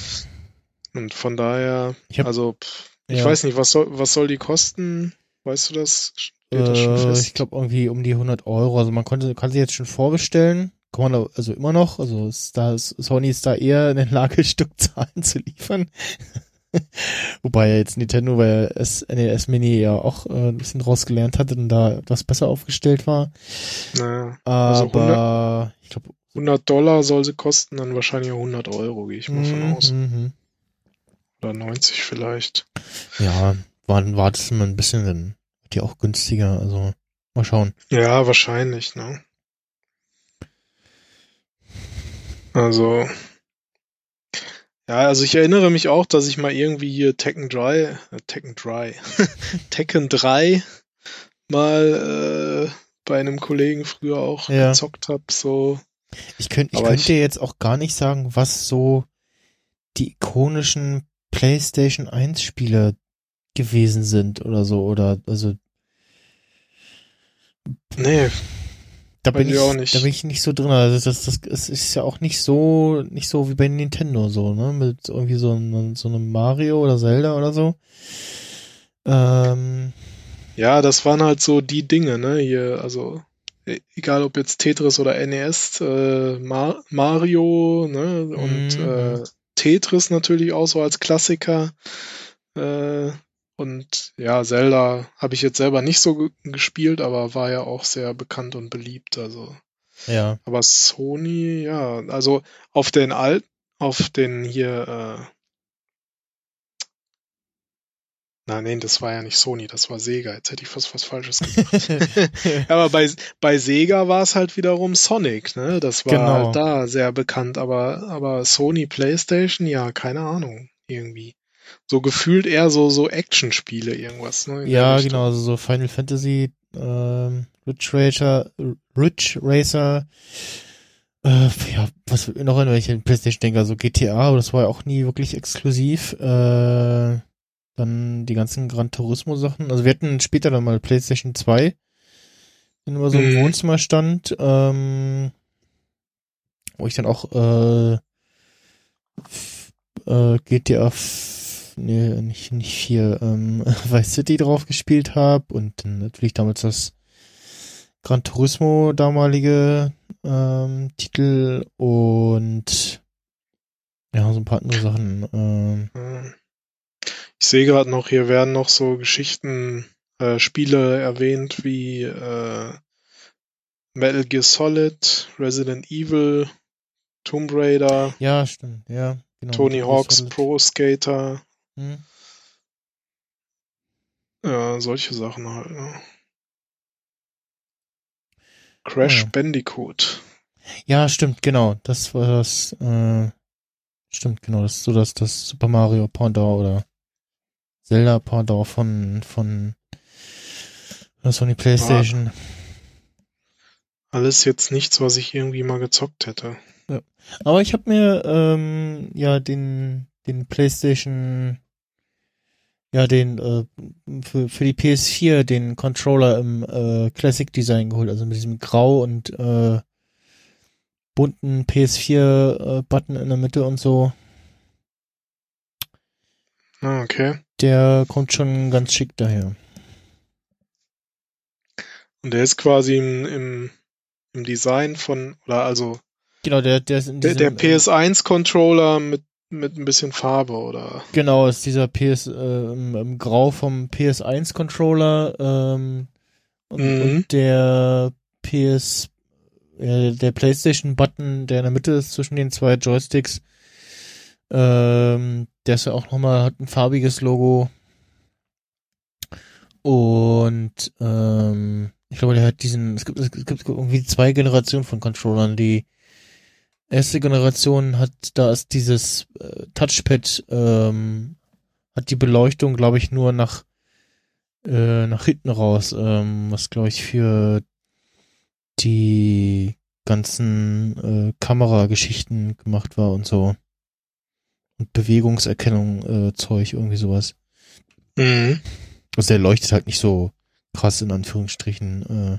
[SPEAKER 4] Und von daher,
[SPEAKER 3] Ich hab-
[SPEAKER 4] also pff, ich
[SPEAKER 3] ja.
[SPEAKER 4] weiß nicht, was soll was soll die kosten? Weißt du das? Das
[SPEAKER 3] Äh,
[SPEAKER 4] fest?
[SPEAKER 3] ich glaube irgendwie um die 100 Euro. Also man konnte, kann sie jetzt schon vorbestellen. Kann man also immer noch. Also ist da, Sony ist da eher in der Lage, Stückzahlen zu liefern. Wobei ja jetzt Nintendo bei S NES Mini ja auch äh, ein bisschen draus gelernt hatte und da etwas besser aufgestellt war.
[SPEAKER 4] Naja, Also
[SPEAKER 3] Aber ich glaube,
[SPEAKER 4] 100 Dollar soll sie kosten, dann wahrscheinlich auch 100 Euro, gehe ich mal von aus.
[SPEAKER 3] mhm.
[SPEAKER 4] Oder 90 vielleicht.
[SPEAKER 3] ja, wann wartest du mal ein bisschen, dann wird die auch günstiger. Also mal schauen.
[SPEAKER 4] Ja, wahrscheinlich, ne? Also, ja, also ich erinnere mich auch, dass ich mal irgendwie hier Tekken 3, äh, Tekken 3, Tekken 3 mal äh, bei einem Kollegen früher auch
[SPEAKER 3] Ja.
[SPEAKER 4] gezockt hab, so.
[SPEAKER 3] Ich könnte ich
[SPEAKER 4] Aber
[SPEAKER 3] könnte
[SPEAKER 4] ich-
[SPEAKER 3] dir jetzt auch gar nicht sagen, was so die ikonischen PlayStation 1 Spiele gewesen sind oder so oder also
[SPEAKER 4] Nee,
[SPEAKER 3] da bin ich
[SPEAKER 4] auch nicht.
[SPEAKER 3] da bin ich nicht so drin. Also das das es ist ja auch nicht so nicht so wie bei Nintendo so, ne, mit irgendwie so einem so einem Mario oder Zelda oder so. Ähm,
[SPEAKER 4] ja, das waren halt so die Dinge, ne? Hier, also e- egal ob jetzt Tetris oder NES, äh, Mar Mario, ne? Und
[SPEAKER 3] Mhm.
[SPEAKER 4] äh, Tetris natürlich auch so als Klassiker. Äh, und ja, Zelda habe ich jetzt selber nicht so ge gespielt, aber war ja auch sehr bekannt und beliebt. Also,
[SPEAKER 3] ja.
[SPEAKER 4] aber Sony, ja, also auf den alt, auf den hier, äh, Nein, nein, das war ja nicht Sony, das war Sega. Jetzt hätte ich fast was Falsches gesagt. aber bei, bei Sega war es halt wiederum Sonic, ne? Das war
[SPEAKER 3] Genau.
[SPEAKER 4] halt da sehr bekannt, aber, aber Sony PlayStation, ja, keine Ahnung, irgendwie. So gefühlt eher so, so Actionspiele, irgendwas, ne?
[SPEAKER 3] Ja, genau, also so Final Fantasy, ähm, Ridge Racer, Ridge Racer, äh, ja, was noch in welchen PlayStation denke, also GTA, aber das war ja auch nie wirklich exklusiv. Äh, dann die ganzen Gran Turismo Sachen. Also wir hatten später dann mal PlayStation 2, wenn immer so im
[SPEAKER 4] Mhm.
[SPEAKER 3] Wohnzimmer stand, ähm, wo ich dann auch äh, äh, GTA nee, nicht nicht vier, ähm, Vice City drauf gespielt habe und dann natürlich damals das Gran Turismo damalige ähm, Titel und ja, so ein paar andere Sachen. Ähm,
[SPEAKER 4] Ja. Ich sehe gerade noch, hier werden noch so Geschichten, äh, Spiele erwähnt wie äh, Metal Gear Solid, Resident Evil, Tomb Raider,
[SPEAKER 3] ja, stimmt, ja, genau.
[SPEAKER 4] Tony Hawk's Pro Skater,
[SPEAKER 3] Hm.
[SPEAKER 4] ja, solche Sachen halt. Ne? Crash
[SPEAKER 3] Ja.
[SPEAKER 4] Bandicoot.
[SPEAKER 3] Ja, stimmt, genau. Das war das, äh, stimmt, genau, das ist so das, das Super Mario Pendant oder Zelda Pendant von, von Sony Playstation.
[SPEAKER 4] Alles jetzt nichts, was ich irgendwie mal gezockt hätte.
[SPEAKER 3] Aber ich habe mir ähm, ja den den PlayStation ja den äh, für für die PS4 den Controller im äh, Classic Design geholt, also mit diesem grau und äh, bunten PS4 äh, Button in der Mitte und so.
[SPEAKER 4] Ah, okay.
[SPEAKER 3] Der kommt schon ganz schick daher.
[SPEAKER 4] Und der ist quasi im, im, im Design von, oder also
[SPEAKER 3] Genau, der der ist in
[SPEAKER 4] der,
[SPEAKER 3] diesem,
[SPEAKER 4] der PS1-Controller mit mit ein bisschen Farbe, oder?
[SPEAKER 3] Genau, ist dieser PS, äh, im, im Grau vom PS1 Controller ähm, und,
[SPEAKER 4] Mhm.
[SPEAKER 3] und der PS, äh, der PlayStation Button, der in der Mitte ist zwischen den zwei Joysticks, ähm, der ist ja auch nochmal, hat ein farbiges Logo. Und ähm, ich glaube, der hat diesen, es gibt, es gibt irgendwie zwei Generationen von Controllern. Die erste Generation hat, da ist dieses äh, Touchpad, ähm, hat die Beleuchtung, glaube ich, nur nach äh, nach hinten raus, ähm, was glaube ich für die ganzen äh, Kamerageschichten gemacht war und so. Und Bewegungserkennung, äh, Zeug, irgendwie sowas.
[SPEAKER 4] Mhm.
[SPEAKER 3] Also der leuchtet halt nicht so krass in Anführungsstrichen äh,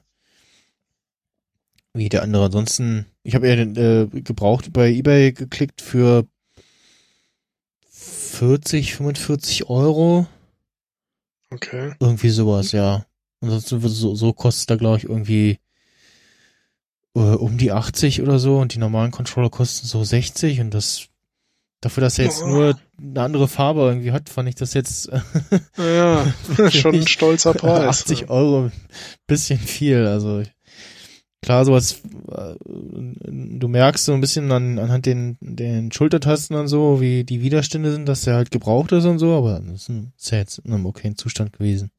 [SPEAKER 3] wie der andere. Ansonsten, ich habe ja äh, gebraucht bei eBay geklickt für 40, 45 Euro.
[SPEAKER 4] Okay.
[SPEAKER 3] Irgendwie sowas, ja. Ansonsten so, so kostet da, glaube ich, irgendwie äh, um die 80 oder so und die normalen Controller kosten so 60 und das dafür, dass er jetzt
[SPEAKER 4] Oh.
[SPEAKER 3] nur eine andere Farbe irgendwie hat, fand ich das jetzt
[SPEAKER 4] Ja, schon ein stolzer Preis.
[SPEAKER 3] 80 Euro ein bisschen viel. Also klar, sowas, äh, du merkst so ein bisschen an, anhand den, den Schultertasten und so, wie die Widerstände sind, dass der halt gebraucht ist und so, aber das ist ja jetzt in einem okayen Zustand gewesen.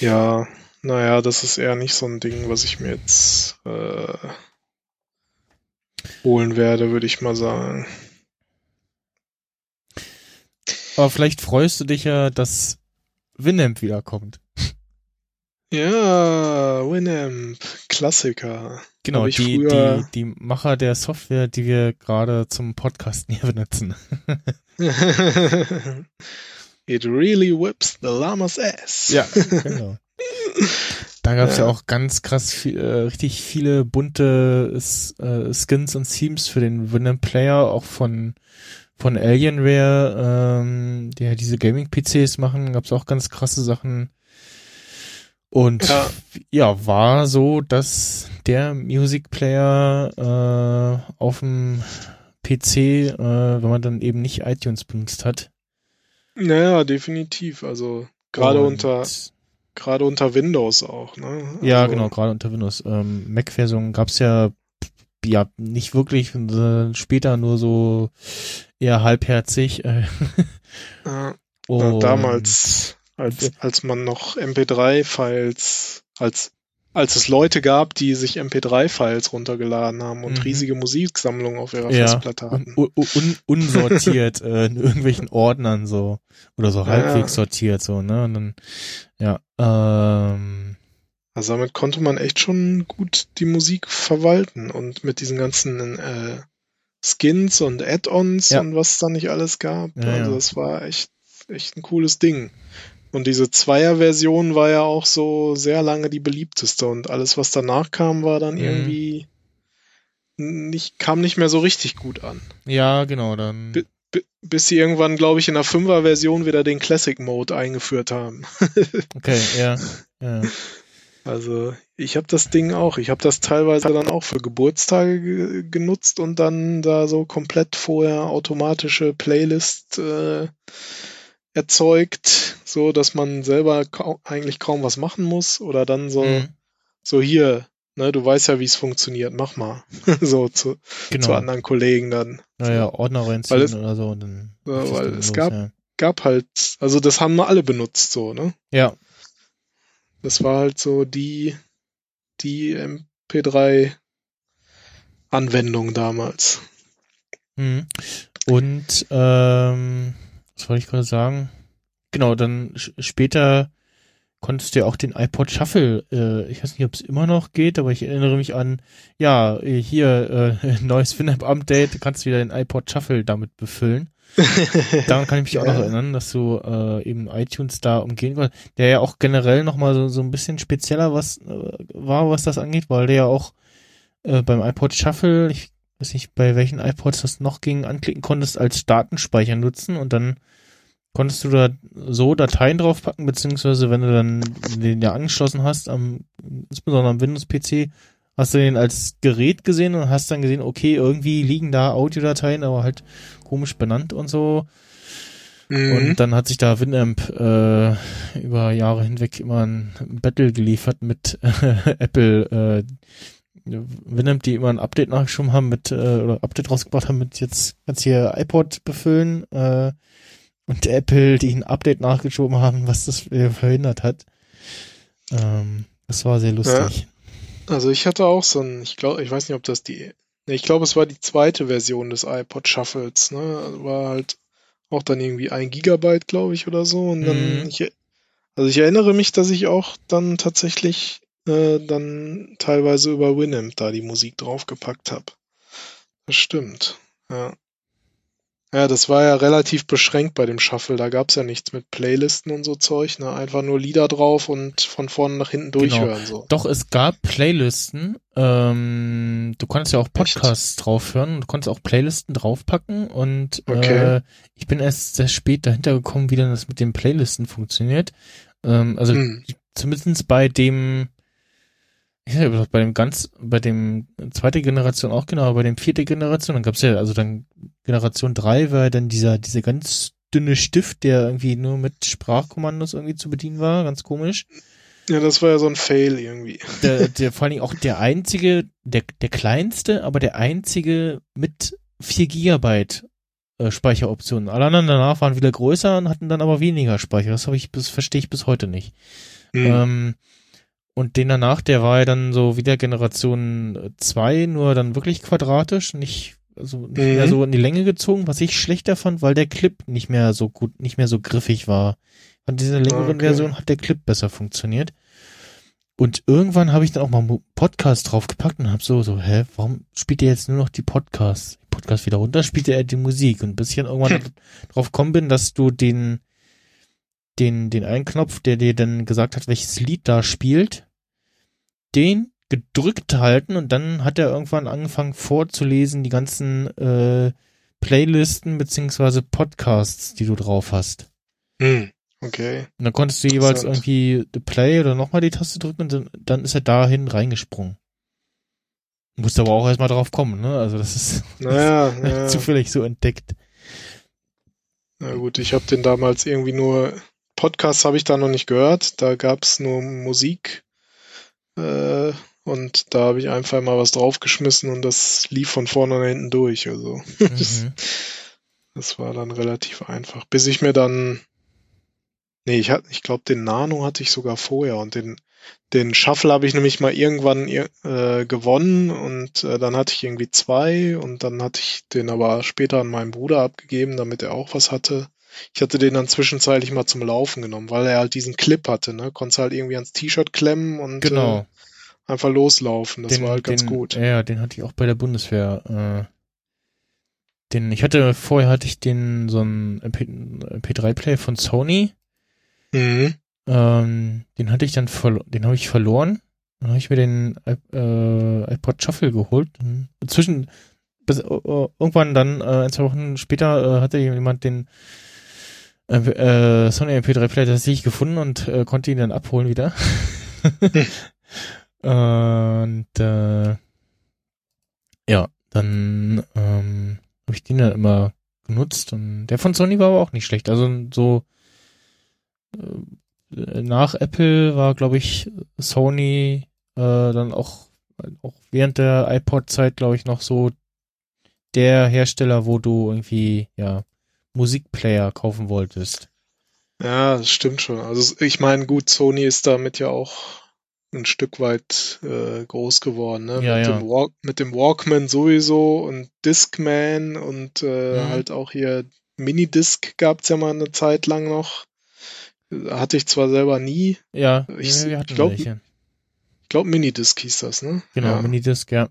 [SPEAKER 4] Ja, naja, das ist eher nicht so ein Ding, was ich mir jetzt äh, holen werde, würde ich mal sagen.
[SPEAKER 3] Aber vielleicht freust du dich ja, dass Winamp wiederkommt.
[SPEAKER 4] Ja, Winamp, Klassiker.
[SPEAKER 3] Genau, die, die, die Macher der Software, die wir gerade zum Podcasten hier benutzen.
[SPEAKER 4] It really whips the llama's ass.
[SPEAKER 3] Ja, genau. Da gab es ja.
[SPEAKER 4] Ja.
[SPEAKER 3] auch ganz krass viel, äh, richtig viele bunte äh, Skins und Themes für den Winamp Player, auch von von Alienware, ähm, die ja diese Gaming-PCs machen, gab es auch ganz krasse Sachen. Und ja.
[SPEAKER 4] Ja.
[SPEAKER 3] war so, dass der Music Player äh, auf dem PC, äh, wenn man dann eben nicht iTunes benutzt hat.
[SPEAKER 4] Naja, definitiv. Also gerade unter gerade unter Windows auch, ne?
[SPEAKER 3] Ja,
[SPEAKER 4] also,
[SPEAKER 3] genau, gerade unter Windows. Ähm, Mac-Version gab's ja ja nicht wirklich, äh, später nur so eher halbherzig. Äh,
[SPEAKER 4] Ja,
[SPEAKER 3] und
[SPEAKER 4] damals, als, als man noch MP3-Files, als, als es Leute gab, die sich MP3-Files runtergeladen haben und
[SPEAKER 3] Mhm.
[SPEAKER 4] riesige Musiksammlungen auf ihrer
[SPEAKER 3] Ja,
[SPEAKER 4] Festplatte hatten.
[SPEAKER 3] un, un, unsortiert äh, in irgendwelchen Ordnern so oder so
[SPEAKER 4] Ja.
[SPEAKER 3] halbwegs sortiert so, ne? Und dann ja, ähm,
[SPEAKER 4] Also damit konnte man echt schon gut die Musik verwalten und mit diesen ganzen äh, Skins und Add-ons
[SPEAKER 3] Ja.
[SPEAKER 4] und was es da nicht alles gab.
[SPEAKER 3] Ja,
[SPEAKER 4] also
[SPEAKER 3] ja.
[SPEAKER 4] das war echt, echt ein cooles Ding. Und diese Zweier-Version war ja auch so sehr lange die beliebteste und alles, was danach kam, war dann
[SPEAKER 3] Mhm.
[SPEAKER 4] irgendwie nicht, kam nicht mehr so richtig gut an.
[SPEAKER 3] ja, genau, dann
[SPEAKER 4] bi- bis sie irgendwann, glaube ich, in der Fünfer-Version wieder den Classic-Mode eingeführt haben.
[SPEAKER 3] okay, ja. ja.
[SPEAKER 4] Also ich habe das Ding auch. Ich habe das teilweise dann auch für Geburtstage ge genutzt und dann da so komplett vorher automatische Playlist äh, erzeugt, so dass man selber kau eigentlich kaum was machen muss oder dann so
[SPEAKER 3] Mhm,
[SPEAKER 4] so hier, ne, du weißt ja, wie es funktioniert, mach mal. so zu, zu
[SPEAKER 3] genau.
[SPEAKER 4] anderen Kollegen dann.
[SPEAKER 3] Naja, Ordner reinziehen
[SPEAKER 4] es-
[SPEAKER 3] oder so und dann
[SPEAKER 4] Ja, weil es
[SPEAKER 3] los,
[SPEAKER 4] gab-
[SPEAKER 3] ja.
[SPEAKER 4] Gab halt, also das haben wir alle benutzt so, ne?
[SPEAKER 3] ja,
[SPEAKER 4] Das war halt so die, die MP3 Anwendung damals.
[SPEAKER 3] Mhm. Und ähm, was wollte ich gerade sagen? Genau, dann später konntest du ja auch den iPod Shuffle, äh, ich weiß nicht, ob es immer noch geht, aber ich erinnere mich an, ja, äh, hier, äh, neues WinApp-Update, du kannst wieder den iPod Shuffle damit befüllen. Daran kann ich mich auch noch erinnern, dass du äh, eben iTunes da umgehen konntest, der ja auch generell nochmal so, so ein bisschen spezieller was äh, war, was das angeht, weil der ja auch äh, beim iPod Shuffle, ich weiß nicht, bei welchen iPods das noch ging, anklicken konntest, als Datenspeicher nutzen und dann konntest du da so Dateien draufpacken, beziehungsweise wenn du dann den ja angeschlossen hast, am, insbesondere am Windows-PC, hast du den als Gerät gesehen und hast dann gesehen, okay, irgendwie liegen da Audiodateien, aber halt komisch benannt und so.
[SPEAKER 4] Mhm.
[SPEAKER 3] Und dann hat sich da Winamp äh, über Jahre hinweg immer ein Battle geliefert mit äh, Apple. Äh, Winamp, die immer ein Update nachgeschoben haben mit, äh, oder Update rausgebracht haben mit jetzt kannst hier iPod befüllen äh, und Apple, die ein Update nachgeschoben haben, was das verhindert hat. Ähm, das war sehr lustig.
[SPEAKER 4] Also ich hatte auch so ein, ich glaube, ich weiß nicht, ob das die, nee, ich glaube, es war die zweite Version des iPod Shuffles, ne? Also War halt auch dann irgendwie ein Gigabyte, glaube ich, oder so. Und dann,
[SPEAKER 3] Mhm.
[SPEAKER 4] ich, also ich erinnere mich, dass ich auch dann tatsächlich äh, dann teilweise über Winamp da die Musik draufgepackt habe. Das stimmt. Ja. Ja, das war ja relativ beschränkt bei dem Shuffle. Da gab's ja nichts mit Playlisten und so Zeug, ne? Einfach nur Lieder drauf und von vorne nach hinten
[SPEAKER 3] Genau.
[SPEAKER 4] durchhören. So.
[SPEAKER 3] Doch, es gab Playlisten. Ähm, du konntest ja auch Podcasts draufhören. Du konntest auch Playlisten draufpacken. Und
[SPEAKER 4] Okay.
[SPEAKER 3] äh, ich bin erst sehr spät dahinter gekommen, wie denn das mit den Playlisten funktioniert. Ähm, also
[SPEAKER 4] Hm.
[SPEAKER 3] zumindest bei dem, ich das bei dem ganz, bei dem zweite Generation auch genau, aber bei dem vierte Generation, dann gab's ja, also dann Generation drei war dann dieser, dieser ganz dünne Stift, der irgendwie nur mit Sprachkommandos irgendwie zu bedienen war, ganz komisch.
[SPEAKER 4] Ja, das war ja so ein Fail irgendwie.
[SPEAKER 3] Der, der vor allen Dingen auch der einzige, der, der kleinste, aber der einzige mit 4 Gigabyte äh, Speicheroptionen. Alle anderen danach waren wieder größer und hatten dann aber weniger Speicher. Das habe ich bis, verstehe ich bis heute nicht.
[SPEAKER 4] Hm.
[SPEAKER 3] Ähm, und den danach, der war ja dann so wieder Generation 2, nur dann wirklich quadratisch, nicht, also nicht
[SPEAKER 4] Mhm.
[SPEAKER 3] mehr so in die Länge gezogen, was ich schlechter fand, weil der Clip nicht mehr so gut, nicht mehr so griffig war. Von dieser längeren
[SPEAKER 4] Okay.
[SPEAKER 3] Version hat der Clip besser funktioniert. Und irgendwann habe ich dann auch mal einen Podcast draufgepackt und habe so, so, hä, warum spielt er jetzt nur noch die Podcasts? Podcast wieder runter, spielt er die Musik. Und bis ich dann irgendwann drauf gekommen bin, dass du den, den, den einen Knopf, der dir dann gesagt hat, welches Lied da spielt, den gedrückt halten und dann hat er irgendwann angefangen vorzulesen, die ganzen äh, Playlisten beziehungsweise Podcasts, die du drauf hast.
[SPEAKER 4] Hm. Okay.
[SPEAKER 3] Und dann konntest du jeweils irgendwie the Play oder nochmal die Taste drücken und dann, dann ist er dahin reingesprungen. Musste aber auch erstmal drauf kommen, ne? Also das ist
[SPEAKER 4] Naja, ja.
[SPEAKER 3] zufällig so entdeckt.
[SPEAKER 4] Na gut, ich habe den damals irgendwie nur, Podcasts habe ich da noch nicht gehört, da gab's nur Musik äh, und da habe ich einfach mal was draufgeschmissen und das lief von vorne nach hinten durch. Also das,
[SPEAKER 3] Mhm.
[SPEAKER 4] das war dann relativ einfach. Bis ich mir dann, nee, ich, hatte- ich glaube, den Nano hatte ich sogar vorher und den, den Shuffle habe ich nämlich mal irgendwann ir- äh, gewonnen und äh, dann hatte ich irgendwie zwei und dann hatte ich den aber später an meinen Bruder abgegeben, damit er auch was hatte. Ich hatte den dann zwischenzeitlich mal zum Laufen genommen, weil er halt diesen Clip hatte, ne? Konntest halt irgendwie ans T-Shirt klemmen und
[SPEAKER 3] Genau.
[SPEAKER 4] äh, einfach loslaufen. Das
[SPEAKER 3] den,
[SPEAKER 4] war halt ganz
[SPEAKER 3] den,
[SPEAKER 4] gut.
[SPEAKER 3] Ja, den hatte ich auch bei der Bundeswehr. Äh, den, ich hatte, vorher hatte ich den, so einen MP, MP3-Player von Sony.
[SPEAKER 4] Mhm.
[SPEAKER 3] Ähm, den hatte ich dann den habe ich verloren. Dann habe ich mir den iP- äh, iPod Shuffle geholt. Zwischen bis, äh, irgendwann dann äh, ein, zwei Wochen später äh, hatte jemand den äh, äh, Sony MP3 Player tatsächlich gefunden und äh, konnte ihn dann abholen wieder. und äh, ja, dann ähm, habe ich den dann immer genutzt und der von Sony war aber auch nicht schlecht. Also so äh, nach Apple war, glaube ich, Sony äh, dann auch, auch während der iPod-Zeit, glaube ich, noch so der Hersteller, wo du irgendwie, ja, Musikplayer kaufen wolltest.
[SPEAKER 4] Ja, das stimmt schon. Also ich meine, gut, Sony ist damit ja auch ein Stück weit äh, groß geworden, ne?
[SPEAKER 3] Ja,
[SPEAKER 4] mit,
[SPEAKER 3] ja.
[SPEAKER 4] Dem Walk mit dem Walkman sowieso und Discman und äh,
[SPEAKER 3] Mhm.
[SPEAKER 4] halt auch hier Minidisc gab's ja mal eine Zeit lang noch. Hatte ich zwar selber nie.
[SPEAKER 3] Ja,
[SPEAKER 4] Ich- ich glaub,
[SPEAKER 3] welche.
[SPEAKER 4] Ich glaube, Minidisc hieß das, ne?
[SPEAKER 3] Genau,
[SPEAKER 4] Ja,
[SPEAKER 3] Minidisc, ja.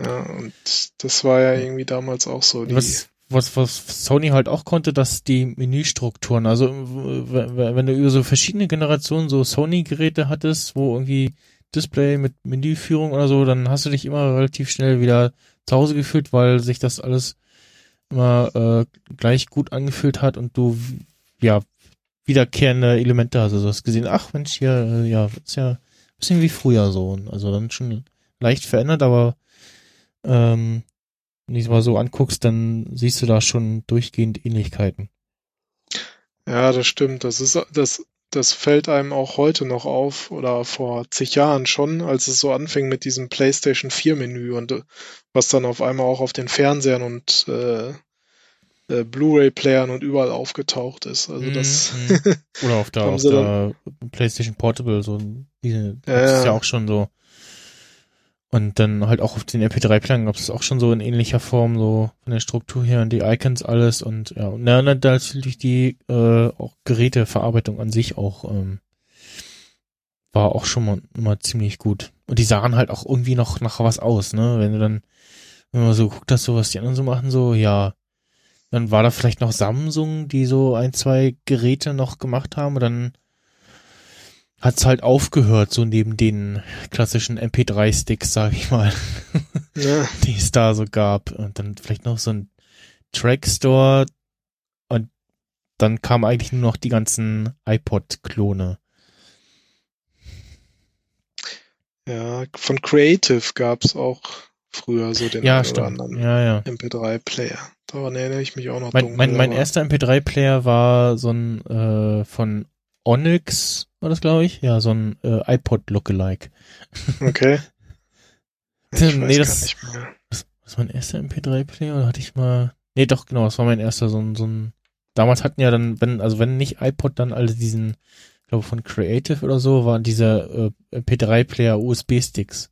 [SPEAKER 4] ja, und das war ja irgendwie damals auch so. Die,
[SPEAKER 3] Was, was, was Sony halt auch konnte, dass die Menüstrukturen, also w- wenn du über so verschiedene Generationen so Sony-Geräte hattest, wo irgendwie Display mit Menüführung oder so, dann hast du dich immer relativ schnell wieder zu Hause gefühlt, weil sich das alles immer äh, gleich gut angefühlt hat und du ja wiederkehrende Elemente hast. Also du hast gesehen, ach Mensch, hier, äh, ja, ist ja ein bisschen wie früher so. Also dann schon leicht verändert, aber ähm, wenn du es mal so anguckst, dann siehst du da schon durchgehend Ähnlichkeiten.
[SPEAKER 4] Ja, das stimmt. Das ist, das, das fällt einem auch heute noch auf oder vor zig Jahren schon, als es so anfing mit diesem PlayStation 4 Menü und äh, was dann auf einmal auch auf den Fernsehern und äh, äh, Blu-ray-Playern und überall aufgetaucht ist. Also das
[SPEAKER 3] Mhm, Oder auf der, auf der PlayStation Portable, so diese, das ist
[SPEAKER 4] ja.
[SPEAKER 3] ja auch schon so. Und dann halt auch auf den MP3-Playern gab es auch schon so in ähnlicher Form, so von der Struktur her und die Icons alles und ja, und dann natürlich die äh, auch Geräteverarbeitung an sich auch ähm, war auch schon mal, mal ziemlich gut. Und die sahen halt auch irgendwie noch nach was aus, ne? Wenn du dann, wenn man so guckt hast, so was die anderen so machen, so, ja, dann war da vielleicht noch Samsung, die so ein, zwei Geräte noch gemacht haben und dann hat's halt aufgehört, so neben den klassischen MP3-Sticks, sag ich mal,
[SPEAKER 4] ja,
[SPEAKER 3] die es da so gab. Und dann vielleicht noch so ein Trackstore und dann kamen eigentlich nur noch die ganzen iPod-Klone.
[SPEAKER 4] ja, von Creative gab's auch früher so den
[SPEAKER 3] Ja,
[SPEAKER 4] anderen
[SPEAKER 3] Ja, ja.
[SPEAKER 4] MP3-Player. Daran erinnere ich mich auch noch
[SPEAKER 3] Mein,
[SPEAKER 4] dunkel,
[SPEAKER 3] mein, mein erster MP3-Player war so ein äh, von Onyx, war das glaube ich? Ja, so ein äh, iPod Lookalike.
[SPEAKER 4] Okay. Ich
[SPEAKER 3] Nee,
[SPEAKER 4] weiß
[SPEAKER 3] das-
[SPEAKER 4] gar nicht mehr.
[SPEAKER 3] Was, was mein erster MP3-Player oder hatte ich mal. Nee, doch, genau, das war mein erster, so ein, so ein. Damals hatten ja dann, wenn, also wenn nicht iPod, dann alle diesen, ich glaube von Creative oder so, waren diese äh, MP3-Player USB-Sticks.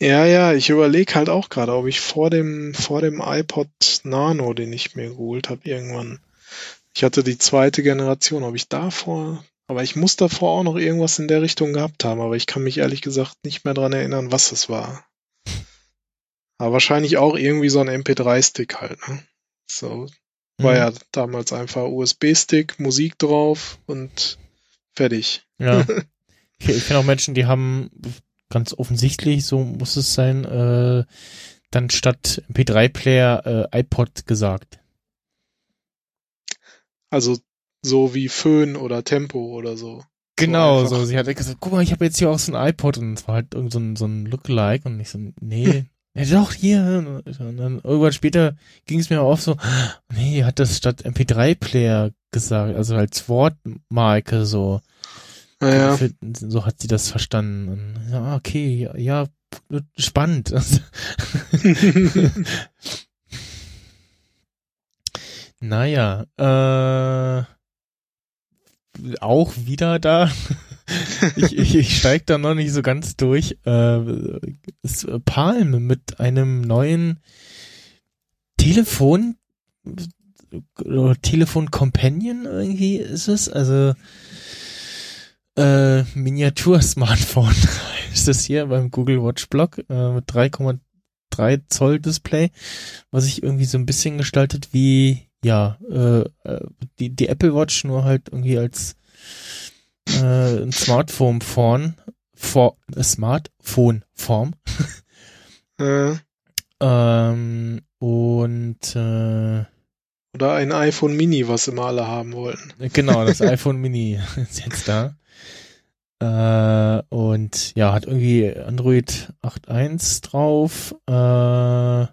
[SPEAKER 4] Ja, ja, ich überlege halt auch gerade, ob ich vor dem, vor dem iPod Nano, den ich mir geholt habe, irgendwann. Ich hatte die zweite Generation, ob ich davor, aber ich muss davor auch noch irgendwas in der Richtung gehabt haben, aber ich kann mich ehrlich gesagt nicht mehr dran erinnern, was es war. Aber wahrscheinlich auch irgendwie so ein MP3-Stick halt, ne? So, war
[SPEAKER 3] Mhm.
[SPEAKER 4] ja damals einfach USB-Stick, Musik drauf und fertig.
[SPEAKER 3] Ja. Ich, ich kenne auch Menschen, die haben ganz offensichtlich, so muss es sein, äh, dann statt MP3-Player äh, iPod gesagt.
[SPEAKER 4] Also so wie Föhn oder Tempo oder so.
[SPEAKER 3] Genau,
[SPEAKER 4] einfach.
[SPEAKER 3] so. Sie hat gesagt, guck mal, ich habe jetzt hier auch so ein iPod und es war halt irgend so ein, so ein Lookalike und ich so, nee, ja, doch, hier. Und dann irgendwann später ging es mir auf so, nee, hat das statt MP3-Player gesagt, also als Wortmarke so.
[SPEAKER 4] Naja,
[SPEAKER 3] Für- So hat sie das verstanden. Und, ja, okay, ja, ja spannend. naja, äh, auch wieder da. ich, ich, ich steig da noch nicht so ganz durch. Äh, ist Palm mit einem neuen Telefon oder Telefon Companion irgendwie ist es. Also äh, Miniatur-Smartphone ist das hier beim Google Watch Blog äh, mit 3,3 Zoll Display, was sich irgendwie so ein bisschen gestaltet wie ja äh, äh, die die Apple Watch nur halt irgendwie als äh, ein Smartphone Form for, äh, Smartphone Form
[SPEAKER 4] äh,
[SPEAKER 3] ähm, und äh,
[SPEAKER 4] oder ein iPhone Mini, was immer alle haben wollten.
[SPEAKER 3] Genau, das iPhone Mini ist jetzt da. Äh, und ja, hat irgendwie Android 8.1 drauf. Äh,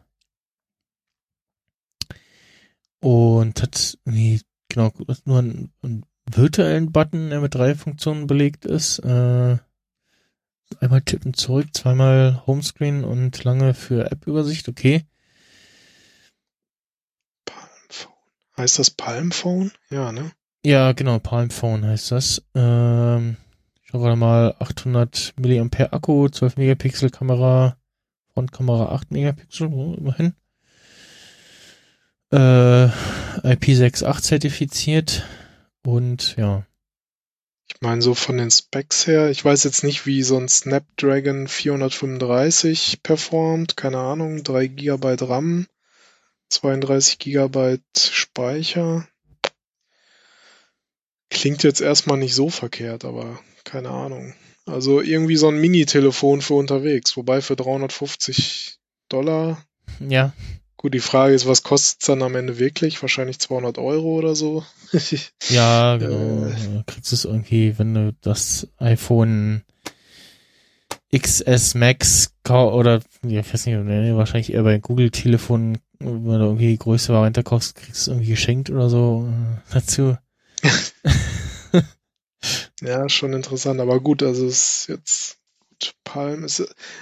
[SPEAKER 3] und hat irgendwie, genau, nur einen, einen virtuellen Button, der mit drei Funktionen belegt ist. Äh, einmal tippen zurück, zweimal Homescreen und lange für App-Übersicht, okay.
[SPEAKER 4] Palmphone. Heißt das Palmphone? Ja, ne?
[SPEAKER 3] Ja, genau, Palm Phone heißt das. Ähm, schauen wir mal, 800 mAh Akku, 12 Megapixel Kamera, Frontkamera 8 Megapixel, oh, immerhin. Äh, IP68 zertifiziert und ja,
[SPEAKER 4] Ich meine, so von den Specs her, ich weiß jetzt nicht, wie so ein Snapdragon 435 performt, keine Ahnung, 3 GB RAM, 32 GB Speicher. Klingt jetzt erstmal nicht so verkehrt, aber keine Ahnung. Also irgendwie so ein Mini-Telefon für unterwegs, wobei für 350 Dollar.
[SPEAKER 3] ja,
[SPEAKER 4] Gut, die Frage ist, was kostet es dann am Ende wirklich? Wahrscheinlich 200 Euro oder so.
[SPEAKER 3] ja, genau.
[SPEAKER 4] Äh.
[SPEAKER 3] Äh, Kriegst du es irgendwie, wenn du das iPhone XS Max oder ja, ich weiß nicht, wahrscheinlich eher bei Google-Telefonen, wenn du irgendwie die größte Variante kaufst, kriegst du irgendwie geschenkt oder so äh, dazu.
[SPEAKER 4] Ja, schon interessant, aber gut, also es ist jetzt gut, Palm ist,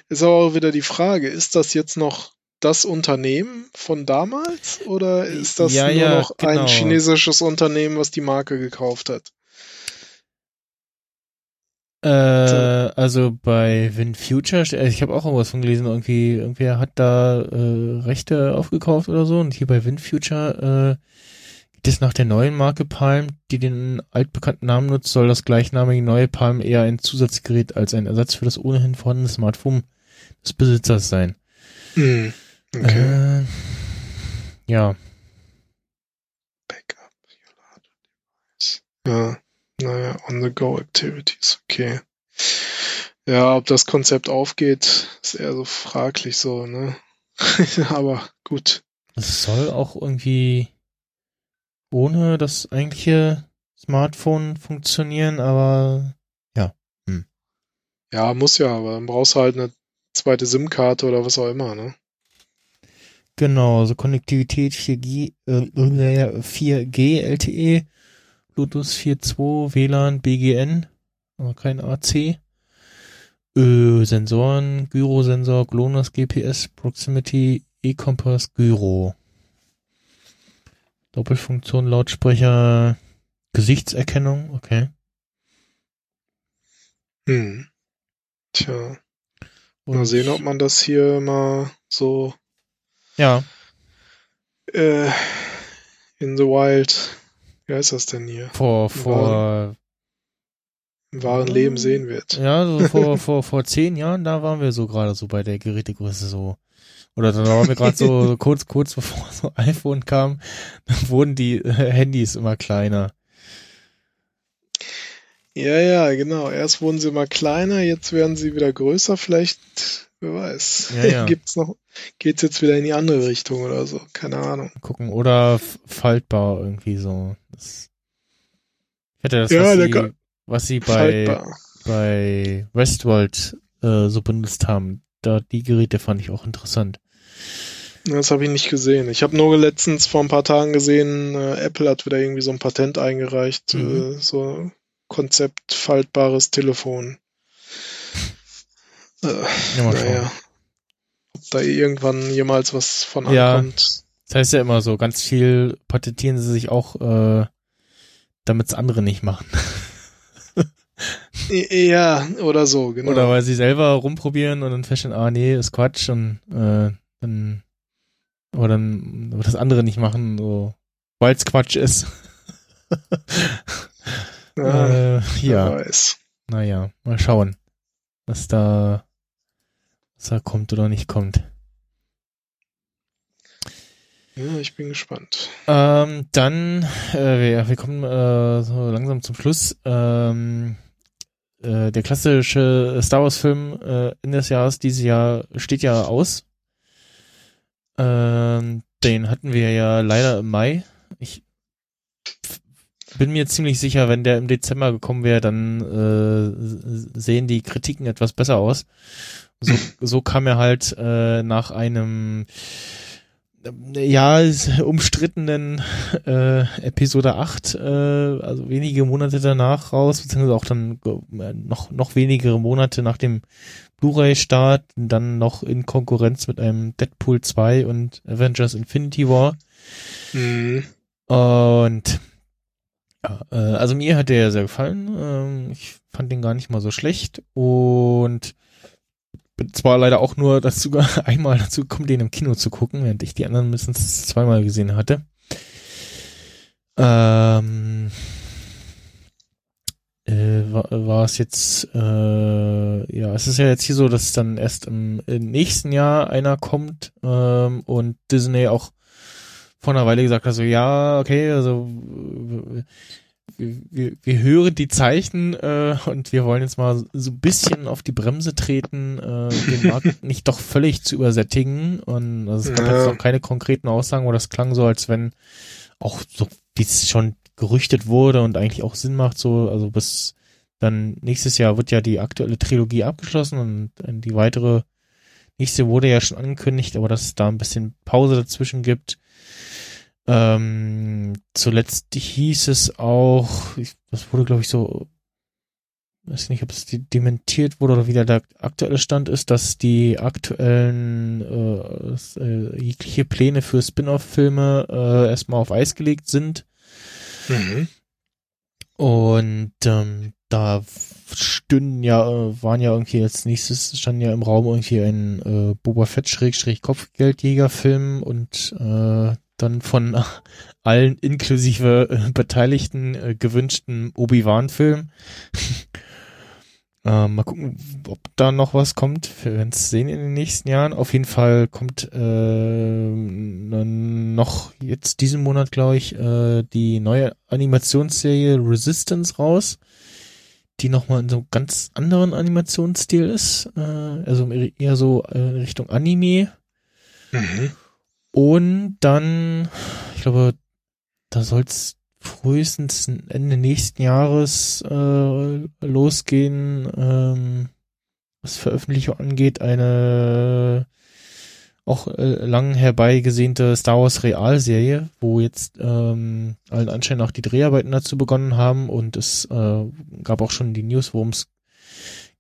[SPEAKER 4] ist aber auch wieder die Frage, ist das jetzt noch das Unternehmen von damals oder ist das
[SPEAKER 3] Ja,
[SPEAKER 4] nur
[SPEAKER 3] ja,
[SPEAKER 4] noch
[SPEAKER 3] genau.
[SPEAKER 4] ein chinesisches Unternehmen, was die Marke gekauft hat?
[SPEAKER 3] Äh, also bei WinFuture, äh, ich habe auch irgendwas von gelesen, irgendwie, irgendwer hat da äh, Rechte aufgekauft oder so und hier bei WinFuture äh, geht es nach der neuen Marke Palm, die den altbekannten Namen nutzt, soll das gleichnamige neue Palm eher ein Zusatzgerät als ein Ersatz für das ohnehin vorhandene Smartphone des Besitzers sein.
[SPEAKER 4] Hm. Okay.
[SPEAKER 3] Äh, ja,
[SPEAKER 4] Backup. Ja, naja, on-the-go Activities, okay. Ja, ob das Konzept aufgeht, ist eher so fraglich so, ne? Aber gut.
[SPEAKER 3] es soll auch irgendwie ohne das eigentliche Smartphone funktionieren, aber
[SPEAKER 4] Ja, muss ja, aber dann brauchst du halt eine zweite SIM-Karte oder was auch immer, ne?
[SPEAKER 3] Genau, also Konnektivität 4G, äh, 4G LTE, Bluetooth 4.2, WLAN, BGN, aber kein AC, äh, Sensoren, Gyrosensor, GLONASS, GPS, Proximity, E-Kompass, Gyro. Doppelfunktion, Lautsprecher, Gesichtserkennung, okay.
[SPEAKER 4] Hm. Tja, mal
[SPEAKER 3] Und-
[SPEAKER 4] sehen, ob man das hier mal so
[SPEAKER 3] Ja,
[SPEAKER 4] äh, in the wild, wie heißt das denn hier,
[SPEAKER 3] vor, vor,
[SPEAKER 4] im wahren Leben sehen wird.
[SPEAKER 3] Ja, so vor, vor, vor zehn Jahren, da waren wir so gerade so bei der Gerätegröße so. Oder da waren wir gerade so, so kurz, kurz bevor so iPhone kam, dann wurden die äh, Handys immer kleiner.
[SPEAKER 4] Ja, ja, genau. Erst wurden sie mal kleiner, jetzt werden sie wieder größer. Vielleicht, wer weiß,
[SPEAKER 3] Ja, ja.
[SPEAKER 4] gibt's noch, geht's jetzt wieder in die andere Richtung oder so? Keine Ahnung.
[SPEAKER 3] Gucken. Oder faltbar irgendwie so. Das, ich hatte das,
[SPEAKER 4] Ja,
[SPEAKER 3] was, sie, was sie bei,
[SPEAKER 4] Faltbar.
[SPEAKER 3] bei Westworld äh, so benutzt haben. Da, die Geräte fand ich auch interessant.
[SPEAKER 4] Das habe ich nicht gesehen. Ich habe nur letztens vor ein paar Tagen gesehen, äh, Apple hat wieder irgendwie so ein Patent eingereicht,
[SPEAKER 3] Mhm.
[SPEAKER 4] äh, so Konzept faltbares Telefon. Äh,
[SPEAKER 3] Ja, mal schauen.
[SPEAKER 4] naja. Ob da irgendwann jemals was von
[SPEAKER 3] Ja.
[SPEAKER 4] ankommt.
[SPEAKER 3] Das heißt ja immer so, ganz viel patentieren sie sich auch, äh, damit es andere nicht machen.
[SPEAKER 4] Ja, oder so, genau.
[SPEAKER 3] Oder weil sie selber rumprobieren und dann feststellen, ah nee, ist Quatsch und äh, dann aber dann aber das andere nicht machen, so weil es Quatsch ist.
[SPEAKER 4] ja,
[SPEAKER 3] äh, ja, naja, mal schauen, was da da kommt oder nicht kommt.
[SPEAKER 4] Ja, ich bin gespannt.
[SPEAKER 3] Ähm, dann, äh, wir, wir kommen äh, so langsam zum Schluss. Ähm, äh, der klassische Star Wars Film äh, in des Jahres dieses Jahr steht ja aus. Ähm, den hatten wir ja leider im Mai. Ich bin mir ziemlich sicher, wenn der im Dezember gekommen wäre, dann äh, sehen die Kritiken etwas besser aus. So, so kam er halt äh, nach einem ja, umstrittenen äh, Episode 8, äh, also wenige Monate danach raus, beziehungsweise auch dann äh, noch, noch wenige Monate nach dem Blu-ray-Start, dann noch in Konkurrenz mit einem Deadpool 2 und Avengers Infinity War.
[SPEAKER 4] Mhm.
[SPEAKER 3] Und ja, äh, also mir hat der sehr gefallen. Ähm, ich fand den gar nicht mal so schlecht und bin zwar leider auch nur dazu einmal dazu gekommen, den im Kino zu gucken, während ich die anderen mindestens zweimal gesehen hatte. Ähm, äh, war, war es jetzt, äh, ja, es ist ja jetzt hier so, dass dann erst im, im nächsten Jahr einer kommt ähm, und Disney auch vor einer Weile gesagt hat, so ja, okay, also wir, wir, wir hören die Zeichen äh, und wir wollen jetzt mal so ein bisschen auf die Bremse treten, äh, den Markt nicht doch völlig zu übersättigen. Und also es gab
[SPEAKER 4] Ja.
[SPEAKER 3] jetzt noch keine konkreten Aussagen, aber das klang so, als wenn auch so, wie es schon gerüchtet wurde und eigentlich auch Sinn macht, so, also bis dann nächstes Jahr wird ja die aktuelle Trilogie abgeschlossen und die weitere nächste wurde ja schon angekündigt, aber dass es da ein bisschen Pause dazwischen gibt. Ähm, zuletzt hieß es auch, ich, das wurde glaube ich so, weiß nicht, ob es dementiert wurde oder wieder der aktuelle Stand ist, dass die aktuellen äh, äh, jegliche Pläne für Spin-off-Filme äh, erstmal auf Eis gelegt sind.
[SPEAKER 4] Mhm.
[SPEAKER 3] Und ähm, da stünden ja, äh, waren ja irgendwie als nächstes, standen ja im Raum irgendwie ein äh, Boba Fett Schrägstrich Kopfgeldjäger-Film und äh, dann von allen inklusive äh, Beteiligten äh, gewünschten Obi-Wan-Film. äh, mal gucken, ob da noch was kommt. Wir werden es sehen in den nächsten Jahren. Auf jeden Fall kommt äh, noch jetzt diesen Monat, glaube ich, äh, die neue Animationsserie Resistance raus, die nochmal in so einem ganz anderen Animationsstil ist. Äh, also eher so äh, Richtung Anime.
[SPEAKER 4] Mhm.
[SPEAKER 3] Und dann, ich glaube, da soll es frühestens Ende nächsten Jahres äh, losgehen, ähm, was Veröffentlichung angeht, eine auch äh, lang herbeigesehnte Star Wars Realserie, wo jetzt ähm, allen Anschein nach die Dreharbeiten dazu begonnen haben. Und es äh, gab auch schon die News, worum es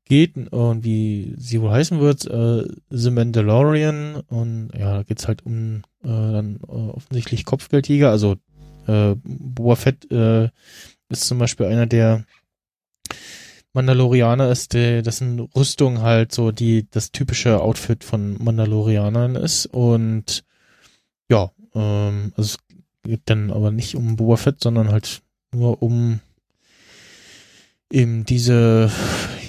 [SPEAKER 3] geht und wie sie wohl heißen wird, äh, The Mandalorian. Und ja, da geht's halt um äh, dann äh, offensichtlich Kopfgeldjäger, also äh, Boba Fett äh, ist zum Beispiel einer der Mandalorianer ist, der, dessen Rüstung halt so die das typische Outfit von Mandalorianern ist. Und ja, ähm, also es geht dann aber nicht um Boba Fett, sondern halt nur um eben diese,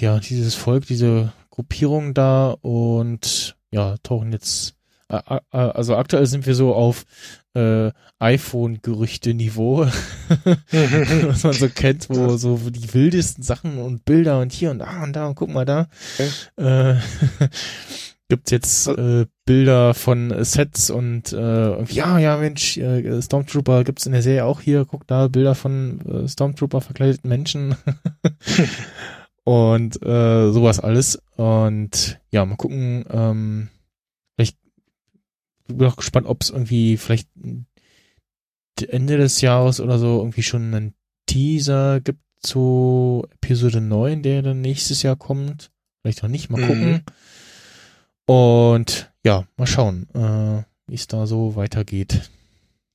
[SPEAKER 3] ja, dieses Volk, diese Gruppierung da und ja, tauchen jetzt, äh, also aktuell sind wir so auf äh, iPhone-Gerüchte-Niveau, was man so kennt, wo so die wildesten Sachen und Bilder und hier und da und da und guck mal da.
[SPEAKER 4] Okay.
[SPEAKER 3] Äh, gibt's jetzt äh, Bilder von äh, Sets und äh, ja, ja, Mensch, äh, Stormtrooper gibt's in der Serie auch hier, guck da, Bilder von äh, Stormtrooper verkleideten Menschen und äh, sowas alles. Und ja, mal gucken, ähm, vielleicht bin auch gespannt, ob es irgendwie vielleicht Ende des Jahres oder so irgendwie schon einen Teaser gibt zu Episode 9, der dann nächstes Jahr kommt. Vielleicht auch nicht, mal
[SPEAKER 4] Mhm.
[SPEAKER 3] gucken. Und ja, mal schauen, äh, wie es da so weitergeht.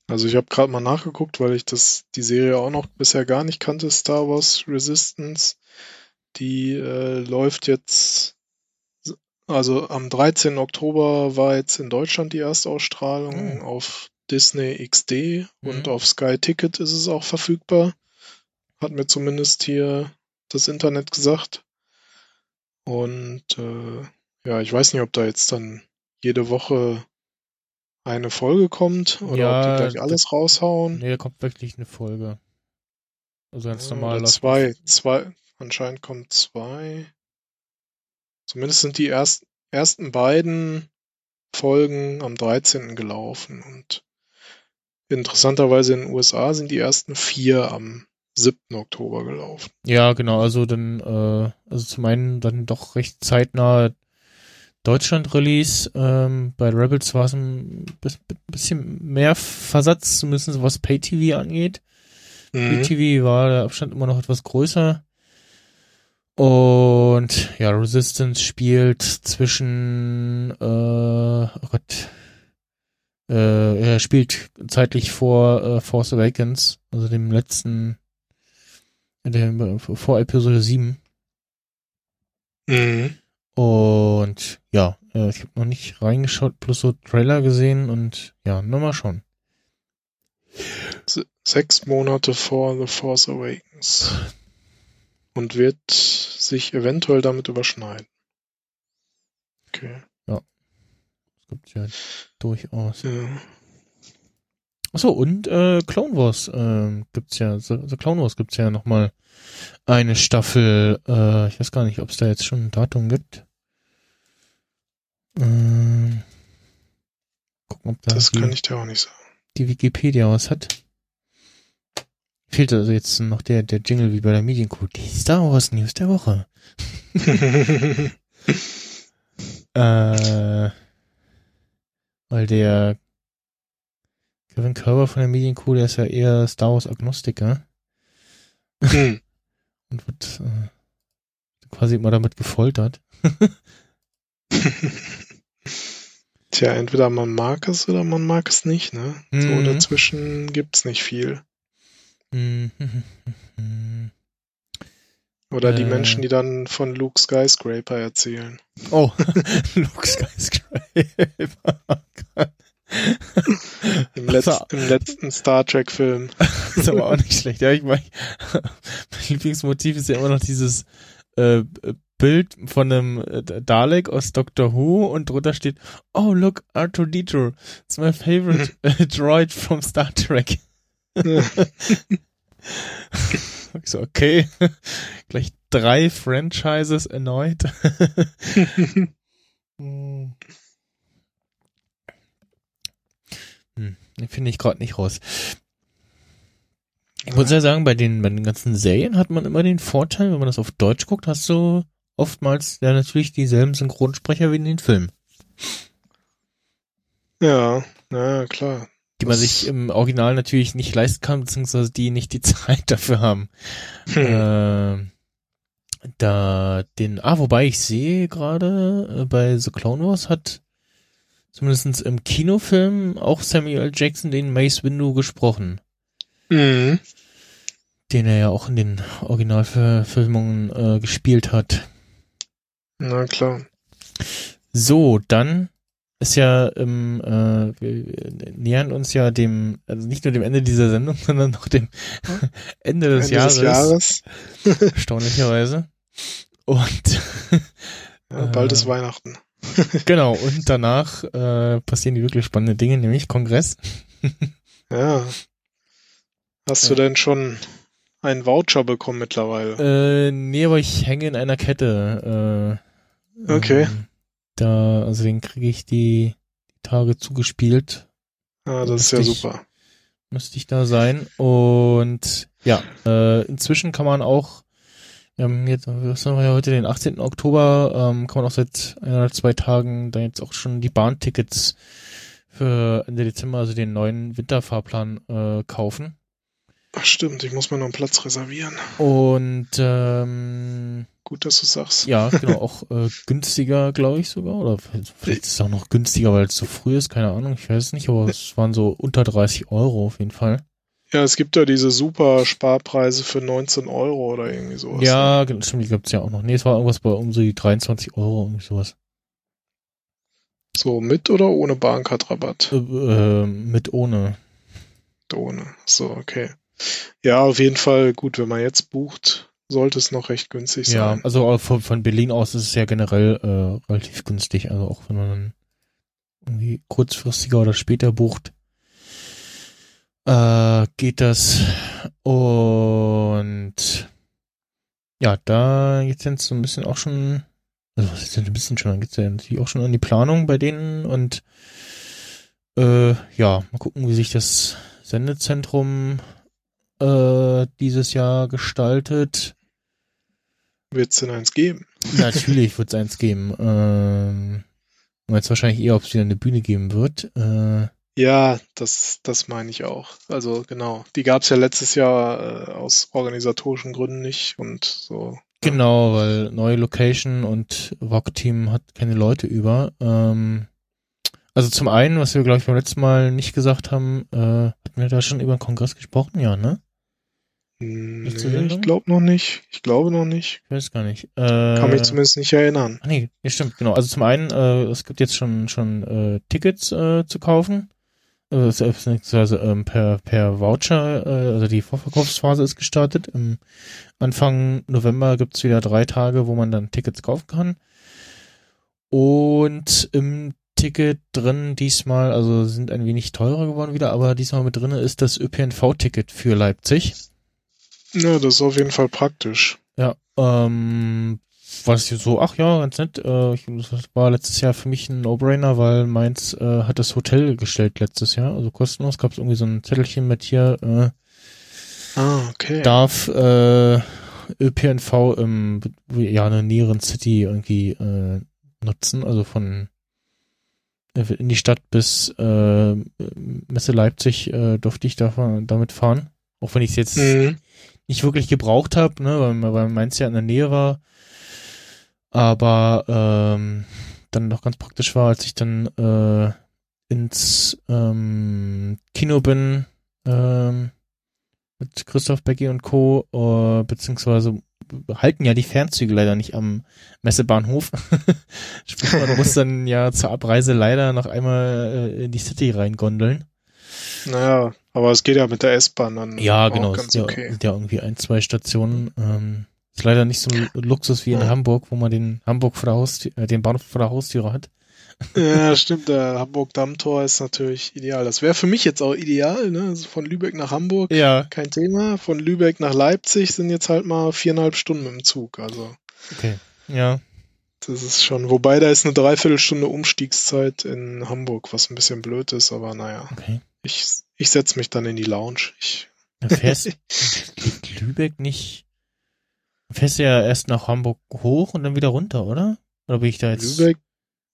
[SPEAKER 4] Also ich habe gerade mal nachgeguckt, weil ich das die Serie auch noch bisher gar nicht kannte, Star Wars Resistance. Die äh, läuft jetzt, also am 13. Oktober war jetzt in Deutschland die Erstausstrahlung
[SPEAKER 3] Mhm.
[SPEAKER 4] auf Disney XD und
[SPEAKER 3] Mhm.
[SPEAKER 4] auf Sky Ticket ist es auch verfügbar. Hat mir zumindest hier das Internet gesagt. Und äh, ja, ich weiß nicht, ob da jetzt dann jede Woche eine Folge kommt oder
[SPEAKER 3] Ja,
[SPEAKER 4] ob die gleich
[SPEAKER 3] das-
[SPEAKER 4] alles raushauen.
[SPEAKER 3] Nee, da kommt wirklich eine Folge. Also ganz normal.
[SPEAKER 4] oder zwei, zwei, anscheinend kommen zwei. Zumindest sind die erst, ersten beiden Folgen am 13. gelaufen und interessanterweise in den USA sind die ersten vier am 7. Oktober gelaufen.
[SPEAKER 3] Ja, genau, also dann, äh, also zum einen dann doch recht zeitnah Deutschland-Release. Ähm, bei Rebels war es ein bis, bisschen mehr Versatz, zumindest was Pay-TV angeht.
[SPEAKER 4] Mhm.
[SPEAKER 3] Pay-TV war der Abstand immer noch etwas größer. Und ja, Resistance spielt zwischen, äh, oh Gott, äh, er spielt zeitlich vor äh, Force Awakens, also dem letzten, dem, vor Episode 7.
[SPEAKER 4] Mhm.
[SPEAKER 3] Und ja, äh, ich habe noch nicht reingeschaut, plus so Trailer gesehen und ja, nur mal schauen.
[SPEAKER 4] Se- Sechs Monate vor The Force Awakens. Und wird sich eventuell damit überschneiden. Okay.
[SPEAKER 3] Das gibt's ja durchaus.
[SPEAKER 4] Ja.
[SPEAKER 3] Achso, und äh, Clone Wars ähm, gibt's ja, The, The Clone Wars gibt's ja nochmal eine Staffel, äh, ich weiß gar nicht, ob es da jetzt schon ein Datum gibt. Ähm, gucken, ob da
[SPEAKER 4] Das
[SPEAKER 3] die,
[SPEAKER 4] kann ich dir auch nicht sagen.
[SPEAKER 3] die Wikipedia was hat. Fehlt also jetzt noch der, der Jingle wie bei der Medienkuh. Die Star Wars News der Woche. Äh, weil der Kevin Körber von der Medienkuh, der ist ja eher Star Wars Agnostiker
[SPEAKER 4] Hm.
[SPEAKER 3] und wird äh, quasi immer damit gefoltert.
[SPEAKER 4] Tja, entweder man mag es oder man mag es nicht, ne? So
[SPEAKER 3] Mhm.
[SPEAKER 4] dazwischen gibt's nicht viel. Oder die
[SPEAKER 3] Äh.
[SPEAKER 4] Menschen, die dann von Luke Skyscraper erzählen.
[SPEAKER 3] Oh, Luke Skyscraper.
[SPEAKER 4] Im,
[SPEAKER 3] Das
[SPEAKER 4] Letz-, Im letzten Star Trek-Film.
[SPEAKER 3] Ist aber auch nicht schlecht. Ja, ich meine, mein Lieblingsmotiv ist ja immer noch dieses äh, Bild von einem äh, Dalek aus Doctor Who und drunter steht, oh look, R2D2, it's my favorite äh, droid from Star Trek. Ich so, okay, gleich drei Franchises erneut. Hm. Hm, den finde ich gerade nicht raus. Ich muss ja sagen, bei den, bei den ganzen Serien hat man immer den Vorteil, wenn man das auf Deutsch guckt, hast du oftmals ja natürlich dieselben Synchronsprecher wie in den Filmen,
[SPEAKER 4] ja, na klar.
[SPEAKER 3] Die man sich im Original natürlich nicht leisten kann, beziehungsweise die nicht die Zeit dafür haben.
[SPEAKER 4] Hm.
[SPEAKER 3] Äh, da den, ah, wobei ich sehe gerade, äh, bei The Clone Wars hat zumindest im Kinofilm auch Samuel. Jackson den Mace Windu gesprochen,
[SPEAKER 4] Mhm.
[SPEAKER 3] den er ja auch in den Originalverfilmungen äh, gespielt hat.
[SPEAKER 4] Na klar.
[SPEAKER 3] So, dann ist ja im, äh, wir nähern uns ja dem, also nicht nur dem Ende dieser Sendung, sondern noch dem Ende des
[SPEAKER 4] Ende
[SPEAKER 3] Jahres,
[SPEAKER 4] des Jahres.
[SPEAKER 3] erstaunlicherweise. Und
[SPEAKER 4] Ja, bald
[SPEAKER 3] Äh.
[SPEAKER 4] ist Weihnachten.
[SPEAKER 3] genau, und danach äh, passieren die wirklich spannenden Dinge, nämlich Kongress.
[SPEAKER 4] Ja. Hast du
[SPEAKER 3] Ja.
[SPEAKER 4] denn schon einen Voucher bekommen mittlerweile?
[SPEAKER 3] Äh, nee, aber ich hänge in einer Kette. Äh,
[SPEAKER 4] Okay.
[SPEAKER 3] Ähm, da, also den kriege ich die, die Tage zugespielt.
[SPEAKER 4] ah, das ist ja
[SPEAKER 3] ich-
[SPEAKER 4] super.
[SPEAKER 3] müsste ich da sein. Und ja, äh, inzwischen kann man auch, wir haben jetzt, was haben wir ja heute, den 18. Oktober, ähm, kann man auch seit ein oder zwei Tagen da jetzt auch schon die Bahntickets für Ende Dezember, also den neuen Winterfahrplan, äh, kaufen.
[SPEAKER 4] Ach stimmt, ich muss mir noch einen Platz reservieren.
[SPEAKER 3] Und ähm,
[SPEAKER 4] Gut, dass du sagst.
[SPEAKER 3] ja, genau, auch äh, günstiger, glaube ich sogar. Oder vielleicht ist es auch noch günstiger, weil es so früh ist, keine Ahnung, ich weiß es nicht, aber es waren so unter 30 Euro auf jeden Fall.
[SPEAKER 4] Ja, es gibt ja diese super Sparpreise für 19 Euro oder irgendwie sowas.
[SPEAKER 3] Ja, genau, stimmt, die gibt's ja auch noch. Nee, es war irgendwas bei um so die 23 Euro, irgendwie sowas.
[SPEAKER 4] So mit oder ohne Bahncard-Rabatt?
[SPEAKER 3] Äh, äh, mit ohne.
[SPEAKER 4] Ohne. So, okay. Ja, auf jeden Fall gut, wenn man jetzt bucht, sollte es noch recht günstig
[SPEAKER 3] Ja,
[SPEAKER 4] sein.
[SPEAKER 3] also auch von, von Berlin aus ist es ja generell äh, relativ günstig. Also auch wenn man dann irgendwie kurzfristiger oder später bucht, äh, geht das. Und ja, da geht's jetzt so ein bisschen auch schon, also was ist denn ein bisschen schon, dann geht's ja natürlich auch schon an die Planung bei denen und äh, ja, mal gucken, wie sich das Sendezentrum äh, dieses Jahr gestaltet.
[SPEAKER 4] Wird es denn eins geben?
[SPEAKER 3] Natürlich wird es eins geben. Ähm, jetzt wahrscheinlich eher, ob es wieder eine Bühne geben wird. Äh,
[SPEAKER 4] Ja, das, das meine ich auch. Also genau. Die gab es ja letztes Jahr äh, aus organisatorischen Gründen nicht und so.
[SPEAKER 3] genau, weil neue Location und VOG-Team hat keine Leute über. Ähm, also zum einen, was wir, glaube ich, beim letzten Mal nicht gesagt haben, äh, hatten wir da schon über den Kongress gesprochen? Ja, ne? Nicht zur
[SPEAKER 4] Nee, ich glaube noch nicht. Ich glaube noch nicht.
[SPEAKER 3] Ich weiß gar nicht. Äh,
[SPEAKER 4] Kann mich zumindest nicht erinnern.
[SPEAKER 3] Ach nee, ja, stimmt, genau. Also zum einen, äh, es gibt jetzt schon schon äh, Tickets äh, zu kaufen. Äh, beziehungsweise ähm, per, per Voucher, äh, also die Vorverkaufsphase ist gestartet. Im Anfang November gibt's wieder drei Tage, wo man dann Tickets kaufen kann. Und im Ticket drin diesmal, also sind ein wenig teurer geworden wieder, aber diesmal mit drinne ist das ÖPNV-Ticket für Leipzig.
[SPEAKER 4] Ja, das ist auf jeden Fall praktisch.
[SPEAKER 3] Ja, ähm, was ich so, ach ja, ganz nett. Äh, ich, das war letztes Jahr für mich ein No-Brainer, weil Mainz äh, hat das Hotel gestellt letztes Jahr, also kostenlos. Gab es irgendwie so ein Zettelchen mit hier, äh,
[SPEAKER 4] Ah, okay.
[SPEAKER 3] darf äh, ÖPNV im ja einer näheren City irgendwie äh, nutzen, also von äh, in die Stadt bis äh, Messe Leipzig äh, durfte ich da, damit fahren, auch wenn ich es jetzt
[SPEAKER 4] Mhm.
[SPEAKER 3] Nicht wirklich gebraucht habe, ne, weil, weil meins ja in der Nähe war, aber ähm, dann noch ganz praktisch war, als ich dann äh, ins ähm, Kino bin ähm, mit Christoph Becky und Co. Äh, beziehungsweise halten ja die Fernzüge leider nicht am Messebahnhof. Sprich, man muss dann ja zur Abreise leider noch einmal äh, in die City reingondeln.
[SPEAKER 4] Naja, aber es geht ja mit der S-Bahn dann
[SPEAKER 3] Ja, genau.
[SPEAKER 4] ganz
[SPEAKER 3] Ja,
[SPEAKER 4] okay.
[SPEAKER 3] sind ja irgendwie ein, zwei Stationen. Ähm, ist leider nicht so ein Luxus wie in
[SPEAKER 4] Ja.
[SPEAKER 3] Hamburg, wo man den Hamburg vor der Haustür, äh, den Bahnhof vor der Haustüre hat.
[SPEAKER 4] Ja, stimmt, der Hamburg-Dammtor ist natürlich ideal. Das wäre für mich jetzt auch ideal, ne? Also von Lübeck nach Hamburg,
[SPEAKER 3] Ja,
[SPEAKER 4] kein Thema. Von Lübeck nach Leipzig sind jetzt halt mal viereinhalb Stunden dem Zug. Also
[SPEAKER 3] okay. Ja,
[SPEAKER 4] das ist schon, wobei da ist eine Dreiviertelstunde Umstiegszeit in Hamburg, was ein bisschen blöd ist, aber naja.
[SPEAKER 3] okay.
[SPEAKER 4] Ich, ich setze mich dann in die Lounge. Ich,
[SPEAKER 3] fährst liegt Lübeck nicht. Du fährst ja erst nach Hamburg hoch und dann wieder runter, oder? Oder bin ich da jetzt?
[SPEAKER 4] Lübeck,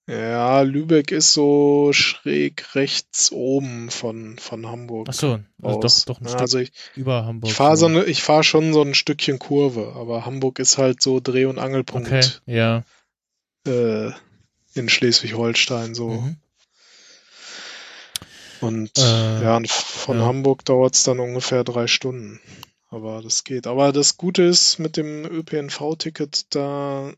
[SPEAKER 4] ja, Lübeck ist so schräg rechts oben von, von Hamburg.
[SPEAKER 3] Ach so, also
[SPEAKER 4] aus.
[SPEAKER 3] doch, doch ein
[SPEAKER 4] Ja,
[SPEAKER 3] Stück
[SPEAKER 4] also ich,
[SPEAKER 3] über Hamburg.
[SPEAKER 4] ich fahre so eine, ich fahre schon so ein Stückchen Kurve, aber Hamburg ist halt so Dreh- und Angelpunkt
[SPEAKER 3] Okay, ja.
[SPEAKER 4] äh, in Schleswig-Holstein so.
[SPEAKER 3] Mhm.
[SPEAKER 4] Und
[SPEAKER 3] Äh,
[SPEAKER 4] ja, von
[SPEAKER 3] ja.
[SPEAKER 4] Hamburg dauert's dann ungefähr drei Stunden. Aber das geht. Aber das Gute ist mit dem ÖPNV-Ticket, da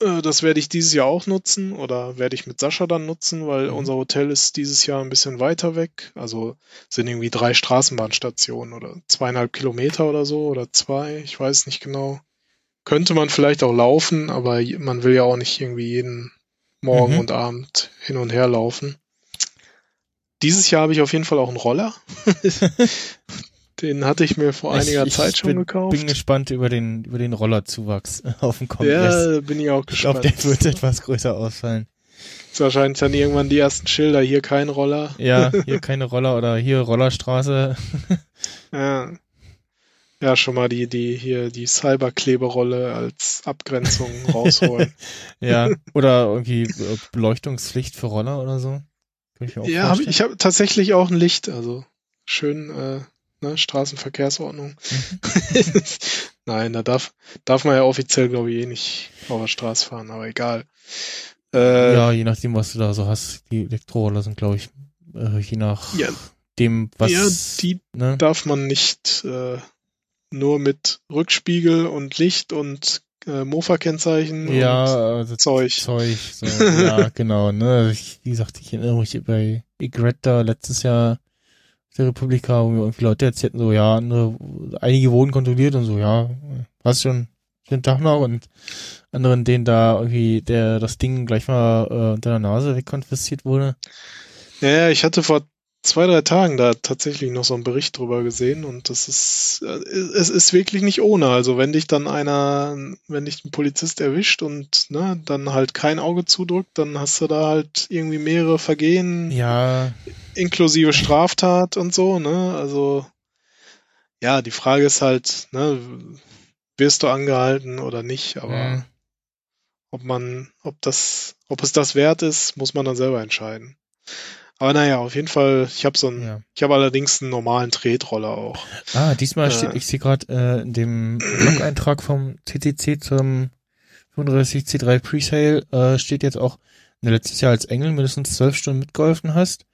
[SPEAKER 4] äh, das werde ich dieses Jahr auch nutzen oder werde ich mit Sascha dann nutzen, weil
[SPEAKER 3] Mhm.
[SPEAKER 4] unser Hotel ist dieses Jahr ein bisschen weiter weg. Also sind irgendwie drei Straßenbahnstationen oder zweieinhalb Kilometer oder so oder zwei. Ich weiß nicht genau. Könnte man vielleicht auch laufen, aber man will ja auch nicht irgendwie jeden Morgen
[SPEAKER 3] Mhm.
[SPEAKER 4] und Abend hin und her laufen. Dieses Jahr habe ich auf jeden Fall auch einen Roller. Den hatte ich mir vor einiger
[SPEAKER 3] ich,
[SPEAKER 4] Zeit
[SPEAKER 3] ich
[SPEAKER 4] schon
[SPEAKER 3] bin,
[SPEAKER 4] gekauft.
[SPEAKER 3] bin gespannt über den, über den Rollerzuwachs auf dem Kongress.
[SPEAKER 4] ja, bin ich auch
[SPEAKER 3] ich glaube,
[SPEAKER 4] gespannt.
[SPEAKER 3] der wird etwas größer ausfallen.
[SPEAKER 4] Ist wahrscheinlich dann irgendwann die ersten Schilder, hier kein Roller.
[SPEAKER 3] Ja, hier keine Roller oder hier Rollerstraße.
[SPEAKER 4] Ja. Ja, schon mal die, die hier die Cyberkleberolle als Abgrenzung rausholen.
[SPEAKER 3] Ja, oder irgendwie äh, Beleuchtungspflicht für Roller oder so. Kann ich mir auch
[SPEAKER 4] ja, hab, ich habe tatsächlich auch ein Licht, also schön äh, ne, Straßenverkehrsordnung.
[SPEAKER 3] Mhm.
[SPEAKER 4] Nein, da darf darf man ja offiziell glaube ich eh nicht auf der Straße fahren, aber egal. Äh,
[SPEAKER 3] ja, je nachdem, was du da so hast. Die Elektroroller sind, glaube ich, äh, je nach
[SPEAKER 4] Ja.
[SPEAKER 3] dem, was.
[SPEAKER 4] ja, die
[SPEAKER 3] ne?
[SPEAKER 4] darf man nicht äh, nur mit Rückspiegel und Licht und äh, Mofa-Kennzeichen
[SPEAKER 3] Ja, also
[SPEAKER 4] Zeug.
[SPEAKER 3] Zeug, so, ja, genau, ne, Also ich, wie gesagt, ich erinnere mich bei Egret da letztes Jahr der Republika, wo mir irgendwie Leute erzählten, so, ja, andere, einige wurden kontrolliert und so, ja, hast schon, schönen Tag noch und anderen, denen da irgendwie der, das Ding gleich mal äh, unter der Nase wegkonfisziert wurde.
[SPEAKER 4] Ja, ich hatte vor zwei, drei Tagen da tatsächlich noch so einen Bericht drüber gesehen und das ist, äh, es ist wirklich nicht ohne. Also wenn dich dann einer, wenn dich ein Polizist erwischt und ne, dann halt kein Auge zudrückt, dann hast du da halt irgendwie mehrere Vergehen
[SPEAKER 3] Ja,
[SPEAKER 4] inklusive Straftat und so, ne? Also ja, die Frage ist halt, ne, wirst du angehalten oder nicht, aber
[SPEAKER 3] Mhm.
[SPEAKER 4] ob man, ob das, ob es das wert ist, muss man dann selber entscheiden. Aber naja, auf jeden Fall, ich habe so einen,
[SPEAKER 3] ja.
[SPEAKER 4] ich habe allerdings einen normalen Tretroller auch.
[SPEAKER 3] Ah, diesmal
[SPEAKER 4] Äh.
[SPEAKER 3] steht, ich sehe gerade äh, in dem Blog-Eintrag vom CCC zum 35C3 Presale äh, steht jetzt auch, wenn du letztes Jahr als Engel mindestens zwölf Stunden mitgeholfen hast,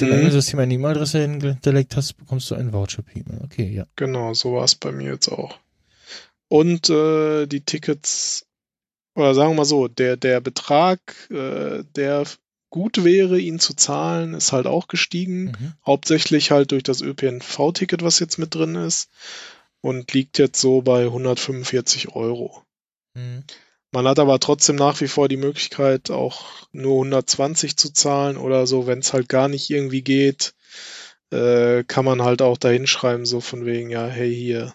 [SPEAKER 3] dem
[SPEAKER 4] Mhm.
[SPEAKER 3] Engelsystem eine E-Mail-Adresse hinterlegt hast, bekommst du einen Voucher Payment. Okay, ja.
[SPEAKER 4] Genau, so war es bei mir jetzt auch. Und äh, die Tickets, oder sagen wir mal so, der, der Betrag, äh, der gut wäre, ihn zu zahlen, ist halt auch gestiegen.
[SPEAKER 3] Mhm.
[SPEAKER 4] Hauptsächlich halt durch das ÖPNV-Ticket, was jetzt mit drin ist. Und liegt jetzt so bei 145 Euro.
[SPEAKER 3] Mhm.
[SPEAKER 4] Man hat aber trotzdem nach wie vor die Möglichkeit, auch nur 120 zu zahlen oder so, wenn es halt gar nicht irgendwie geht, äh, kann man halt auch da hinschreiben, so von wegen, ja, hey, hier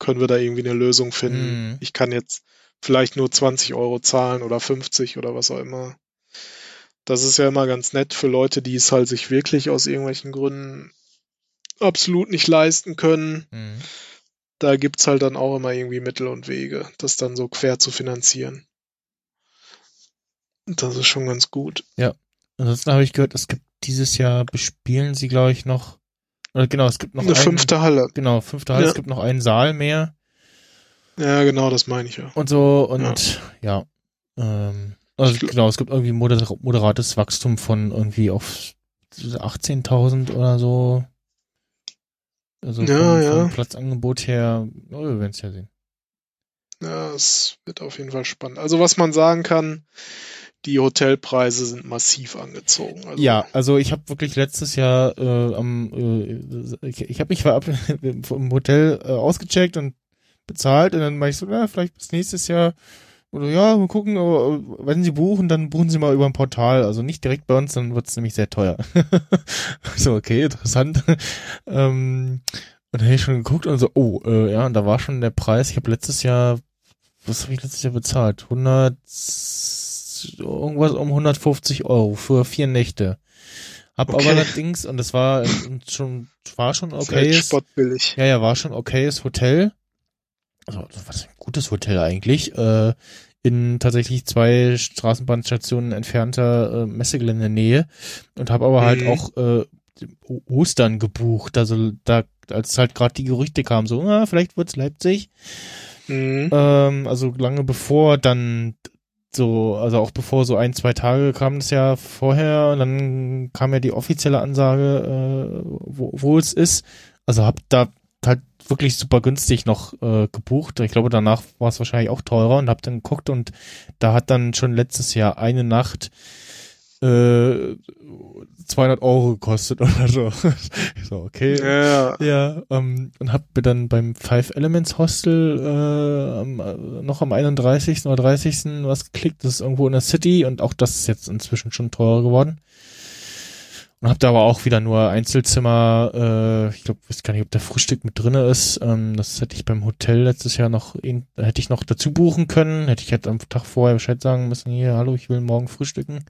[SPEAKER 4] können wir da irgendwie eine Lösung finden.
[SPEAKER 3] Mhm.
[SPEAKER 4] Ich kann jetzt vielleicht nur 20 Euro zahlen oder 50 oder was auch immer. Das ist ja immer ganz nett für Leute, die es halt sich wirklich aus irgendwelchen Gründen absolut nicht leisten können.
[SPEAKER 3] Mhm.
[SPEAKER 4] Da gibt's halt dann auch immer irgendwie Mittel und Wege, das dann so quer zu finanzieren. Das ist schon ganz gut.
[SPEAKER 3] Ansonsten habe ich gehört, es gibt dieses Jahr bespielen sie, glaube ich, noch. Oder genau, es gibt noch
[SPEAKER 4] Eine
[SPEAKER 3] einen,
[SPEAKER 4] fünfte Halle.
[SPEAKER 3] Genau, fünfte Halle,
[SPEAKER 4] Ja.
[SPEAKER 3] es gibt noch einen Saal mehr
[SPEAKER 4] Ja, genau, das meine ich ja.
[SPEAKER 3] und so und ja. ähm, also genau, es gibt irgendwie moder moderates Wachstum von irgendwie auf 18.000 oder so. Also
[SPEAKER 4] Ja,
[SPEAKER 3] vom,
[SPEAKER 4] ja.
[SPEAKER 3] vom Platzangebot her, oh, wir werden es ja sehen.
[SPEAKER 4] Ja, es wird auf jeden Fall spannend. Also was man sagen kann, die Hotelpreise sind massiv angezogen. Also,
[SPEAKER 3] Ja, also ich habe wirklich letztes Jahr äh, am äh, ich, ich habe mich vorab vom Hotel äh, ausgecheckt und bezahlt und dann meinte ich so, na, vielleicht bis nächstes Jahr oder ja, mal gucken, aber äh, wenn Sie buchen, dann buchen Sie mal über ein Portal, also nicht direkt bei uns, dann wird's nämlich sehr teuer. so, okay, interessant. ähm, und dann habe ich schon geguckt und so, oh, äh, ja, und da war schon der Preis, ich habe letztes Jahr, was habe ich letztes Jahr bezahlt? 100 irgendwas um 150 Euro für vier Nächte. Hab
[SPEAKER 4] Okay.
[SPEAKER 3] aber allerdings, und das war äh, schon, war schon
[SPEAKER 4] halt
[SPEAKER 3] okay.
[SPEAKER 4] spottbillig.
[SPEAKER 3] Ja, ja, war schon okayes Hotel. Also, was ein gutes Hotel eigentlich. Äh, in tatsächlich zwei Straßenbahnstationen entfernter äh, Messegeländenähe und habe aber halt
[SPEAKER 4] Mhm.
[SPEAKER 3] auch äh, Ostern gebucht. Also da, als halt gerade die Gerüchte kamen, so, ah, vielleicht wird's Leipzig.
[SPEAKER 4] Mhm.
[SPEAKER 3] Ähm, also lange bevor dann so, also auch bevor so ein, zwei Tage kam das ja vorher und dann kam ja die offizielle Ansage, äh, wo, wo es ist. Also hab da halt wirklich super günstig noch äh, gebucht. Ich glaube, danach war es wahrscheinlich auch teurer und hab dann geguckt und da hat dann schon letztes Jahr eine Nacht äh, 200 Euro gekostet oder so. so, okay.
[SPEAKER 4] Ja,
[SPEAKER 3] Ja, ähm, und hab mir dann beim Five Elements Hostel äh, am, äh, noch am 31. oder 30. was geklickt. Das ist irgendwo in der City und auch das ist jetzt inzwischen schon teurer geworden. Und hab da aber auch wieder nur Einzelzimmer, äh, ich glaube, weiß gar nicht, ob der Frühstück mit drinne ist. Ähm, das hätte ich beim Hotel letztes Jahr noch, in, hätte ich noch dazu buchen können. Hätte ich halt am Tag vorher Bescheid sagen müssen, hier, hallo, ich will morgen frühstücken.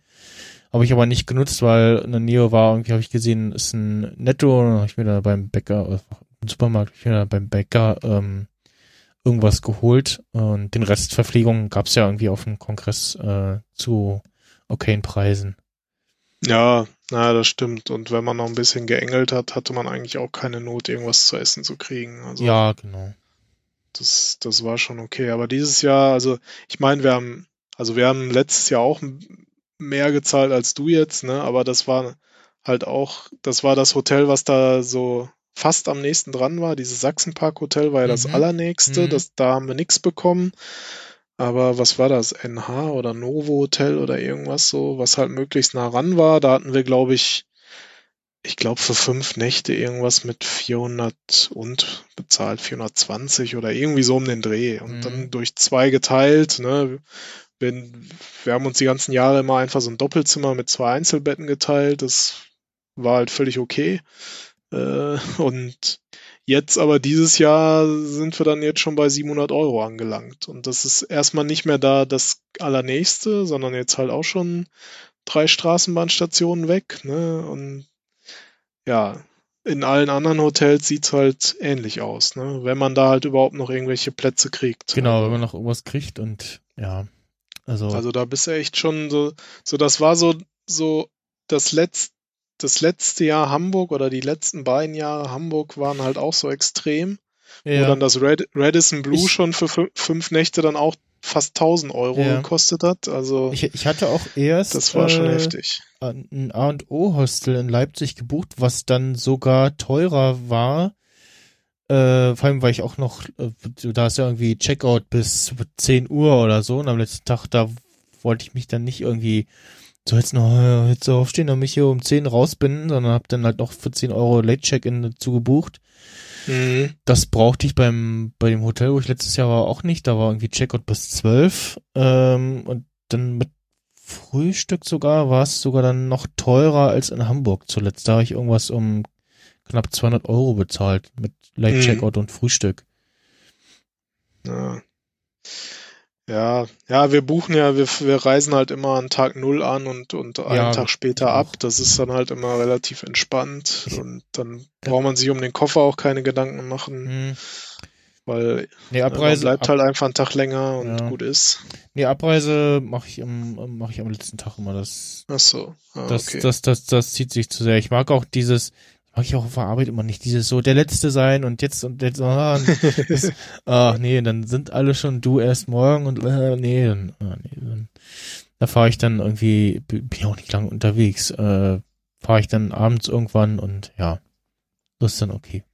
[SPEAKER 3] Habe ich aber nicht genutzt, weil in der Nähe war, irgendwie habe ich gesehen, ist ein Netto, und habe ich mir da beim Bäcker, äh, im Supermarkt, ich mir da beim Bäcker ähm, irgendwas geholt. Und den Rest Verpflegung gab's ja irgendwie auf dem Kongress äh, zu okayen Preisen.
[SPEAKER 4] ja, na, das stimmt. Und wenn man noch ein bisschen geengelt hat, hatte man eigentlich auch keine Not, irgendwas zu essen zu kriegen. Also
[SPEAKER 3] Ja, genau.
[SPEAKER 4] das, das war schon okay. Aber dieses Jahr, also ich meine, wir haben, also wir haben letztes Jahr auch mehr gezahlt als du jetzt, ne? Aber das war halt auch, das war das Hotel, was da so fast am nächsten dran war. Dieses Sachsenpark-Hotel war ja das
[SPEAKER 3] Mhm.
[SPEAKER 4] allernächste.
[SPEAKER 3] Mhm.
[SPEAKER 4] Das, da haben wir nichts bekommen. Aber was war das? NH oder Novo Hotel oder irgendwas so, was halt möglichst nah ran war. Da hatten wir, glaube ich, ich glaube für fünf Nächte irgendwas mit 400 und bezahlt 420 oder irgendwie so um den Dreh und
[SPEAKER 3] Mhm.
[SPEAKER 4] dann durch zwei geteilt. Ne? Wenn, wir haben uns die ganzen Jahre immer einfach so ein Doppelzimmer mit zwei Einzelbetten geteilt. Das war halt völlig okay. Äh, und jetzt aber dieses Jahr sind wir dann jetzt schon bei 700 Euro angelangt. Und das ist erstmal nicht mehr da das allernächste, sondern jetzt halt auch schon drei Straßenbahnstationen weg. Ne? Und ja, in allen anderen Hotels sieht's halt ähnlich aus, ne? wenn man da halt überhaupt noch irgendwelche Plätze kriegt.
[SPEAKER 3] Genau, wenn man noch irgendwas kriegt und ja. Also,
[SPEAKER 4] also da bist du echt schon so, so das war so, so das letzte, das letzte Jahr Hamburg oder die letzten beiden Jahre Hamburg waren halt auch so extrem, wo
[SPEAKER 3] ja,
[SPEAKER 4] dann das Red, Radisson Blue
[SPEAKER 3] Ich-
[SPEAKER 4] schon für fün- fünf Nächte dann auch fast 1000 Euro
[SPEAKER 3] Ja.
[SPEAKER 4] gekostet hat. Also
[SPEAKER 3] ich, ich hatte auch erst
[SPEAKER 4] das war schon
[SPEAKER 3] äh,
[SPEAKER 4] heftig.
[SPEAKER 3] ein A&O-Hostel in Leipzig gebucht, was dann sogar teurer war. Äh, vor allem, weil ich auch noch, äh, da ist ja irgendwie Checkout bis 10 Uhr oder so und am letzten Tag, da wollte ich mich dann nicht irgendwie so jetzt noch äh, jetzt so aufstehen und mich hier um 10 rausbinden, sondern hab dann halt noch für 10 Euro Late Check-In dazu gebucht.
[SPEAKER 4] Mhm.
[SPEAKER 3] Das brauchte ich beim, bei dem Hotel, wo ich letztes Jahr war, auch nicht. Da war irgendwie Checkout bis 12. Ähm, und dann mit Frühstück sogar war es sogar dann noch teurer als in Hamburg zuletzt. Da habe ich irgendwas um knapp 200 Euro bezahlt mit Late
[SPEAKER 4] Mhm.
[SPEAKER 3] Checkout und Frühstück.
[SPEAKER 4] Ja. Ja, ja, wir buchen ja, wir, wir reisen halt immer an Tag Null an und, und einen
[SPEAKER 3] Ja,
[SPEAKER 4] Tag später ab. Das ist dann halt immer relativ entspannt und dann braucht man sich um den Koffer auch keine Gedanken machen,
[SPEAKER 3] Hm.
[SPEAKER 4] weil
[SPEAKER 3] Nee,
[SPEAKER 4] man
[SPEAKER 3] Abreise,
[SPEAKER 4] bleibt
[SPEAKER 3] ab,
[SPEAKER 4] halt einfach einen Tag länger und
[SPEAKER 3] Ja.
[SPEAKER 4] gut ist.
[SPEAKER 3] nee, Abreise mache ich am, mache ich am letzten Tag immer. Das,
[SPEAKER 4] Ach so, ah,
[SPEAKER 3] das,
[SPEAKER 4] okay.
[SPEAKER 3] das, das, das zieht sich zu sehr. Ich mag auch dieses, mag ich auch auf der Arbeit immer nicht, dieses so der Letzte sein und jetzt und jetzt, ah, und das, ach nee, dann sind alle schon du erst morgen und äh, nee, dann, ah, nee, dann da fahre ich dann irgendwie, bin ich auch nicht lange unterwegs, äh, fahre ich dann abends irgendwann und ja, das ist dann okay.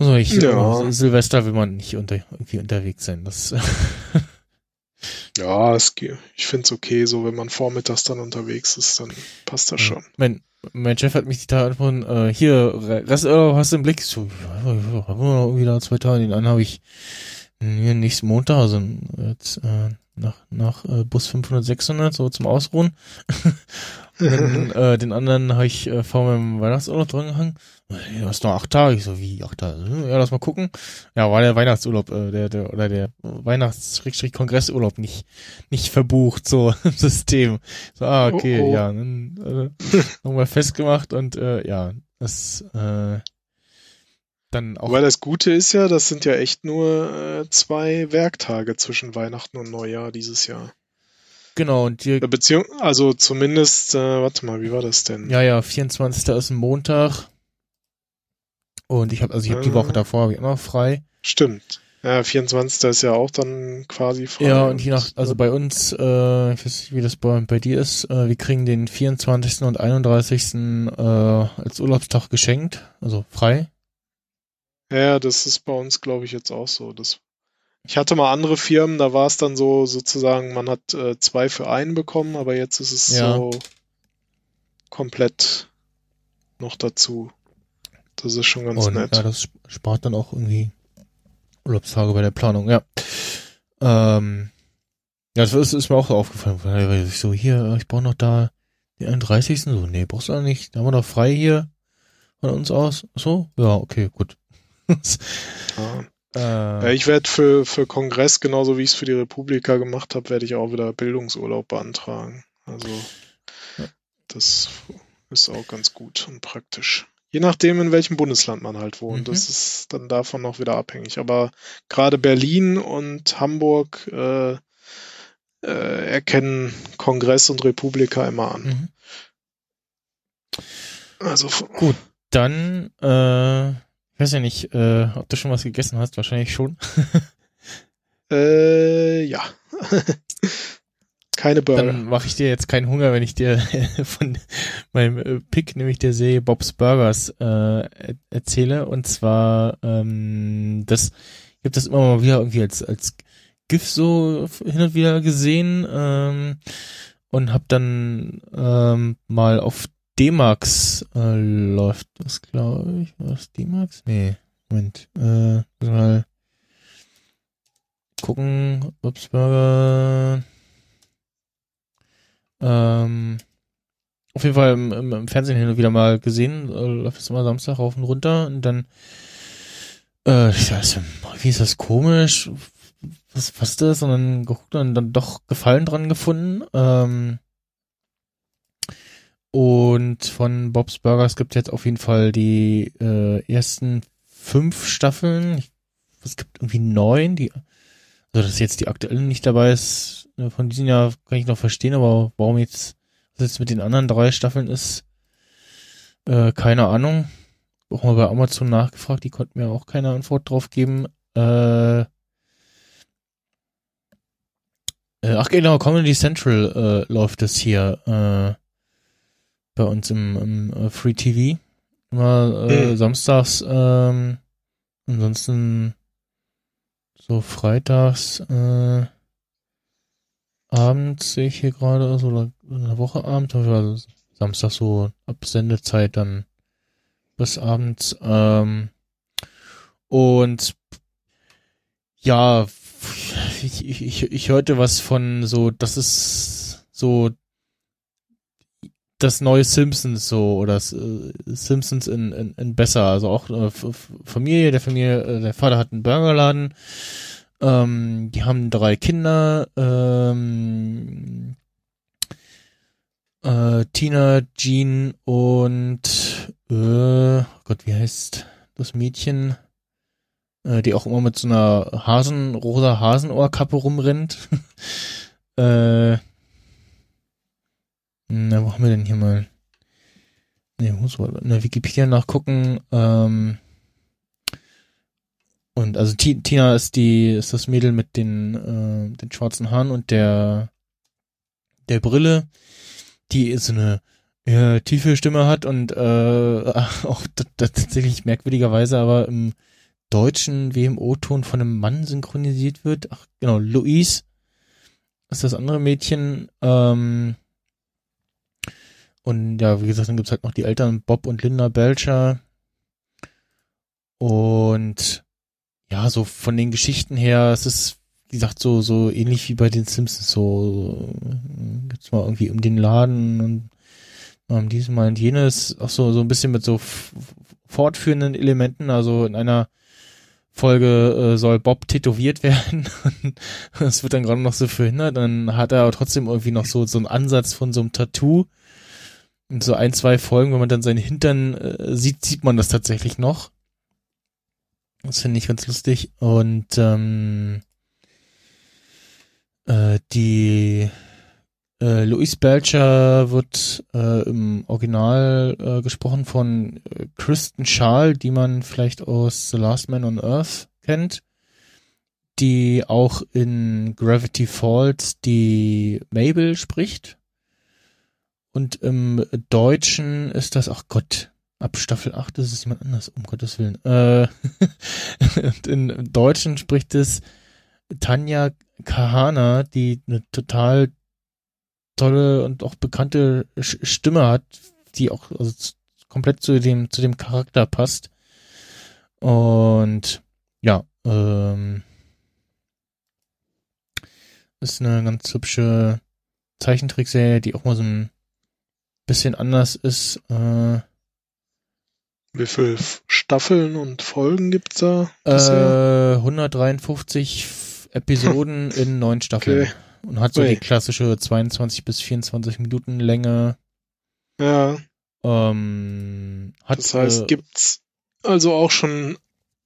[SPEAKER 3] Also ich,
[SPEAKER 4] Ja.
[SPEAKER 3] Silvester will man nicht unter, irgendwie unterwegs sein. Das,
[SPEAKER 4] Ja, es, ich finde es okay, so wenn man vormittags dann unterwegs ist, dann passt das schon.
[SPEAKER 3] mein, mein Chef hat mich die Tage angerufen, äh, hier, Re- Resturlaub hast du im Blick? So, haben wir noch irgendwie da zwei Tage. Den einen habe ich hier nächsten Montag, also jetzt äh, nach, nach äh, Bus 500, 600, so zum Ausruhen. Und dann, äh, den anderen habe ich äh, vor meinem Weihnachtsurlaub dran gehangen. Du hast noch acht Tage. Ich so, wie acht Tage? Hm, Ja, lass mal gucken. Ja, war der Weihnachtsurlaub, äh, der, der, oder der Weihnachts-Kongressurlaub nicht, nicht verbucht, so im System. So, ah, okay,
[SPEAKER 4] Oh, oh.
[SPEAKER 3] ja, dann äh, nochmal festgemacht und äh, ja, das äh, dann auch
[SPEAKER 4] Weil das Gute ist ja, das sind ja echt nur äh, zwei Werktage zwischen Weihnachten und Neujahr dieses Jahr.
[SPEAKER 3] genau und die,
[SPEAKER 4] Äh, Beziehung, also zumindest, äh, warte mal, wie war das denn?
[SPEAKER 3] ja, ja, 24. ist ein Montag und ich habe also ich habe die
[SPEAKER 4] Ah.
[SPEAKER 3] Woche davor ich immer frei.
[SPEAKER 4] Stimmt. Ja, 24. ist ja auch dann quasi frei.
[SPEAKER 3] Ja, und je nach, also bei uns, äh, ich weiß nicht, wie das bei, bei dir ist, äh, wir kriegen den 24. und 31. Äh, als Urlaubstag geschenkt, also frei.
[SPEAKER 4] Ja, das ist bei uns, glaube ich, jetzt auch so. Das, ich hatte mal andere Firmen, da war es dann so sozusagen, man hat äh, zwei für einen bekommen, aber jetzt ist es
[SPEAKER 3] Ja.
[SPEAKER 4] so komplett noch dazu. Das ist schon ganz
[SPEAKER 3] und
[SPEAKER 4] nett.
[SPEAKER 3] ja, das sp- spart dann auch irgendwie Urlaubstage bei der Planung, ja. Ähm, ja, das ist, ist mir auch so aufgefallen, weil ich so, hier, ich brauche noch da den 31. So, nee, brauchst du auch nicht. Da haben wir noch frei hier von uns aus. So, ja, okay, gut.
[SPEAKER 4] Ja.
[SPEAKER 3] äh,
[SPEAKER 4] Ja, ich werde für, für Kongress, genauso wie ich es für die Republika gemacht habe, werde ich auch wieder Bildungsurlaub beantragen. Also
[SPEAKER 3] Ja.
[SPEAKER 4] das ist auch ganz gut und praktisch. Je nachdem, in welchem Bundesland man halt wohnt.
[SPEAKER 3] Mhm.
[SPEAKER 4] Das ist dann davon noch wieder abhängig. Aber gerade Berlin und Hamburg äh, äh, erkennen Kongress und Republika immer an.
[SPEAKER 3] mhm.
[SPEAKER 4] Also
[SPEAKER 3] Dann, äh, ich weiß ja nicht, äh, ob du schon was gegessen hast, wahrscheinlich schon.
[SPEAKER 4] äh, ja. Keine Burger.
[SPEAKER 3] Dann mache ich dir jetzt keinen Hunger, wenn ich dir von meinem äh, Pick, nämlich der Serie Bob's Burgers, äh, er- erzähle. Und zwar, ähm, das, ich habe das immer mal wieder irgendwie als, als GIF so hin und wieder gesehen ähm, und habe dann ähm, mal auf D-Max äh, läuft das, glaube ich. War das D-Max? Nee, Moment. Äh, mal gucken, Bob's Burger. Ähm, auf jeden Fall im, im, im Fernsehen hin und wieder mal gesehen, äh, läuft es immer Samstag rauf und runter und dann, äh, ich weiß, wie ist das komisch? Was, was ist das? Und dann geguckt und dann doch Gefallen dran gefunden. Ähm, und von Bob's Burgers gibt jetzt auf jeden Fall die äh, ersten fünf Staffeln. Ich, es gibt irgendwie neun, die, also dass jetzt die aktuelle nicht dabei ist, äh, von diesem Jahr kann ich noch verstehen, aber warum jetzt, was jetzt mit den anderen drei Staffeln ist, äh, keine Ahnung. Auch mal bei Amazon nachgefragt, die konnten mir auch keine Antwort drauf geben. Äh, äh, ach genau, Comedy Central äh, läuft das hier äh, bei uns im, im äh, Free TV. Immer äh,
[SPEAKER 4] Hm.
[SPEAKER 3] samstags, ähm, ansonsten so freitags, äh, abends sehe ich hier gerade, also oder in der Woche Abend, also Samstag so ab Sendezeit dann bis abends. Ähm, und ja, ich, ich, ich, ich hörte was von so, das ist so das neue Simpsons so oder äh, Simpsons in, in, in besser. Also auch äh, Familie, der Familie, äh, der Vater hat einen Burgerladen. Ähm, die haben drei Kinder. Ähm, äh, Tina, Jean und äh, Gott, wie heißt das Mädchen? Äh, die auch immer mit so einer Hasen, rosa Hasenohrkappe rumrennt. äh, na, wo haben wir denn hier mal? Ne, muss mal in der Wikipedia nachgucken. Ähm, und also Ti- Tina ist die, ist das Mädel mit den, äh, den schwarzen Haaren und der, der Brille, die so eine ja, tiefe Stimme hat und äh, auch tatsächlich merkwürdigerweise aber im deutschen WMO-Ton von einem Mann synchronisiert wird. Ach, genau, Louise ist das andere Mädchen. Ähm, und ja, wie gesagt, dann gibt's halt noch die Eltern Bob und Linda Belcher. Und ja, so von den Geschichten her, es ist, wie gesagt, so, so ähnlich wie bei den Simpsons, so gibt's mal irgendwie um den Laden und ähm, diesmal und jenes, auch so, so ein bisschen mit so fortführenden Elementen, also in einer Folge äh, soll Bob tätowiert werden. das wird dann gerade noch so verhindert. Dann hat er aber trotzdem irgendwie noch so, so einen Ansatz von so einem Tattoo. Und so ein, zwei Folgen, wenn man dann seinen Hintern äh, sieht, sieht man das tatsächlich noch. Das finde ich ganz lustig. Und ähm, äh, die äh, Louise Belcher wird äh, im Original äh, gesprochen von äh, Kristen Schaal, die man vielleicht aus The Last Man on Earth kennt, die auch in Gravity Falls die Mabel spricht. Und im Deutschen ist das, ach Gott, ab Staffel 8 ist es jemand anders, um Gottes Willen. Äh, und in Deutschen spricht es Tanja Kahana, die eine total tolle und auch bekannte Stimme hat, die auch also komplett zu dem zu dem Charakter passt. Und ja, ähm, ist eine ganz hübsche Zeichentrickserie, die auch mal so ein bisschen anders ist. Äh,
[SPEAKER 4] Wie viele Staffeln und Folgen gibt's da? bisher?
[SPEAKER 3] äh, 153 F- Episoden in neun Staffeln.
[SPEAKER 4] Okay.
[SPEAKER 3] Und hat so
[SPEAKER 4] Ui.
[SPEAKER 3] die klassische 22 bis 24 Minuten Länge.
[SPEAKER 4] ja,
[SPEAKER 3] Ähm, hat,
[SPEAKER 4] das heißt,
[SPEAKER 3] äh,
[SPEAKER 4] gibt's also auch schon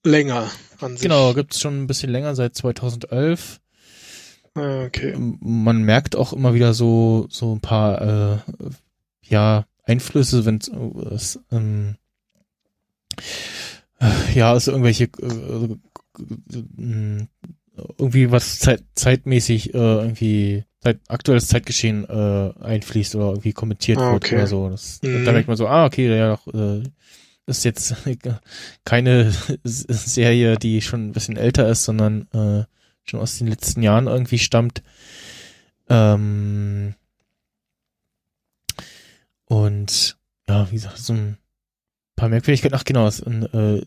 [SPEAKER 4] länger an sich.
[SPEAKER 3] Genau, gibt's schon ein bisschen länger, seit 2011.
[SPEAKER 4] Ah, okay.
[SPEAKER 3] Man merkt auch immer wieder so, so ein paar, äh, ja, Einflüsse, wenn es, ähm, äh, ja, also irgendwelche, äh, äh, irgendwie was zeit, zeitmäßig, äh, irgendwie, zeit, aktuelles Zeitgeschehen, äh, einfließt oder irgendwie kommentiert
[SPEAKER 4] Ah,
[SPEAKER 3] wird
[SPEAKER 4] okay.
[SPEAKER 3] oder so. Das,
[SPEAKER 4] Mhm.
[SPEAKER 3] Da merkt man so, ah, okay, ja, doch, äh, ist jetzt keine Serie, die schon ein bisschen älter ist, sondern äh, schon aus den letzten Jahren irgendwie stammt. Ähm, und ja, wie gesagt, so ein paar Merkwürdigkeiten. Ach genau, es, äh,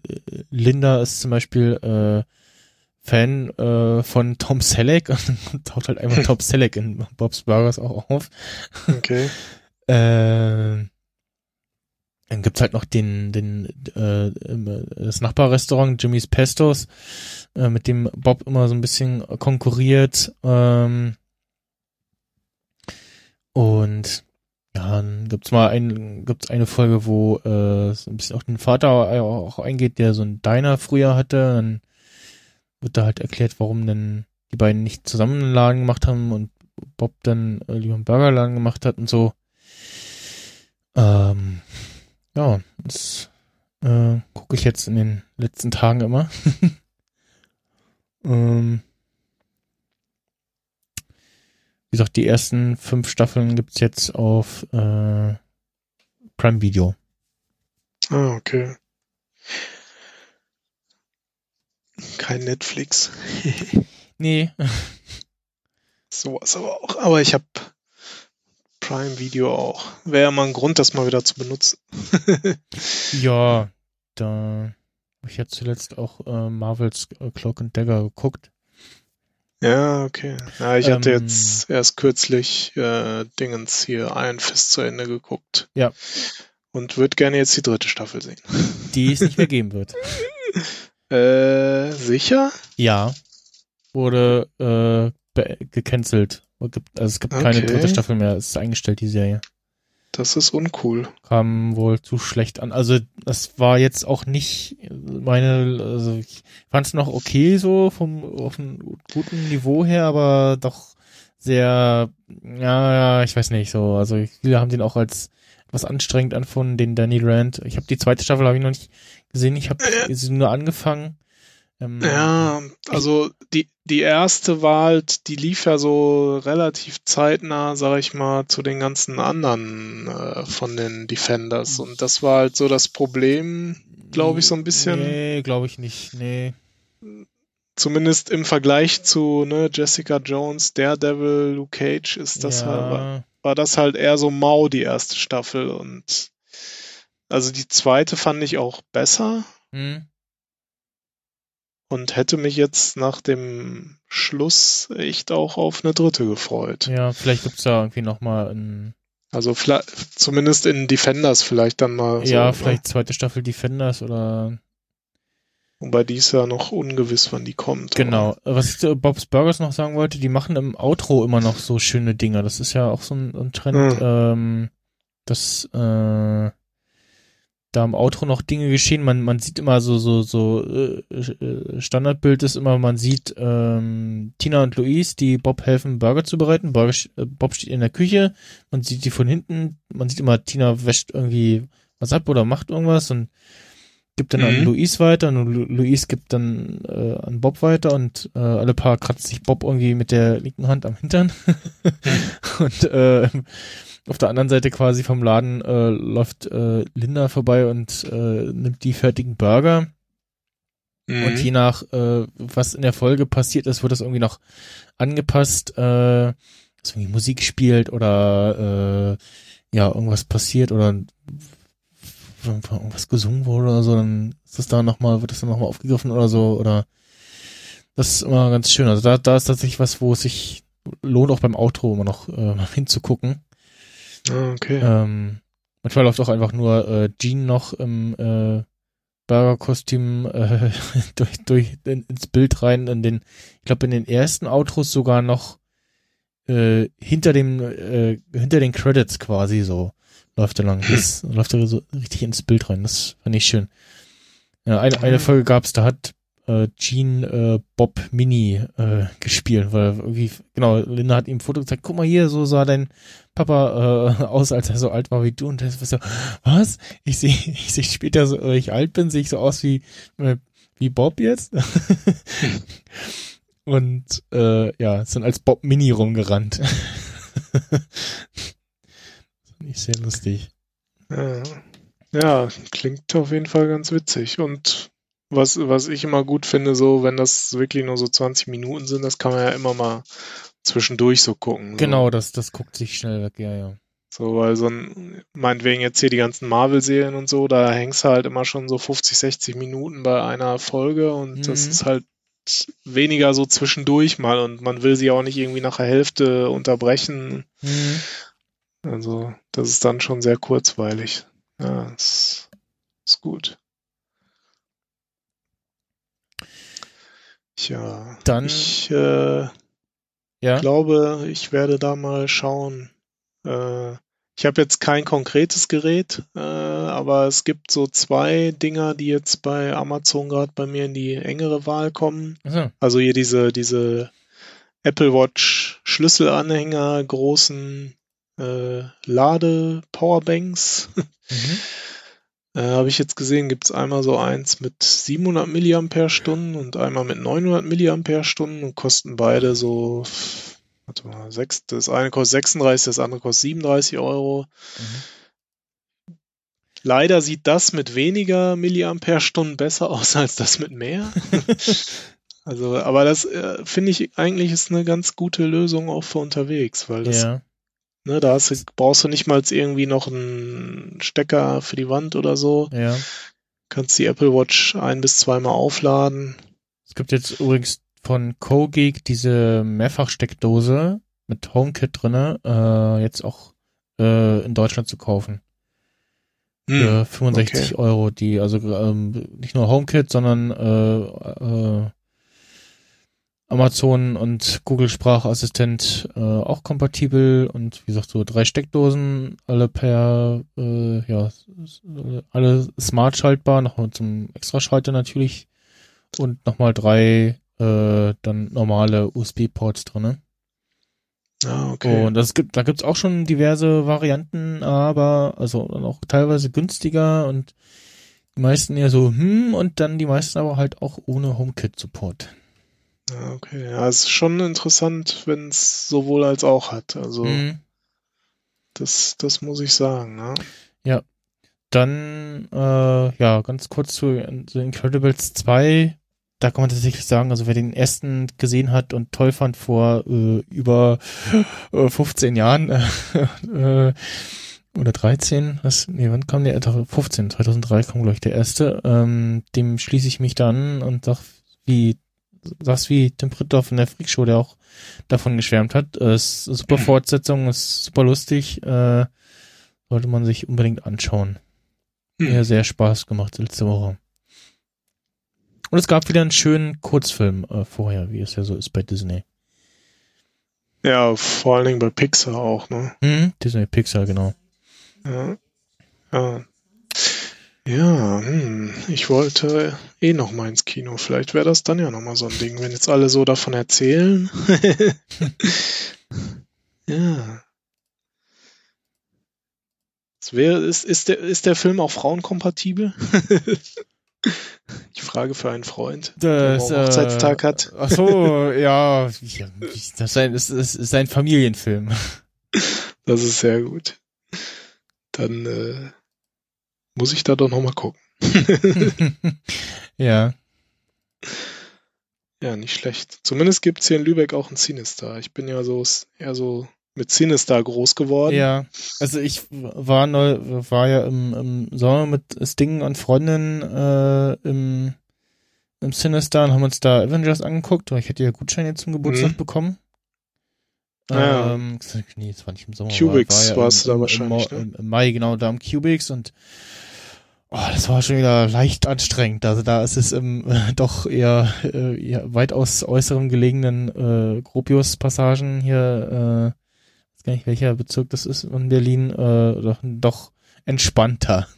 [SPEAKER 3] Linda ist zum Beispiel äh, Fan äh, von Tom Selleck und taucht halt einfach Tom Selleck in Bob's Burgers auch auf.
[SPEAKER 4] Okay.
[SPEAKER 3] Äh, dann gibt's halt noch den, den, äh, im- das Nachbarrestaurant Jimmy's Pestos, äh, mit dem Bob immer so ein bisschen konkurriert. Ähm, und ja, gibt's mal ein, gibt's eine Folge, wo äh, so ein bisschen auch den Vater auch eingeht, der so einen Diner früher hatte. Dann wird da halt erklärt, warum denn die beiden nicht zusammen einen Laden gemacht haben und Bob dann äh, lieber einen Burgerladen gemacht hat und so. Ähm, ja, das äh, gucke ich jetzt in den letzten Tagen immer. ähm, wie gesagt, die ersten fünf Staffeln gibt's jetzt auf äh, Prime Video.
[SPEAKER 4] Ah, okay. Kein Netflix.
[SPEAKER 3] Nee,
[SPEAKER 4] Sowas aber auch. Aber ich habe Prime Video auch. Wäre ja mal ein Grund, das mal wieder zu benutzen.
[SPEAKER 3] ja, da habe ich ja zuletzt auch äh, Marvels äh, Cloak and Dagger geguckt.
[SPEAKER 4] Ja, okay. Ja, ich hatte
[SPEAKER 3] Ähm.
[SPEAKER 4] jetzt erst kürzlich äh, Dingens hier Iron Fist zu Ende geguckt.
[SPEAKER 3] Ja.
[SPEAKER 4] Und würde gerne jetzt die dritte Staffel sehen.
[SPEAKER 3] Die es nicht mehr geben wird.
[SPEAKER 4] Äh, sicher?
[SPEAKER 3] Ja, wurde äh, gecancelt. Es gibt- Also es gibt keine
[SPEAKER 4] Okay.
[SPEAKER 3] dritte Staffel mehr. Es ist eingestellt, die Serie.
[SPEAKER 4] Das ist uncool.
[SPEAKER 3] Kam wohl zu schlecht an. Also das war jetzt auch nicht meine, also ich fand es noch okay so vom auf einem guten Niveau her, aber doch sehr, ja, ja, ich weiß nicht so. Also viele haben den auch als etwas anstrengend angefunden, den Danny Rand. Ich habe die zweite Staffel habe ich noch nicht gesehen. Ich habe sie nur angefangen. Ähm,
[SPEAKER 4] Ja, also die, die erste war halt, die lief ja so relativ zeitnah, sag ich mal, zu den ganzen anderen äh, von den Defenders. Und das war halt so das Problem, glaube ich, so ein bisschen.
[SPEAKER 3] Nee, glaube ich nicht. Nee.
[SPEAKER 4] Zumindest im Vergleich zu ne, Jessica Jones, Daredevil, Luke Cage ist das
[SPEAKER 3] ja,
[SPEAKER 4] halt, war, war das halt eher so mau, die erste Staffel. Und also die zweite fand ich auch besser
[SPEAKER 3] hm,
[SPEAKER 4] und hätte mich jetzt nach dem Schluss echt auch auf eine dritte gefreut.
[SPEAKER 3] ja, vielleicht gibt's da irgendwie noch mal ein
[SPEAKER 4] Also zumindest in Defenders vielleicht dann mal. so,
[SPEAKER 3] ja,
[SPEAKER 4] ne?
[SPEAKER 3] vielleicht zweite Staffel Defenders oder
[SPEAKER 4] Wobei die ist ja noch ungewiss, wann die kommt.
[SPEAKER 3] Genau. Was ich zu Bob's Burgers noch sagen wollte, die machen im Outro immer noch so schöne Dinger. Das ist ja auch so ein, ein Trend, ähm, dass äh, da im Outro noch Dinge geschehen. Man, man sieht immer so, so, so äh, äh, Standardbild ist immer, man sieht ähm, Tina und Luis, die Bob helfen, Burger zu bereiten. Burger, äh, Bob steht in der Küche, man sieht die von hinten, man sieht immer, Tina wäscht irgendwie was ab oder macht irgendwas und gibt dann an
[SPEAKER 4] Mhm.
[SPEAKER 3] Luis weiter und Lu Luis gibt dann äh, an Bob weiter und äh, alle paar kratzt sich Bob irgendwie mit der linken Hand am Hintern und äh, auf der anderen Seite quasi vom Laden äh, läuft äh, Linda vorbei und äh, nimmt die fertigen Burger
[SPEAKER 4] Mhm.
[SPEAKER 3] und je nach äh, was in der Folge passiert ist, wird das irgendwie noch angepasst, äh, dass irgendwie Musik spielt oder äh, ja irgendwas passiert oder irgendwas gesungen wurde oder so, dann ist das da nochmal, wird das dann nochmal aufgegriffen oder so oder das ist immer ganz schön. Also da, da ist tatsächlich was, wo es sich lohnt, auch beim Outro immer noch äh, mal hinzugucken.
[SPEAKER 4] Ah, okay.
[SPEAKER 3] Ähm, manchmal läuft auch einfach nur äh, Jean noch im äh, Burger-Kostüm äh, durch, durch in, ins Bild rein. In den, ich glaube, in den ersten Outros sogar noch äh, hinter dem äh, hinter den Credits quasi so läuft er lang. Das läuft er so richtig ins Bild rein. Das fand ich schön. Ja, eine, eine
[SPEAKER 4] Mhm.
[SPEAKER 3] Folge gab's, da hat äh, Gene äh, Bob Mini äh, gespielt, weil irgendwie, genau, Linda hat ihm ein Foto gezeigt, guck mal hier, so sah dein Papa äh, aus, als er so alt war wie du. Und der ist so, was? Ich sehe ich seh später, so, wenn ich alt bin, sehe ich so aus wie, äh, wie Bob jetzt. Und äh, ja, sind als Bob Mini rumgerannt. das ich sehr lustig.
[SPEAKER 4] Ja. ja, klingt auf jeden Fall ganz witzig. Und was, was ich immer gut finde, so, wenn das wirklich nur so 20 Minuten sind, das kann man ja immer mal zwischendurch so gucken.
[SPEAKER 3] Genau,
[SPEAKER 4] So,
[SPEAKER 3] das, das guckt sich schnell weg, ja, ja.
[SPEAKER 4] so weil so ein, meinetwegen jetzt hier die ganzen Marvel-Serien und so, da hängst du halt immer schon so 50, 60 Minuten bei einer Folge und das
[SPEAKER 3] Mhm.
[SPEAKER 4] ist halt weniger so zwischendurch mal und man will sie auch nicht irgendwie nach der Hälfte unterbrechen.
[SPEAKER 3] Mhm.
[SPEAKER 4] Also, das ist dann schon sehr kurzweilig. Ja, ist, ist gut. Tja,
[SPEAKER 3] Dann-
[SPEAKER 4] ich äh,
[SPEAKER 3] Ja,
[SPEAKER 4] glaube, ich werde da mal schauen. Äh, ich habe jetzt kein konkretes Gerät, äh, aber es gibt so zwei Dinger, die jetzt bei Amazon gerade bei mir in die engere Wahl kommen.
[SPEAKER 3] Achso.
[SPEAKER 4] Also hier diese, diese Apple Watch Schlüsselanhänger, großen äh, Lade-Powerbanks.
[SPEAKER 3] Mhm.
[SPEAKER 4] Äh, Habe ich jetzt gesehen, gibt es einmal so eins mit 700 Milliampere-Stunden und einmal mit 900 Milliampere-Stunden und kosten beide so, warte mal, sechs, das eine kostet 36, das andere kostet 37 Euro.
[SPEAKER 3] Mhm.
[SPEAKER 4] Leider sieht das mit weniger Milliampere-Stunden besser aus als das mit mehr. also, aber das äh, finde ich eigentlich ist eine ganz gute Lösung auch für unterwegs, weil das
[SPEAKER 3] Ja.
[SPEAKER 4] Ne, da du, brauchst du nicht mal irgendwie noch einen Stecker für die Wand oder so.
[SPEAKER 3] Ja.
[SPEAKER 4] Kannst die Apple Watch ein bis zweimal aufladen.
[SPEAKER 3] Es gibt jetzt übrigens von CoGeek diese Mehrfachsteckdose mit HomeKit drinne, äh, jetzt auch äh, in Deutschland zu kaufen. Für 65
[SPEAKER 4] okay.
[SPEAKER 3] Euro, die also ähm, nicht nur HomeKit, sondern äh, äh, Amazon und Google Sprachassistent äh, auch kompatibel und wie gesagt so drei Steckdosen, alle per äh, ja alle smart schaltbar, noch zum Extraschalter natürlich und nochmal drei äh, dann normale USB-Ports drinne.
[SPEAKER 4] Ah, okay.
[SPEAKER 3] Und das gibt, da gibt's auch schon diverse Varianten, aber also dann auch teilweise günstiger und die meisten eher so, hm, und dann die meisten aber halt auch ohne HomeKit-Support.
[SPEAKER 4] Ja, okay. Ja, es ist schon interessant, wenn es sowohl als auch hat. Also
[SPEAKER 3] Mhm.
[SPEAKER 4] das, das muss ich sagen. Ne?
[SPEAKER 3] Dann, äh, ja, ganz kurz zu The Incredibles 2. Da kann man tatsächlich sagen, also wer den ersten gesehen hat und toll fand vor äh, über äh, 15 Jahren äh, oder 13, was, nee, wann kam der? Doch, 15, 2003 kam, glaube ich, der erste. Ähm, dem schließe ich mich dann und sag, wie, sag's wie Tim Pritthoff in der Freakshow, der auch davon geschwärmt hat. Äh, ist eine super Fortsetzung, ist super lustig, äh, sollte man sich unbedingt anschauen.
[SPEAKER 4] Hm.
[SPEAKER 3] Mir sehr Spaß gemacht letzte Woche. Und es gab wieder einen schönen Kurzfilm äh, vorher, wie es ja so ist bei Disney.
[SPEAKER 4] Ja, vor allen Dingen bei Pixar auch. Ne?
[SPEAKER 3] Mhm. Disney Pixar, genau.
[SPEAKER 4] Ja. Ja. Ja, hm. ich wollte eh noch mal ins Kino. Vielleicht wäre das dann ja noch mal so ein Ding, wenn jetzt alle so davon erzählen. ja. Es wäre, ist, ist, der, ist der Film auch frauenkompatibel? ich frage für einen Freund, der
[SPEAKER 3] Das,
[SPEAKER 4] morgen Hochzeitstag hat.
[SPEAKER 3] Ach so, ja, das ist ein, das ist ein Familienfilm.
[SPEAKER 4] Das ist sehr gut. Dann äh, muss ich da doch noch mal gucken.
[SPEAKER 3] ja,
[SPEAKER 4] Ja, nicht schlecht. Zumindest gibt's hier in Lübeck auch einen Cinestar. Ich bin ja so eher so mit Cinestar groß geworden.
[SPEAKER 3] ja. Also ich war neu, war ja im, im Sommer mit Sting und Freundinnen äh, im, im Sinister und haben uns da Avengers angeguckt, ich hätte ja Gutscheine zum Geburtstag
[SPEAKER 4] Mhm.
[SPEAKER 3] bekommen.
[SPEAKER 4] Ja.
[SPEAKER 3] Ähm, nee, das war nicht im Sommer.
[SPEAKER 4] Cubics
[SPEAKER 3] war,
[SPEAKER 4] warst du da wahrscheinlich,
[SPEAKER 3] Im,
[SPEAKER 4] ne?
[SPEAKER 3] im, Mai, genau, da am Cubics und oh, das war schon wieder leicht anstrengend. Also da ist es im äh, doch eher äh, ja, weitaus äußeren gelegenen äh, Gropius-Passagen hier, äh, weiß gar nicht welcher Bezirk das ist in Berlin, äh, doch, doch entspannter.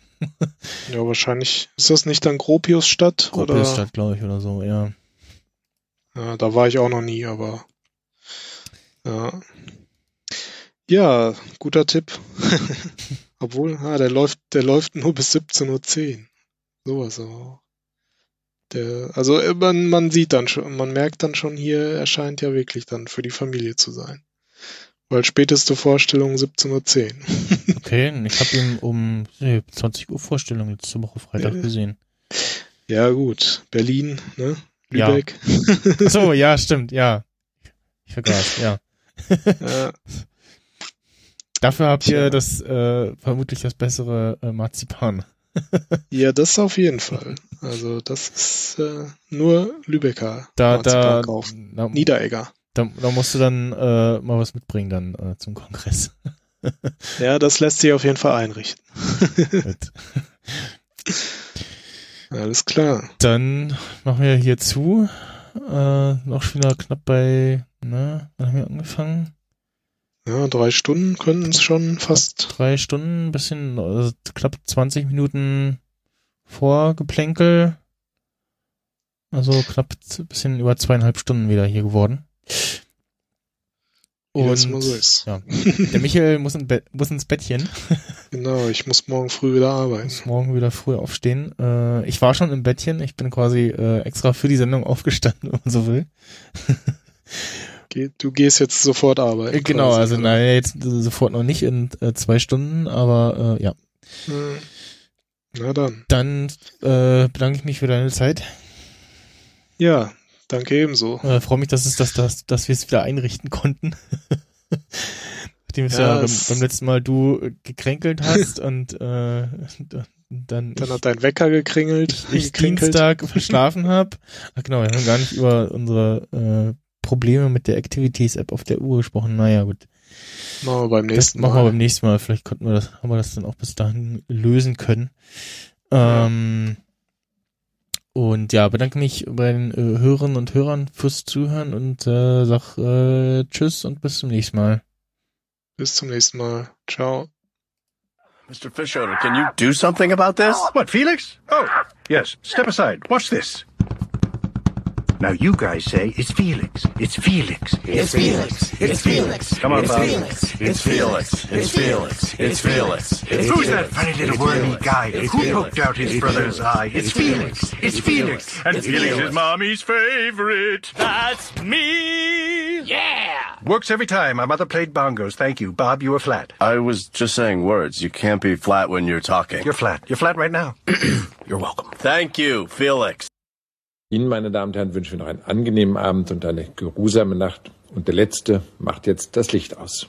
[SPEAKER 4] Ja, wahrscheinlich. Ist das nicht dann Gropiusstadt? Oder?
[SPEAKER 3] Gropiusstadt, glaube ich, oder so, ja.
[SPEAKER 4] Ja, da war ich auch noch nie, aber. Ja. Ja, guter Tipp. Obwohl, ah, der läuft, der läuft nur bis 17.10 Uhr. Sowas auch. Der, also äh, man, man sieht dann schon, man merkt dann schon, hier erscheint ja wirklich dann für die Familie zu sein. Weil späteste Vorstellung 17.10 Uhr.
[SPEAKER 3] Okay, ich habe ihn um nee, 20 Uhr Vorstellung letzte Woche Freitag
[SPEAKER 4] Ja.
[SPEAKER 3] gesehen.
[SPEAKER 4] ja, gut. Berlin, ne?
[SPEAKER 3] Ja.
[SPEAKER 4] Lübeck.
[SPEAKER 3] Ach so, ja, stimmt, ja. Ich vergaß, ja.
[SPEAKER 4] Ja.
[SPEAKER 3] Dafür habt ihr
[SPEAKER 4] Tja.
[SPEAKER 3] das äh, vermutlich das bessere äh, Marzipan.
[SPEAKER 4] Ja, das auf jeden Fall. Also das ist äh, nur Lübecker
[SPEAKER 3] Da,
[SPEAKER 4] Marzipan
[SPEAKER 3] da, da,
[SPEAKER 4] Niederegger.
[SPEAKER 3] da, da musst du dann äh, mal was mitbringen dann äh, zum Kongress.
[SPEAKER 4] Ja, das lässt sich auf jeden Fall einrichten. Alles klar.
[SPEAKER 3] Dann machen wir hier zu. Äh, noch schon wieder knapp bei, ne, wann haben wir angefangen?
[SPEAKER 4] Ja, drei Stunden können es schon fast.
[SPEAKER 3] Drei Stunden, bisschen, also knapp 20 Minuten Vorgeplänkel. Also knapp z- bisschen über zweieinhalb Stunden wieder hier geworden.
[SPEAKER 4] Immer so ist.
[SPEAKER 3] ja, der Michael muss, in muss ins Bettchen,
[SPEAKER 4] Genau, ich muss morgen früh wieder arbeiten.
[SPEAKER 3] muss morgen wieder früh aufstehen. Äh, ich war schon im Bettchen, ich bin quasi äh, extra für die Sendung aufgestanden, wenn man so will.
[SPEAKER 4] Du gehst jetzt sofort arbeiten.
[SPEAKER 3] Äh, genau,
[SPEAKER 4] quasi,
[SPEAKER 3] also
[SPEAKER 4] oder?
[SPEAKER 3] naja, jetzt sofort noch nicht in äh, zwei Stunden, aber äh, ja.
[SPEAKER 4] Hm. Na dann.
[SPEAKER 3] Dann äh, bedanke ich mich für deine Zeit.
[SPEAKER 4] Ja, danke ebenso.
[SPEAKER 3] Äh, Freue mich, dass es das, dass, dass wir es wieder einrichten konnten. Nachdem es ja,
[SPEAKER 4] Ja,
[SPEAKER 3] beim, beim letzten Mal du gekränkelt hast und äh, dann,
[SPEAKER 4] Dann
[SPEAKER 3] ich,
[SPEAKER 4] hat dein Wecker gekringelt.
[SPEAKER 3] ich
[SPEAKER 4] gekrinkelt.
[SPEAKER 3] Dienstag verschlafen habe. Ach genau, wir haben gar nicht über unsere äh, Probleme mit der Activities-App auf der Uhr gesprochen. Naja, gut.
[SPEAKER 4] Machen wir beim
[SPEAKER 3] Das
[SPEAKER 4] nächsten
[SPEAKER 3] machen wir
[SPEAKER 4] Mal.
[SPEAKER 3] beim nächsten Mal. Vielleicht konnten wir das, haben wir das dann auch bis dahin lösen können. Ähm, Und ja, bedanke mich bei den äh, Hörerinnen und Hörern fürs Zuhören und äh, sag äh, Tschüss und bis zum nächsten Mal.
[SPEAKER 4] Bis zum nächsten Mal. Ciao.
[SPEAKER 6] Mr. Fischoder, can you do something about this?
[SPEAKER 7] What, Felix? Oh, yes. Step aside. Watch this. Now you guys say it's Felix. It's Felix.
[SPEAKER 6] It's Felix. It's Felix.
[SPEAKER 7] Come on, Bob.
[SPEAKER 6] it's Felix. It's Felix. It's Felix. It's Felix.
[SPEAKER 7] Who's that funny little wormy guy who poked out his brother's eye? It's Felix. It's Felix. And Felix
[SPEAKER 6] Felix.
[SPEAKER 7] is mommy's favorite.
[SPEAKER 6] That's me. Yeah.
[SPEAKER 7] Works every time. My mother played bongos. Thank you. Bob, you were flat.
[SPEAKER 6] I was just saying words. You can't be flat when you're talking.
[SPEAKER 7] You're flat. You're flat right now.
[SPEAKER 6] You're welcome. Thank you, Felix.
[SPEAKER 8] Ihnen, meine Damen und Herren, wünschen wir noch einen angenehmen Abend und eine geruhsame Nacht. Und der Letzte macht jetzt das Licht aus.